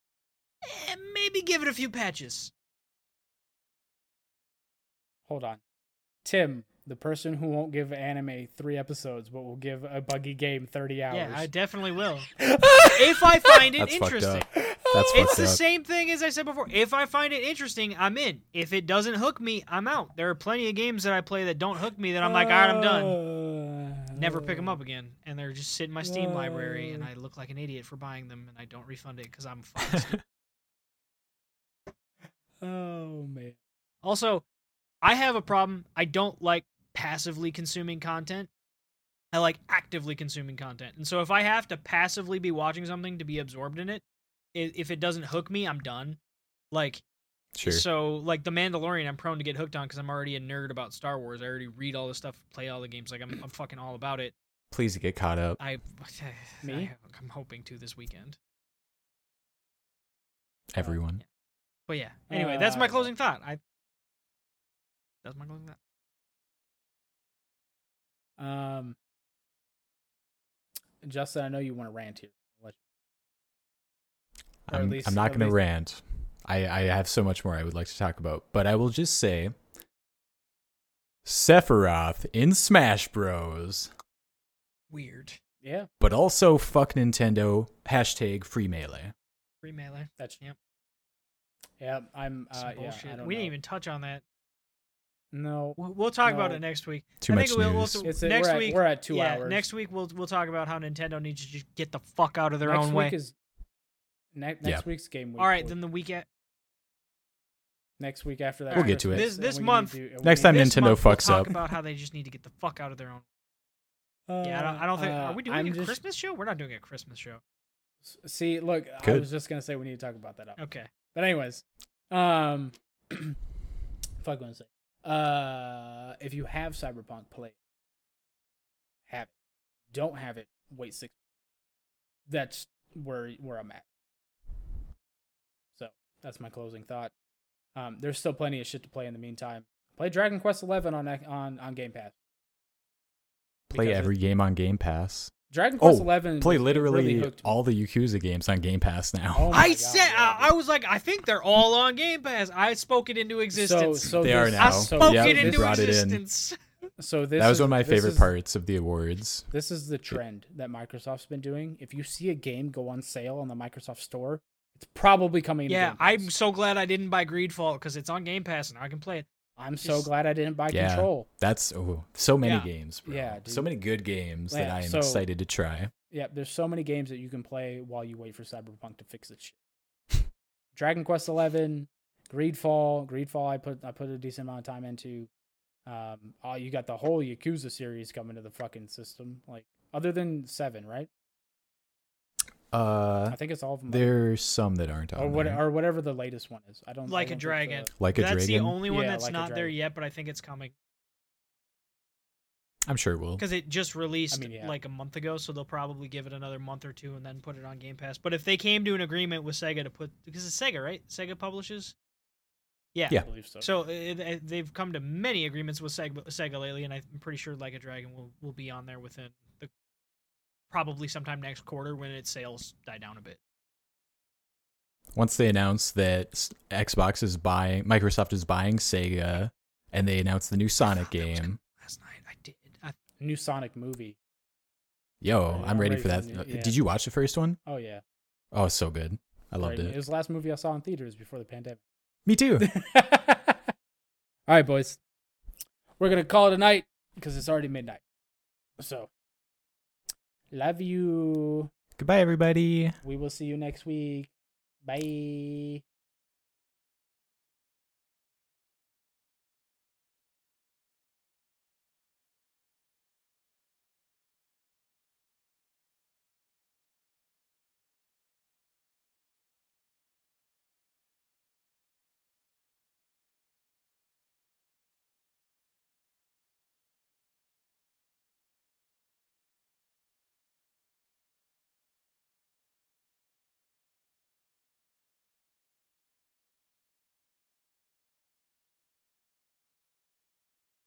eh, maybe give it a few patches. Hold on, Tim, the person who won't give anime three episodes, but will give a buggy game thirty hours. Yeah, I definitely will. [LAUGHS] if I find it That's fucked interesting. up. That's It's the up. same thing as I said before. If I find it interesting, I'm in. If it doesn't hook me, I'm out. There are plenty of games that I play that don't hook me that I'm like, all right, I'm done. done. Never pick them up again, and they're just sitting in my Steam library, and I uh. look like an idiot for buying them, and I don't refund it because I'm fucking [LAUGHS] [LAUGHS] Oh man. Also, I have a problem. I don't like passively consuming content. I like actively consuming content. And so if I have to passively be watching something to be absorbed in it, if it doesn't hook me, I'm done. Like Sure. so like The Mandalorian I'm prone to get hooked on cuz I'm already a nerd about Star Wars. I already read all the stuff, play all the games like I'm I'm fucking all about it. Please get caught up. I [SIGHS] Me? I, I'm hoping to this weekend. Everyone. But yeah. Anyway, that's my Uh, closing thought. I That's my closing thought. Um, Justin, I know you want to rant here. I'll let you- or at I'm, least- I'm not going to rant. I, I have so much more I would like to talk about, but I will just say Sephiroth in Smash Bros. Weird. Yeah, But also fuck Nintendo. Hashtag free melee. Free melee. that's Yep. Yeah, I'm. Some Uh, yeah, bullshit. I don't we know. didn't even touch on that. No, We'll, we'll talk about it next week. Too I much think we'll, we'll- news. it's next we're at, week. we're at two yeah, hours. next week we'll we'll talk about how Nintendo needs to just get the fuck out of their next own week way. is ne- next Yeah. week's game week. All right, boys. then the week at, next week after that. We'll is get to it. This- this month- to- we Next time Nintendo month we'll fucks talk up. about how they just need to get the fuck out of their own. Yeah, I don't, Uh, I don't think. uh, are we doing I'm a just- Christmas show? We're not doing a Christmas show. See, look, I Could. was just gonna say we need to talk about that. Up. Okay. But anyways, um, [CLEARS THROAT] fuck, gonna say, uh, if you have Cyberpunk, play, it. have it. Don't have it. Wait six. That's where where I'm at. So that's my closing thought. Um, there's still plenty of shit to play in the meantime. Play Dragon Quest Eleven on on on Game Pass. Play every game on Game Pass. Dragon Quest Oh, Eleven. Play was- it really literally all the Yakuza games on Game Pass now. Oh I God, said yeah, I, I was like, I think they're all on Game Pass. I spoke it into existence. so They are this- now. I So, spoke yeah, it they into brought it in. existence. [LAUGHS] so this that was is- one of my favorite is- parts of the awards. This is the trend that Microsoft's been doing. If you see a game go on sale on the Microsoft Store, it's probably coming. to Yeah, Game I'm so glad I didn't buy Greedfall because it's on Game Pass and I can play it. I'm so just- glad I didn't buy Yeah. Control. That's oh, so many Yeah. games, bro. Yeah, so many good games that I am so- excited to try. Yeah, there's so many games that you can play while you wait for Cyberpunk to fix its shit. Dragon Quest Eleven, Greedfall, Greedfall. I put I put a decent amount of time into. Um, oh, you got the whole Yakuza series coming to the fucking system. Like other than seven, right? Uh, I think it's all of them. there's some that aren't on or what, there. or whatever the latest one is. I don't Like a don't think Dragon. the- like a That's the only one Yeah, that's Like not there yet, but I think it's coming I'm sure it will. because it just released mean, yeah. like a month ago. So they'll probably give it another month or two and then put it on Game Pass. But if they came to an agreement with Sega to put because it's Sega, right? Sega publishes. Yeah. Yeah. I believe so. So it, it- they've come to many agreements with Sega, Sega lately, and I'm pretty sure Like a Dragon will, will be on there within the probably sometime next quarter when its sales die down a bit. Once they announce that Xbox is buying, Microsoft is buying Sega, and they announce the new Sonic thought that was game. Last night I did. I, New Sonic movie. Yo, Yeah, I'm I'm ready ready for for that. new- yeah. Did you watch the first one? Oh yeah, Oh, it's so good. I loved Right, it. It was the last movie I saw in theaters before the pandemic. Me too. [LAUGHS] All right, boys. We're gonna call it a night because it's already midnight. So, love you. Goodbye, everybody. We will see you next week. Bye.